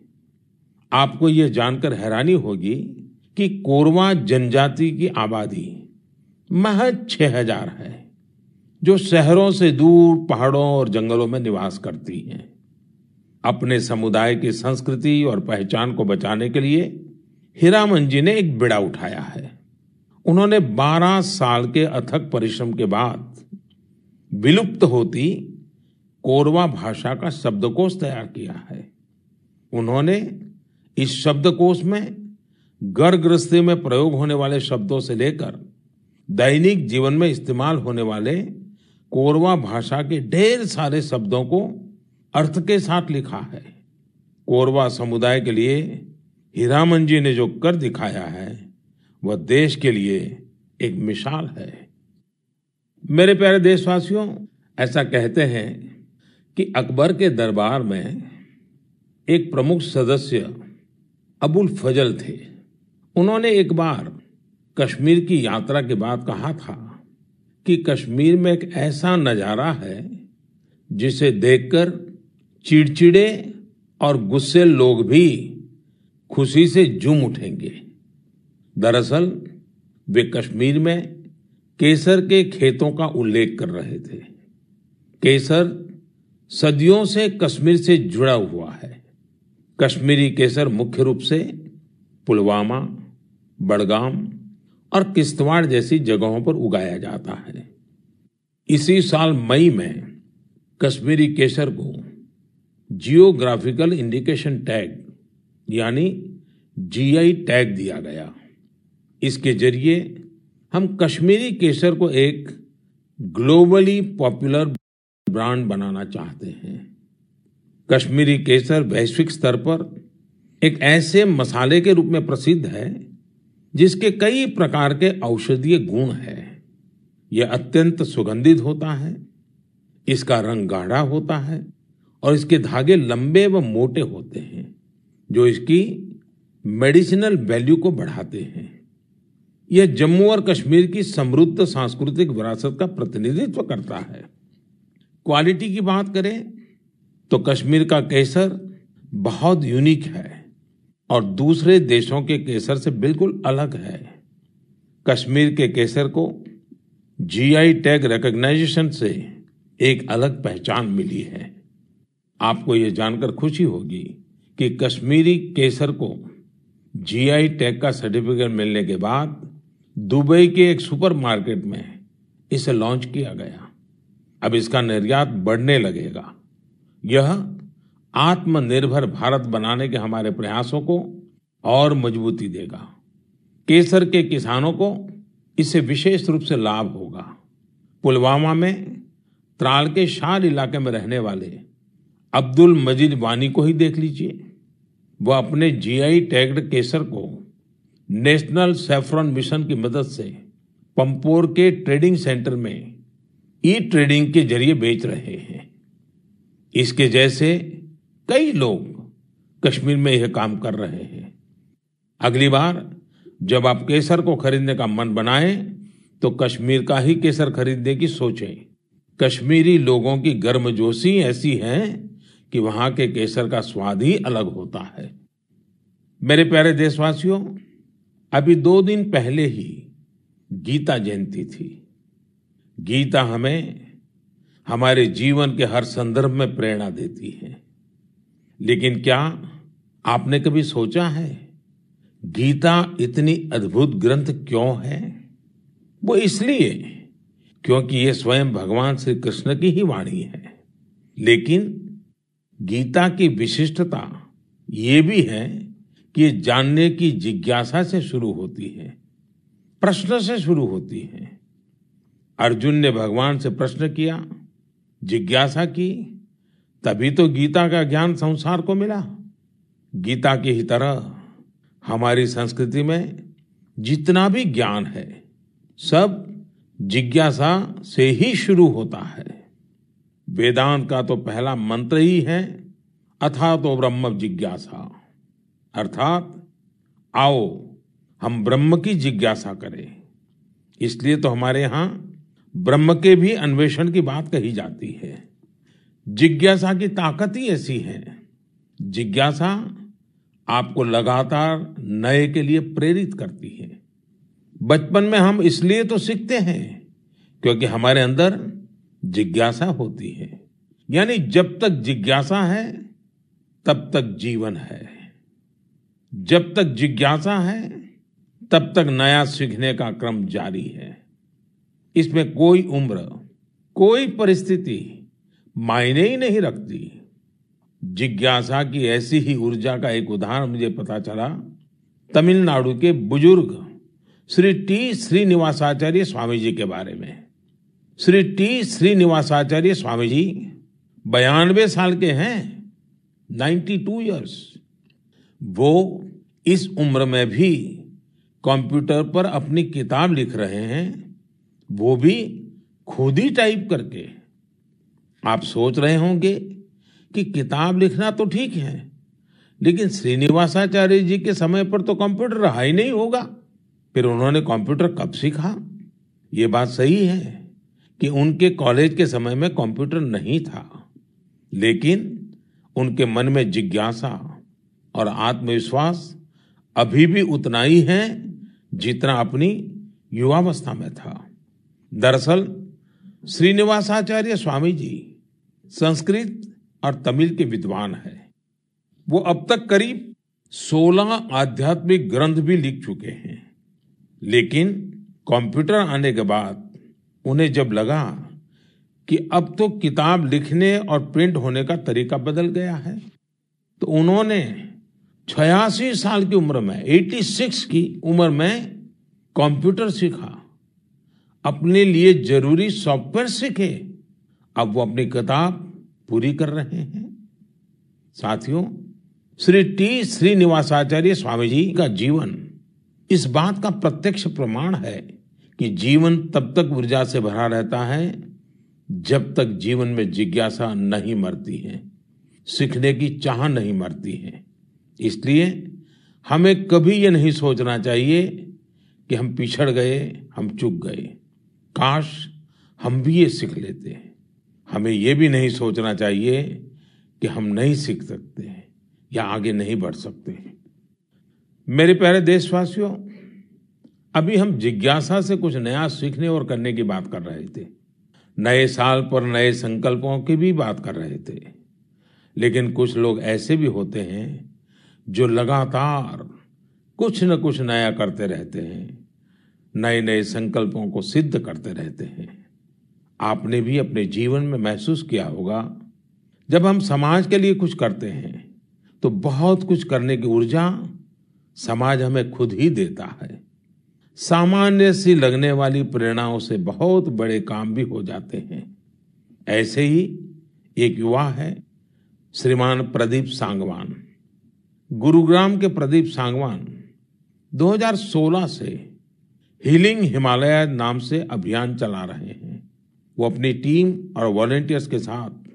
[SPEAKER 6] आपको यह जानकर हैरानी होगी कि कोरवा जनजाति की आबादी महज छह हज़ार है, जो शहरों से दूर, पहाड़ों और जंगलों में निवास करती हैं। अपने समुदाय की संस्कृति और पहचान को बचाने के लिए हीरामन जी ने एक बिड़ा उठाया है। उन्होंने 12 साल के अथक परिश्रम के बाद विलुप्त होती कोरवा भाषा का शब्दकोश तैयार किया है। उन्होंने इस शब्दकोश में घर गृहस्थी में प्रयोग होने वाले शब्दों से लेकर दैनिक जीवन में इस्तेमाल होने वाले कोरवा भाषा के ढेर सारे शब्दों को अर्थ के साथ लिखा है। कोरवा समुदाय के लिए हीरामन जी ने जो कर दिखाया है, वह देश के लिए एक मिसाल है। मेरे प्यारे देशवासियों, ऐसा कहते हैं कि अकबर के दरबार में एक प्रमुख सदस्य अबुल फजल थे। उन्होंने एक बार कश्मीर की यात्रा के बाद कहा था कि कश्मीर में एक ऐसा नज़ारा है जिसे देखकर चिड़चिड़े और गुस्से लोग भी खुशी से झूम उठेंगे। दरअसल, वे कश्मीर में केसर के खेतों का उल्लेख कर रहे थे। केसर सदियों से कश्मीर से जुड़ा हुआ है। कश्मीरी केसर मुख्य रूप से पुलवामा, बड़गाम और किश्तवाड़ जैसी जगहों पर उगाया जाता है। इसी साल मई में कश्मीरी केसर को जियोग्राफिकल इंडिकेशन टैग यानी जीआई टैग दिया गया। इसके ज़रिए हम कश्मीरी केसर को एक ग्लोबली पॉपुलर ब्रांड बनाना चाहते हैं। कश्मीरी केसर वैश्विक स्तर पर एक ऐसे मसाले के रूप में प्रसिद्ध है, जिसके कई प्रकार के औषधीय गुण है। यह अत्यंत सुगंधित होता है, इसका रंग गाढ़ा होता है और इसके धागे लंबे व मोटे होते हैं, जो इसकी मेडिसिनल वैल्यू को बढ़ाते हैं। यह जम्मू और कश्मीर की समृद्ध सांस्कृतिक विरासत का प्रतिनिधित्व करता है। क्वालिटी की बात करें तो कश्मीर का केसर बहुत यूनिक है और दूसरे देशों के केसर से बिल्कुल अलग है। कश्मीर के केसर को जीआई टैग रिकॉग्नाइजेशन से एक अलग पहचान मिली है। आपको यह जानकर खुशी होगी कि कश्मीरी केसर को जीआई टैग का सर्टिफिकेट मिलने के बाद दुबई के एक सुपरमार्केट में इसे लॉन्च किया गया। अब इसका निर्यात बढ़ने लगेगा। यह आत्मनिर्भर भारत बनाने के हमारे प्रयासों को और मजबूती देगा। केसर के किसानों को इससे विशेष रूप से लाभ होगा। पुलवामा में त्राल के शार इलाके में रहने वाले अब्दुल मजीद वानी को ही देख लीजिए। वह अपने जीआई टैग्ड केसर को नेशनल सेफ्रॉन मिशन की मदद से पंपोर के ट्रेडिंग सेंटर में ई ट्रेडिंग के ज़रिए बेच रहे हैं। इसके जैसे कई लोग कश्मीर में यह काम कर रहे हैं। अगली बार जब आप केसर को खरीदने का मन बनाएँ तो कश्मीर का ही केसर खरीदने की सोचें। कश्मीरी लोगों की गर्मजोशी ऐसी है कि वहाँ के केसर का स्वाद ही अलग होता है। मेरे प्यारे देशवासियों, अभी दो दिन पहले ही गीता जयंती थी। गीता हमें, हमारे जीवन के हर संदर्भ में प्रेरणा देती है। लेकिन क्या आपने कभी सोचा है, गीता इतनी अद्भुत ग्रंथ क्यों है? वो इसलिए क्योंकि ये स्वयं भगवान श्री कृष्ण की ही वाणी है। लेकिन गीता की विशिष्टता ये भी है कि जानने की जिज्ञासा से शुरू होती है, प्रश्न से शुरू होती है। अर्जुन ने भगवान से प्रश्न किया, जिज्ञासा की, तभी तो गीता का ज्ञान संसार को मिला। गीता की ही तरह हमारी संस्कृति में जितना भी ज्ञान है, सब जिज्ञासा से ही शुरू होता है। वेदांत का तो पहला मंत्र ही है, अथा तो ब्रह्म जिज्ञासा। अर्थात, आओ, हम ब्रह्म की जिज्ञासा करें। इसलिए तो हमारे यहाँ ब्रह्म के भी अन्वेषण की बात कही जाती है। जिज्ञासा की ताकत ही ऐसी है। जिज्ञासा आपको लगातार नए के लिए प्रेरित करती है। बचपन में हम इसलिए तो सीखते हैं, क्योंकि हमारे अंदर जिज्ञासा होती है। यानी जब तक जिज्ञासा है, तब तक जीवन है। जब तक जिज्ञासा है, तब तक नया सीखने का क्रम जारी है। इसमें कोई उम्र, कोई परिस्थिति मायने ही नहीं रखती। जिज्ञासा की ऐसी ही ऊर्जा का एक उदाहरण मुझे पता चला। तमिलनाडु के बुज़ुर्ग श्री टी. श्रीनिवासाचार्य स्वामी जी के बारे में। श्री टी श्रीनिवासाचार्य स्वामी जी बयानवे साल के हैं 92 इयर्स वो इस उम्र में भी कंप्यूटर पर अपनी किताब लिख रहे हैं, वो भी खुद ही टाइप करके। आप सोच रहे होंगे कि किताब लिखना तो ठीक है, लेकिन श्रीनिवासाचार्य जी के समय पर तो कंप्यूटर रहा ही नहीं होगा। फिर उन्होंने कंप्यूटर कब सीखा? ये बात सही है। कि उनके कॉलेज के समय में कंप्यूटर नहीं था, लेकिन उनके मन में जिज्ञासा और आत्मविश्वास अभी भी उतना ही है जितना अपनी युवावस्था में था। दरअसल, श्रीनिवासाचार्य स्वामी जी संस्कृत और तमिल के विद्वान हैं। वो अब तक करीब 16 आध्यात्मिक ग्रंथ भी लिख चुके हैं, लेकिन कंप्यूटर आने के बाद उन्हें जब लगा कि अब तो किताब लिखने और प्रिंट होने का तरीका बदल गया है तो उन्होंने छियासी साल की उम्र में 86 की उम्र में कंप्यूटर सीखा, अपने लिए ज़रूरी सॉफ्टवेयर सीखे। अब वो अपनी किताब पूरी कर रहे हैं। साथियों, श्री टी. श्रीनिवासाचार्य स्वामी जी का जीवन इस बात का प्रत्यक्ष प्रमाण है कि जीवन तब तक ऊर्जा से भरा रहता है, जब तक जीवन में जिज्ञासा नहीं मरती है, सीखने की चाह नहीं मरती है। इसलिए हमें कभी ये नहीं सोचना चाहिए कि हम पिछड़ गए, हम चुक गए। काश हम भी ये सीख लेते। हैं हमें ये भी नहीं सोचना चाहिए कि हम नहीं सीख सकते या आगे नहीं बढ़ सकते। मेरे प्यारे देशवासियों अभी हम जिज्ञासा से कुछ नया सीखने और करने की बात कर रहे थे। नए साल पर नए संकल्पों की भी बात कर रहे थे। लेकिन कुछ लोग ऐसे भी होते हैं जो लगातार कुछ न कुछ नया करते रहते हैं नए नए संकल्पों को सिद्ध करते रहते हैं। आपने भी अपने जीवन में महसूस किया होगा, जब हम समाज के लिए कुछ करते हैं तो बहुत कुछ करने की ऊर्जा समाज हमें खुद ही देता है। सामान्य सी लगने वाली प्रेरणाओं से बहुत बड़े काम भी हो जाते हैं। ऐसे ही एक युवा है, श्रीमान प्रदीप सांगवान। गुरुग्राम के प्रदीप सांगवान 2016 से हीलिंग हिमालय नाम से अभियान चला रहे हैं। वो अपनी टीम और वॉलेंटियर्स के साथ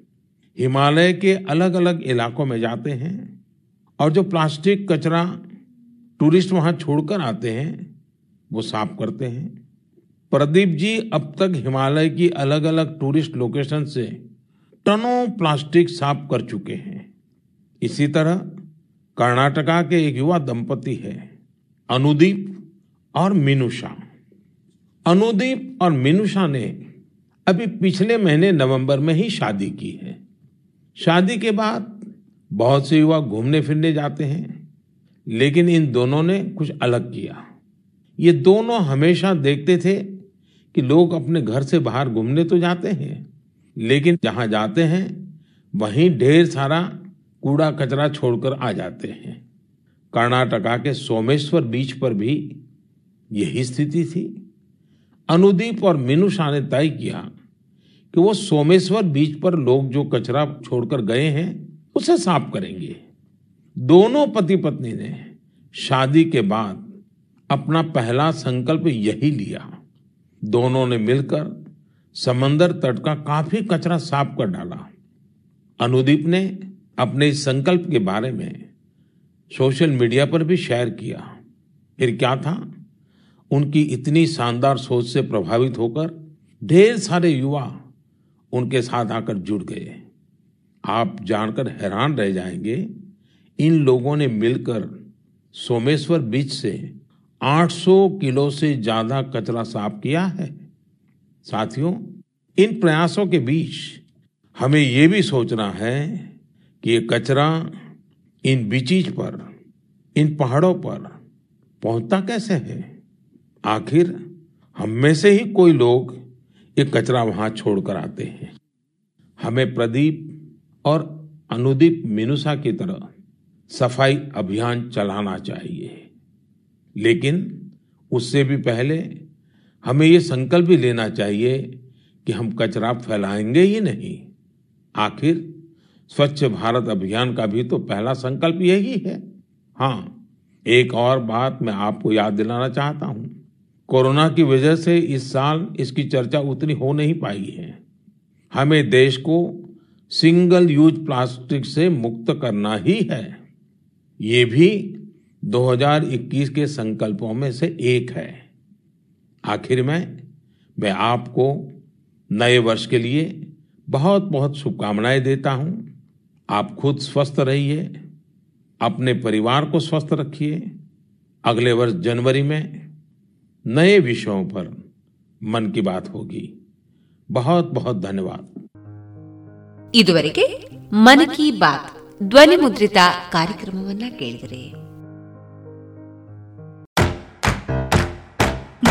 [SPEAKER 6] हिमालय के अलग अलग इलाकों में जाते हैं और जो प्लास्टिक कचरा टूरिस्ट वहाँ छोड़कर आते हैं वो साफ़ करते हैं। प्रदीप जी, अब तक हिमालय की अलग अलग टूरिस्ट लोकेशन से टनों प्लास्टिक साफ़ कर चुके हैं। इसी तरह कर्नाटका के एक युवा दंपति है, अनुदीप और मिनुषा। अनुदीप और मिनुषा ने अभी पिछले महीने नवंबर में ही शादी की है। शादी के बाद बहुत से युवा घूमने फिरने जाते हैं, लेकिन इन दोनों ने कुछ अलग किया। ये दोनों हमेशा देखते थे कि लोग अपने घर से बाहर घूमने तो जाते हैं, लेकिन जहाँ जाते हैं, वहीं ढेर सारा कूड़ा कचरा छोड़कर आ जाते हैं। कर्नाटका के सोमेश्वर बीच पर भी यही स्थिति थी। अनुदीप और मिनुषा ने तय किया कि वो सोमेश्वर बीच पर लोग जो कचरा छोड़कर गए हैं, उसे साफ़ करेंगे। दोनों पति पत्नी ने शादी के बाद अपना पहला संकल्प यही लिया। दोनों ने मिलकर समंदर तट का काफ़ी कचरा साफ़ कर डाला। अनुदीप ने अपने इस संकल्प के बारे में सोशल मीडिया पर भी शेयर किया। फिर क्या था? उनकी इतनी शानदार सोच से प्रभावित होकर ढेर सारे युवा उनके साथ आकर जुड़ गए। आप जानकर हैरान रह जाएँगे, इन लोगों ने मिलकर सोमेश्वर बीच से 800 किलो से ज़्यादा कचरा साफ़ किया है। साथियों, इन प्रयासों के बीच हमें ये भी सोचना है कि ये कचरा इन बीचीज पर, इन पहाड़ों पर पहुँचता कैसे है? आखिर हम में से ही कोई लोग ये कचरा वहाँ छोड़कर आते हैं। हमें प्रदीप और अनुदीप मिनुसा की तरह सफ़ाई अभियान चलाना चाहिए। लेकिन उससे भी पहले हमें ये संकल्प भी लेना चाहिए कि हम कचरा फैलाएँगे ही नहीं। आखिर स्वच्छ भारत अभियान का भी तो पहला संकल्प यही है। हाँ एक और बात मैं आपको याद दिलाना चाहता हूँ। कोरोना की वजह से इस साल इसकी चर्चा उतनी हो नहीं पाई है। हमें देश को सिंगल यूज़ प्लास्टिक से मुक्त करना ही है। ये भी 2021 के संकल्पों में से एक है आखिर में मैं आपको नए वर्ष के लिए बहुत बहुत शुभकामनाएं देता हूं आप खुद स्वस्थ रहिए अपने परिवार को स्वस्थ रखिए अगले वर्ष जनवरी में नए विषयों पर मन की बात होगी बहुत बहुत धन्यवाद
[SPEAKER 1] ಇದುವರೆಗೆ ಮನ್ ಕಿ ಬಾತ್ ಧ್ವನಿ ಮುದ್ರಿತ ಕಾರ್ಯಕ್ರಮವನ್ನ ಕೇಳಿದರೆ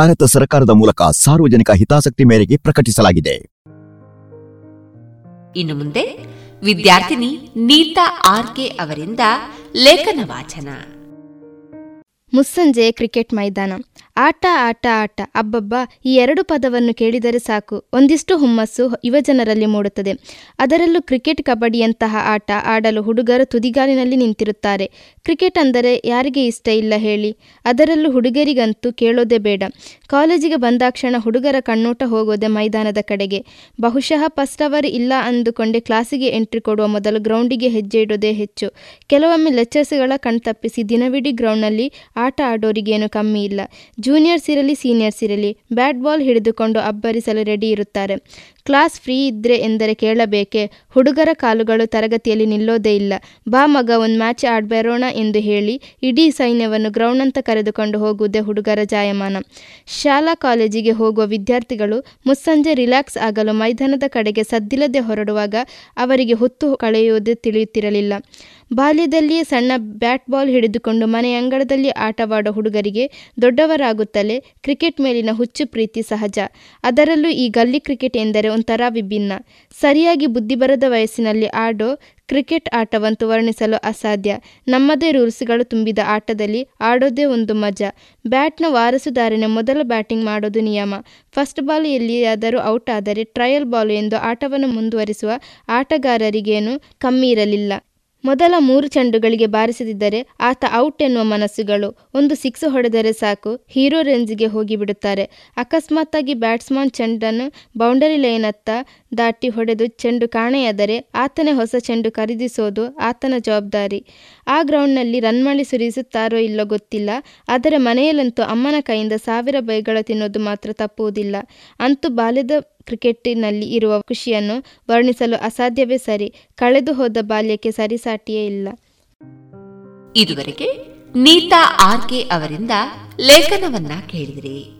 [SPEAKER 11] ಭಾರತ ಸರ್ಕಾರದ ಮೂಲಕ ಸಾರ್ವಜನಿಕ ಹಿತಾಸಕ್ತಿ ಮೇರೆಗೆ ಪ್ರಕಟಿಸಲಾಗಿದೆ.
[SPEAKER 1] ಇನ್ನು ಮುಂದೆ ವಿದ್ಯಾರ್ಥಿನಿ ನೀತಾ ಆರ್ಕೆ ಅವರಿಂದ ಲೇಖನ ವಾಚನ.
[SPEAKER 12] ಮುಸ್ಸಂಜೆ ಕ್ರಿಕೆಟ್ ಮೈದಾನ. ಆಟ ಆಟ ಆಟ. ಅಬ್ಬಬ್ಬ, ಈ ಎರಡು ಪದವನ್ನು ಕೇಳಿದರೆ ಸಾಕು. ಒಂದಿಷ್ಟು ಹುಮ್ಮಸ್ಸು ಯುವಜನರಲ್ಲಿ ಮೂಡುತ್ತದೆ. ಅದರಲ್ಲೂ ಕ್ರಿಕೆಟ್ ಕಬಡ್ಡಿಯಂತಹ ಆಟ ಆಡಲು ಹುಡುಗರು ತುದಿಗಾಲಿನಲ್ಲಿ ನಿಂತಿರುತ್ತಾರೆ. ಕ್ರಿಕೆಟ್ ಅಂದರೆ ಯಾರಿಗೆ ಇಷ್ಟ ಇಲ್ಲ ಹೇಳಿ. ಅದರಲ್ಲೂ ಹುಡುಗರಿಗಂತೂ ಕೇಳೋದೇ ಬೇಡ. ಕಾಲೇಜಿಗೆ ಬಂದಾಕ್ಷಣ ಹುಡುಗರ ಕಣ್ಣೋಟ ಹೋಗೋದೆ ಮೈದಾನದ ಕಡೆಗೆ. ಬಹುಶಃ ಫಸ್ಟ್ ಅವರ್ ಇಲ್ಲ ಅಂದುಕೊಂಡೆ ಕ್ಲಾಸಿಗೆ ಎಂಟ್ರಿ ಕೊಡುವ ಮೊದಲು ಗ್ರೌಂಡಿಗೆ ಹೆಜ್ಜೆ ಇಡೋದೇ ಹೆಚ್ಚು. ಕೆಲವೊಮ್ಮೆ ಲೆಕ್ಚರ್ಸ್ಗಳ ಕಣ್ತಪ್ಪಿಸಿ ದಿನವಿಡೀ ಗ್ರೌಂಡ್ನಲ್ಲಿ ಆಟ ಆಡೋರಿಗೇನು ಕಮ್ಮಿ ಇಲ್ಲ. ಜೂನಿಯರ್ಸ್ ಇರಲಿ, ಸೀನಿಯರ್ಸ್ ಇರಲಿ, ಬ್ಯಾಟ್ ಬಾಲ್ ಹಿಡಿದುಕೊಂಡು ಅಬ್ಬರಿಸಲು ರೆಡಿ ಇರುತ್ತಾರೆ. ಕ್ಲಾಸ್ ಫ್ರೀ ಇದ್ರೆ ಎಂದರೆ ಕೇಳಬೇಕೆ, ಹುಡುಗರ ಕಾಲುಗಳು ತರಗತಿಯಲ್ಲಿ ನಿಲ್ಲೋದೇ ಇಲ್ಲ. ಬಾ ಮಗ, ಒಂದು ಮ್ಯಾಚ್ ಆಡ್ಬರೋಣ ಎಂದು ಹೇಳಿ, ಇಡೀ ಸೈನ್ಯವನ್ನು ಗ್ರೌಂಡ್ ಅಂತ ಕರೆದುಕೊಂಡು ಹೋಗುವುದೇ ಹುಡುಗರ ಜಾಯಮಾನ. ಶಾಲಾ ಕಾಲೇಜಿಗೆ ಹೋಗುವ ವಿದ್ಯಾರ್ಥಿಗಳು ಮುಸ್ಸಂಜೆ ರಿಲ್ಯಾಕ್ಸ್ ಆಗಲು ಮೈದಾನದ ಕಡೆಗೆ ಸದ್ದಿಲ್ಲದೆ ಹೊರಡುವಾಗ ಅವರಿಗೆ ಹೊತ್ತು ಕಳೆಯುವುದೇ ತಿಳಿಯುತ್ತಿರಲಿಲ್ಲ. ಬಾಲ್ಯದಲ್ಲಿಯೇ ಸಣ್ಣ ಬ್ಯಾಟ್ ಬಾಲ್ ಹಿಡಿದುಕೊಂಡು ಮನೆಯ ಅಂಗಳದಲ್ಲಿ ಆಟವಾಡೋ ಹುಡುಗರಿಗೆ ದೊಡ್ಡವರಾಗುತ್ತಲೇ ಕ್ರಿಕೆಟ್ ಮೇಲಿನ ಹುಚ್ಚು ಪ್ರೀತಿ ಸಹಜ. ಅದರಲ್ಲೂ ಈ ಗಲ್ಲಿ ಕ್ರಿಕೆಟ್ ಎಂದರೆ ಒಂಥರ ವಿಭಿನ್ನ. ಸರಿಯಾಗಿ ಬುದ್ಧಿ ಬರದ ವಯಸ್ಸಿನಲ್ಲಿ ಆಡೋ ಕ್ರಿಕೆಟ್ ಆಟವಂತೂ ವರ್ಣಿಸಲು ಅಸಾಧ್ಯ. ನಮ್ಮದೇ ರೂಲ್ಸ್ಗಳು ತುಂಬಿದ ಆಟದಲ್ಲಿ ಆಡೋದೇ ಒಂದು ಮಜಾ. ಬ್ಯಾಟ್ನ ವಾರಸುದಾರನೇ ಮೊದಲ ಬ್ಯಾಟಿಂಗ್ ಮಾಡೋದು ನಿಯಮ. ಫಸ್ಟ್ ಬಾಲ್ ಎಲ್ಲಿಯಾದರೂ ಔಟ್ ಆದರೆ ಟ್ರಯಲ್ ಬಾಲ್ ಎಂದು ಆಟವನ್ನು ಮುಂದುವರಿಸುವ ಆಟಗಾರರಿಗೇನು ಕಮ್ಮಿ ಇರಲಿಲ್ಲ. ಮೊದಲ ಮೂರು ಚೆಂಡುಗಳಿಗೆ ಬಾರಿಸದಿದ್ದರೆ ಆತ ಔಟ್ ಎನ್ನುವ ಮನಸ್ಸುಗಳು. ಒಂದು ಸಿಕ್ಸ್ ಹೊಡೆದರೆ ಸಾಕು, ಹೀರೋ ರೇಂಜ್ಗೆ ಹೋಗಿಬಿಡುತ್ತಾರೆ. ಅಕಸ್ಮಾತ್ತಾಗಿ ಬ್ಯಾಟ್ಸ್ಮನ್ ಚೆಂಡನ್ನು ಬೌಂಡರಿ ಲೈನತ್ತ ದಾಟಿ ಹೊಡೆದು ಚೆಂಡು ಕಾಣೆಯಾದರೆ ಆತನೇ ಹೊಸ ಚೆಂಡು ಖರೀದಿಸೋದು ಆತನ ಜವಾಬ್ದಾರಿ. ಆ ಗ್ರೌಂಡ್ನಲ್ಲಿ ರನ್ಮಳಿ ಸುರಿಸುತ್ತಾರೋ ಇಲ್ಲೋ ಗೊತ್ತಿಲ್ಲ. ಆದರೆ ಮನೆಯಲ್ಲಂತೂ ಅಮ್ಮನ ಕೈಯಿಂದ ಸಾವಿರ ಬೈಗಳ ತಿನ್ನೋದು ಮಾತ್ರ ತಪ್ಪುವುದಿಲ್ಲ. ಅಂತೂ ಬಾಲ್ಯದ ಕ್ರಿಕೆಟ್ಟಿನಲ್ಲಿ ಇರುವ ಖುಷಿಯನ್ನು ವರ್ಣಿಸಲು ಅಸಾಧ್ಯವೇ ಸರಿ. ಕಳೆದು ಹೋದ ಬಾಲ್ಯಕ್ಕೆ ಸರಿಸಾಟಿಯೇ ಇಲ್ಲ.
[SPEAKER 1] ಇದುವರೆಗೆ ನೀತಾ ಆರ್ಕೆ ಅವರಿಂದ ಲೇಖನವನ್ನ ಕೇಳಿದಿರಿ.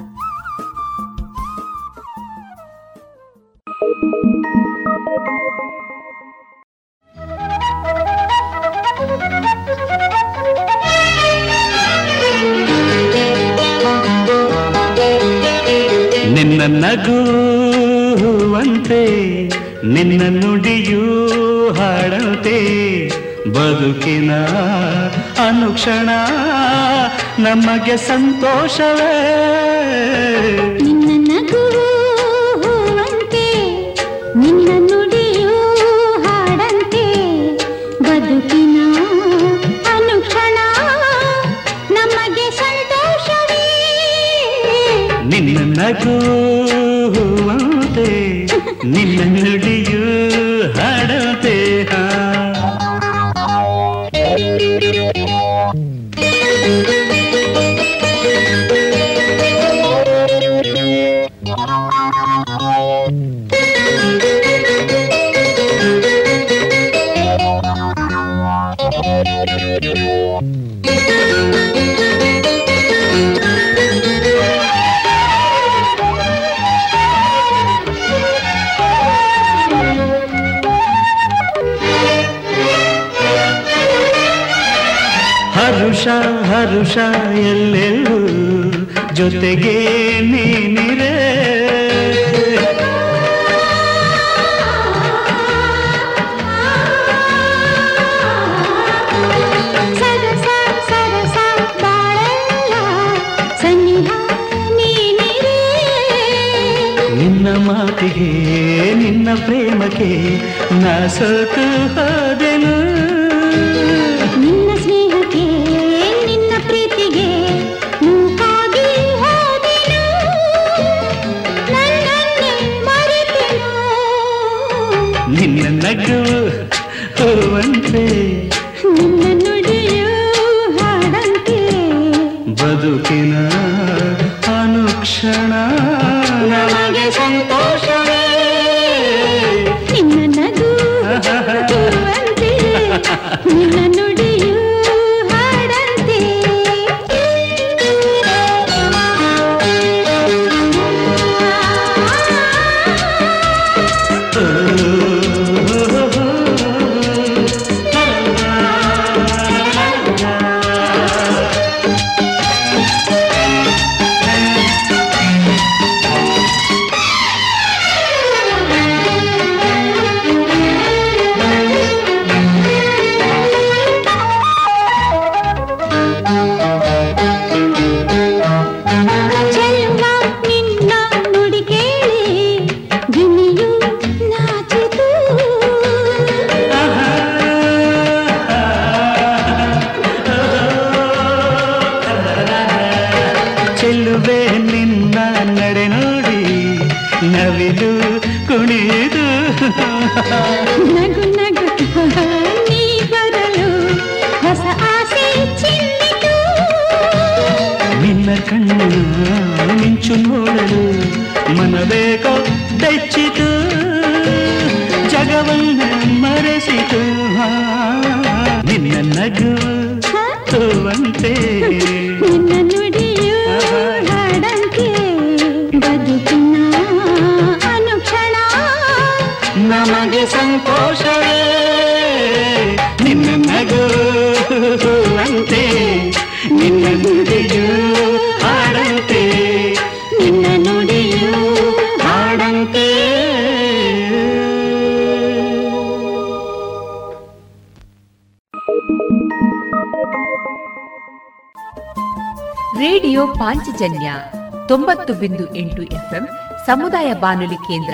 [SPEAKER 13] ಬದುಕಿನ ಅನುಕ್ಷಣ ನಮಗೆ ಸಂತೋಷವೇ.
[SPEAKER 14] ನಿನ್ನ ನಗುವಂತೆ ನಿನ್ನ ನುಡಿಯೂ ಹಾಡಂತೆ. ಬದುಕಿನ ಅನುಕ್ಷಣ ನಮಗೆ ಸಂತೋಷವೇ.
[SPEAKER 13] ನಿನ್ನ ನಗುವಂತೆ ಹರುಷ ಎಲ್ಲೆಲ್ಲೂ ಜೊತೆಗೆ ನೀನಿರೇ. ನಿನ್ನ ಮಾತಿಗೆ ನಿನ್ನ ಪ್ರೇಮಕ್ಕೆ ನಾ ಸೋತು ಹೋದೆನು. ನವಿಲು ಕುಣಿದು
[SPEAKER 14] ನಗು ನಗು ನೀ ಬರಲು ಹೊಸ ಆಸೆ ಚಿನ್ನಿತು
[SPEAKER 13] ನಿನ್ನ ಕಣ್ಣು ಮಿಂಚು ನೋಡಲು ಮನಬೇಕೋ ಬೆಚ್ಚಿತು ಜಗವನ್ನ ಮರೆಸಿತು ನಿನ್ನ ನಗು ಹೂವಂತೆ ನಮಗೆ ಸಂತೋಷವೇ. ನಿನ್ನ ನಗುವಂತೆ ನಿನ್ನ ನುಡಿಯು ಹಾಡಂತೆ, ನಿನ್ನ ನುಡಿಯು ಹಾಡಂತೆ.
[SPEAKER 15] ರೇಡಿಯೋ ಪಾಂಚಜನ್ಯ ತೊಂಬತ್ತು ಬಿಂದು ಎಂಟು ಎಫ್ಎಂ ಸಮುದಾಯ ಬಾನುಲಿ ಕೇಂದ್ರ